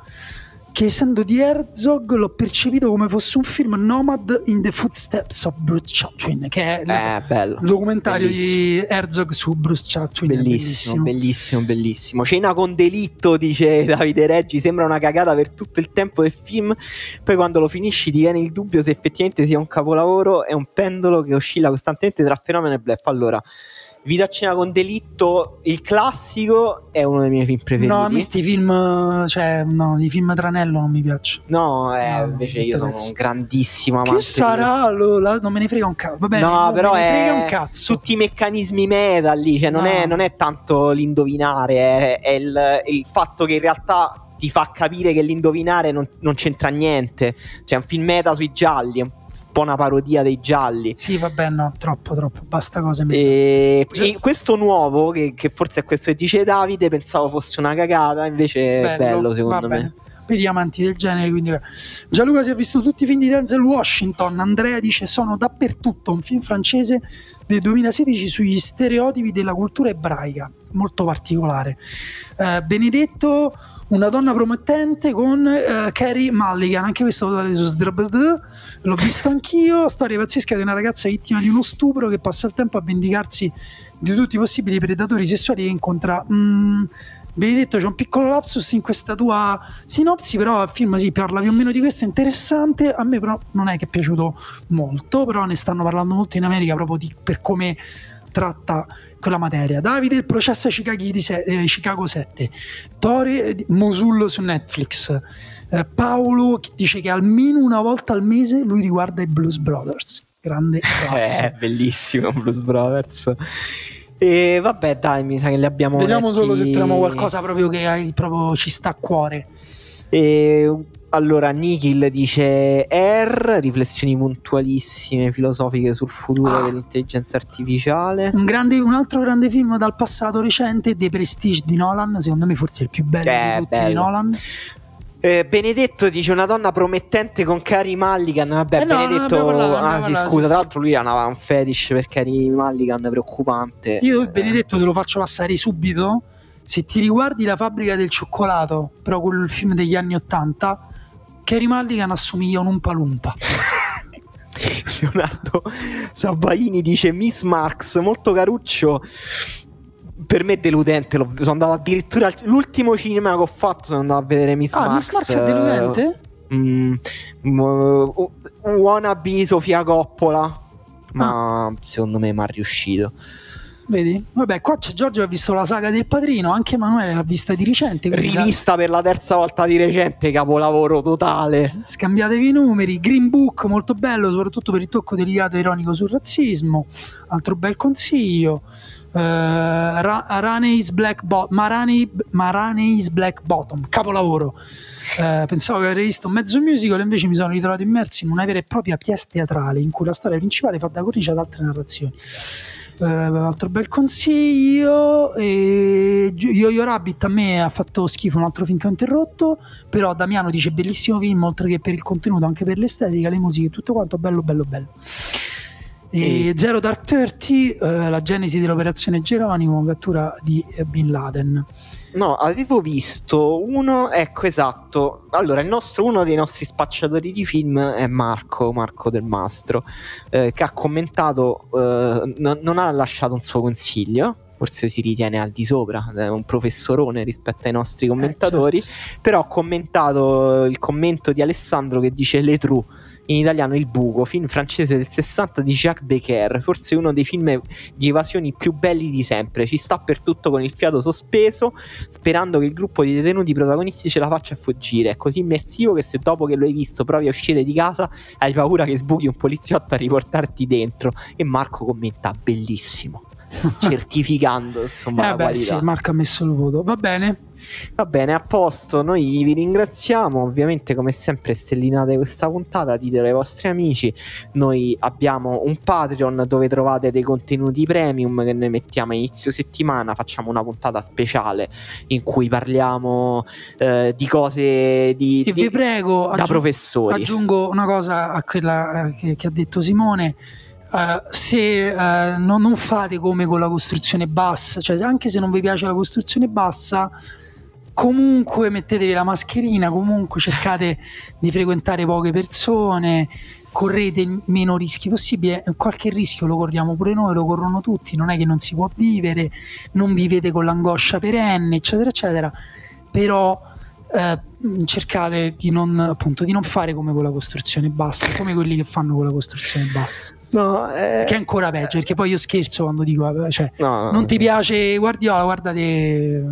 che, essendo di Herzog, l'ho percepito come fosse un film Nomad in the Footsteps of Bruce Chatwin, che è Eh, il documentario di bellissimo. Herzog su Bruce Chatwin. è Bellissimo, bellissimo, bellissimo. Cena con delitto, dice Davide Reggi. Sembra una cagata per tutto il tempo del film. Poi, quando lo finisci, ti viene il dubbio se effettivamente sia un capolavoro. È un pendolo che oscilla costantemente tra fenomeno e bluff. Allora, Vita a cena con delitto, il classico, è uno dei miei film preferiti. No, a me sti film, cioè, no, i film tranello non mi piacciono. No, eh, No, invece io sono un grandissimo amante. Che sarà? Lo- la- non me ne frega un cazzo. Va bene, No, non però me ne frega è un cazzo. tutti i meccanismi meta lì, cioè non, No. è, non è tanto l'indovinare, è, è il, il fatto che in realtà ti fa capire che l'indovinare non, non c'entra niente. C'è un film meta sui gialli, è un po' una parodia dei gialli. Sì, vabbè, no, troppo, troppo. Basta cose. E, Già- e questo nuovo, che, che forse è questo che dice Davide, pensavo fosse una cagata, invece è bello secondo va me. Per gli amanti del genere, quindi. Gianluca si è visto tutti i film di Denzel Washington. Andrea dice: Sono dappertutto. Un film francese del 2016 sugli stereotipi della cultura ebraica, molto particolare. Eh, Benedetto, una donna promettente con eh, Carrie Mulligan. Anche questo lo trovate su Sdrabd. L'ho visto anch'io. Storia pazzesca di una ragazza vittima di uno stupro che passa il tempo a vendicarsi di tutti i possibili predatori sessuali che incontra. Mm, Benedetto, c'è un piccolo lapsus in questa tua sinopsi, però il film si parla più o meno di questo, è interessante. A me però non è che è piaciuto molto, però ne stanno parlando molto in America proprio di, per come tratta quella materia. Davide, il processo a Chicago, di se- eh, Chicago 7. Tore, di- Mosul su Netflix. Eh, Paolo dice che almeno una volta al mese lui riguarda i Blues Brothers. Grande classe. Eh, bellissimo Blues Brothers. E vabbè, dai, mi sa che li abbiamo Vediamo solo se letti. troviamo qualcosa proprio che hai- proprio ci sta a cuore. E, allora, Nikhil dice R, riflessioni puntualissime, filosofiche sul futuro Ah. dell'intelligenza artificiale. Un, grande- un altro grande film dal passato recente, The Prestige di Nolan, secondo me forse il più bello Eh, di tutti bello. di Nolan. Eh, Benedetto dice una donna promettente con Carrie Mulligan. Vabbè, Eh no, Benedetto. parlato, ah, abbiamo sì, parlato, scusa, sì, tra l'altro lui aveva un fetish per Carrie Mulligan preoccupante. Io Eh, Benedetto te lo faccio passare subito. Se ti riguardi la fabbrica del cioccolato, però quel film degli anni Ottanta, Carrie Mulligan assomiglia a un Umpa Lumpa. Leonardo Sabbaini dice Miss Marx, molto caruccio. Per me è deludente. l'ho- sono andato addirittura al- l'ultimo cinema che ho fatto. Sono andato a vedere Miss Ah, Marx. Miss Marx è deludente? Mm, uh, wannabe Sofia Coppola. Ma secondo me mi ha riuscito. Vedi? Vabbè, qua c'è Giorgio che ha visto la saga del padrino, anche Emanuele l'ha vista di recente. Rivista per la terza volta di recente, capolavoro totale. Scambiatevi i numeri, Green Book molto bello, soprattutto per il tocco delicato e ironico sul razzismo. Altro bel consiglio. Eh, Ra- Rane's Black Bo- Marani- Marane's Black Bottom, capolavoro. Eh, pensavo che avrei visto un mezzo musical, invece mi sono ritrovato immerso in una vera e propria pièce teatrale in cui la storia principale fa da cornice ad altre narrazioni. Eh, altro bel consiglio. E Yo-Yo Rabbit a me ha fatto schifo, un altro film che ho interrotto. Però Damiano dice bellissimo film, oltre che per il contenuto, anche per l'estetica, le musiche, tutto quanto bello, bello, bello. E Zero Dark Thirty, eh, la genesi dell'operazione Geronimo, cattura di eh, Bin Laden. No, avevo visto uno, ecco esatto. Allora, il nostro, uno dei nostri spacciatori di film è Marco, Marco Del Mastro, eh, che ha commentato, eh, n- non ha lasciato un suo consiglio, forse si ritiene al di sopra, è un professorone rispetto ai nostri commentatori, eh, certo. però ha commentato il commento di Alessandro che dice Le True in italiano Il Buco, film francese del 60 di Jacques Becker, forse uno dei film di evasioni più belli di sempre. Ci sta per tutto con il fiato sospeso, sperando che il gruppo di detenuti protagonisti ce la faccia fuggire. È così immersivo che se dopo che lo hai visto provi a uscire di casa, hai paura che sbuchi un poliziotto a riportarti dentro. E Marco commenta: bellissimo. certificando insomma eh la beh, qualità. Sì, Marco ha messo il voto. Va bene. Va bene, a posto, noi vi ringraziamo, ovviamente come sempre stellinate questa puntata, ditelo ai vostri amici, noi abbiamo un Patreon dove trovate dei contenuti premium che noi mettiamo a inizio settimana, facciamo una puntata speciale in cui parliamo eh, di cose di, e di, vi prego, da aggiung- professori. Aggiungo una cosa a quella eh, che, che ha detto Simone. Uh, se uh, no, non fate come con la costruzione bassa, cioè anche se non vi piace la costruzione bassa, comunque mettetevi la mascherina, comunque cercate di frequentare poche persone, correte il meno rischi possibile, qualche rischio lo corriamo pure noi, lo corrono tutti, non è che non si può vivere, non vivete con l'angoscia perenne, eccetera, eccetera, però eh, cercate di non, appunto, di non fare come con la costruzione bassa, come quelli che fanno con la costruzione bassa. No, eh... Che è ancora peggio, perché poi io scherzo quando dico, cioè, no, no, non ti piace Guardiola, guardate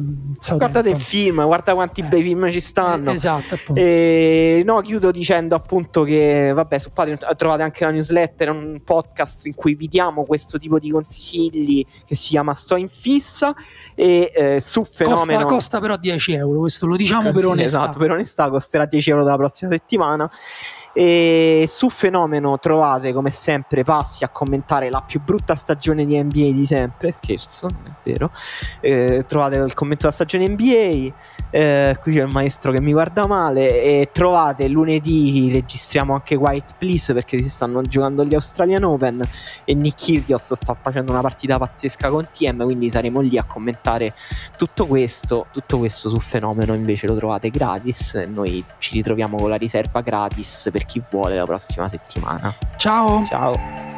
Guardate il film, guarda quanti eh. bei film ci stanno. Eh, esatto, appunto. E, no, chiudo dicendo appunto che, vabbè, su Patreon trovate anche la newsletter, un podcast in cui vi diamo questo tipo di consigli che si chiama Sto in fissa e eh, su fenomeno... Costa, costa però 10 euro, questo lo diciamo per onestà. Esatto, per onestà costerà 10 euro dalla prossima settimana. E su Fenomeno trovate come sempre passi a commentare la più brutta stagione di NBA di sempre. Scherzo, è vero. Eh, trovate il commento della stagione NBA. Eh, qui c'è il maestro che mi guarda male. E trovate lunedì registriamo anche White Please perché si stanno giocando gli Australian Open. E Nick Kyrgios sta facendo una partita pazzesca con TM. Quindi saremo lì a commentare tutto questo. Tutto questo su Fenomeno invece lo trovate gratis. Noi ci ritroviamo con la riserva gratis per chi vuole la prossima settimana. Ciao. Ciao.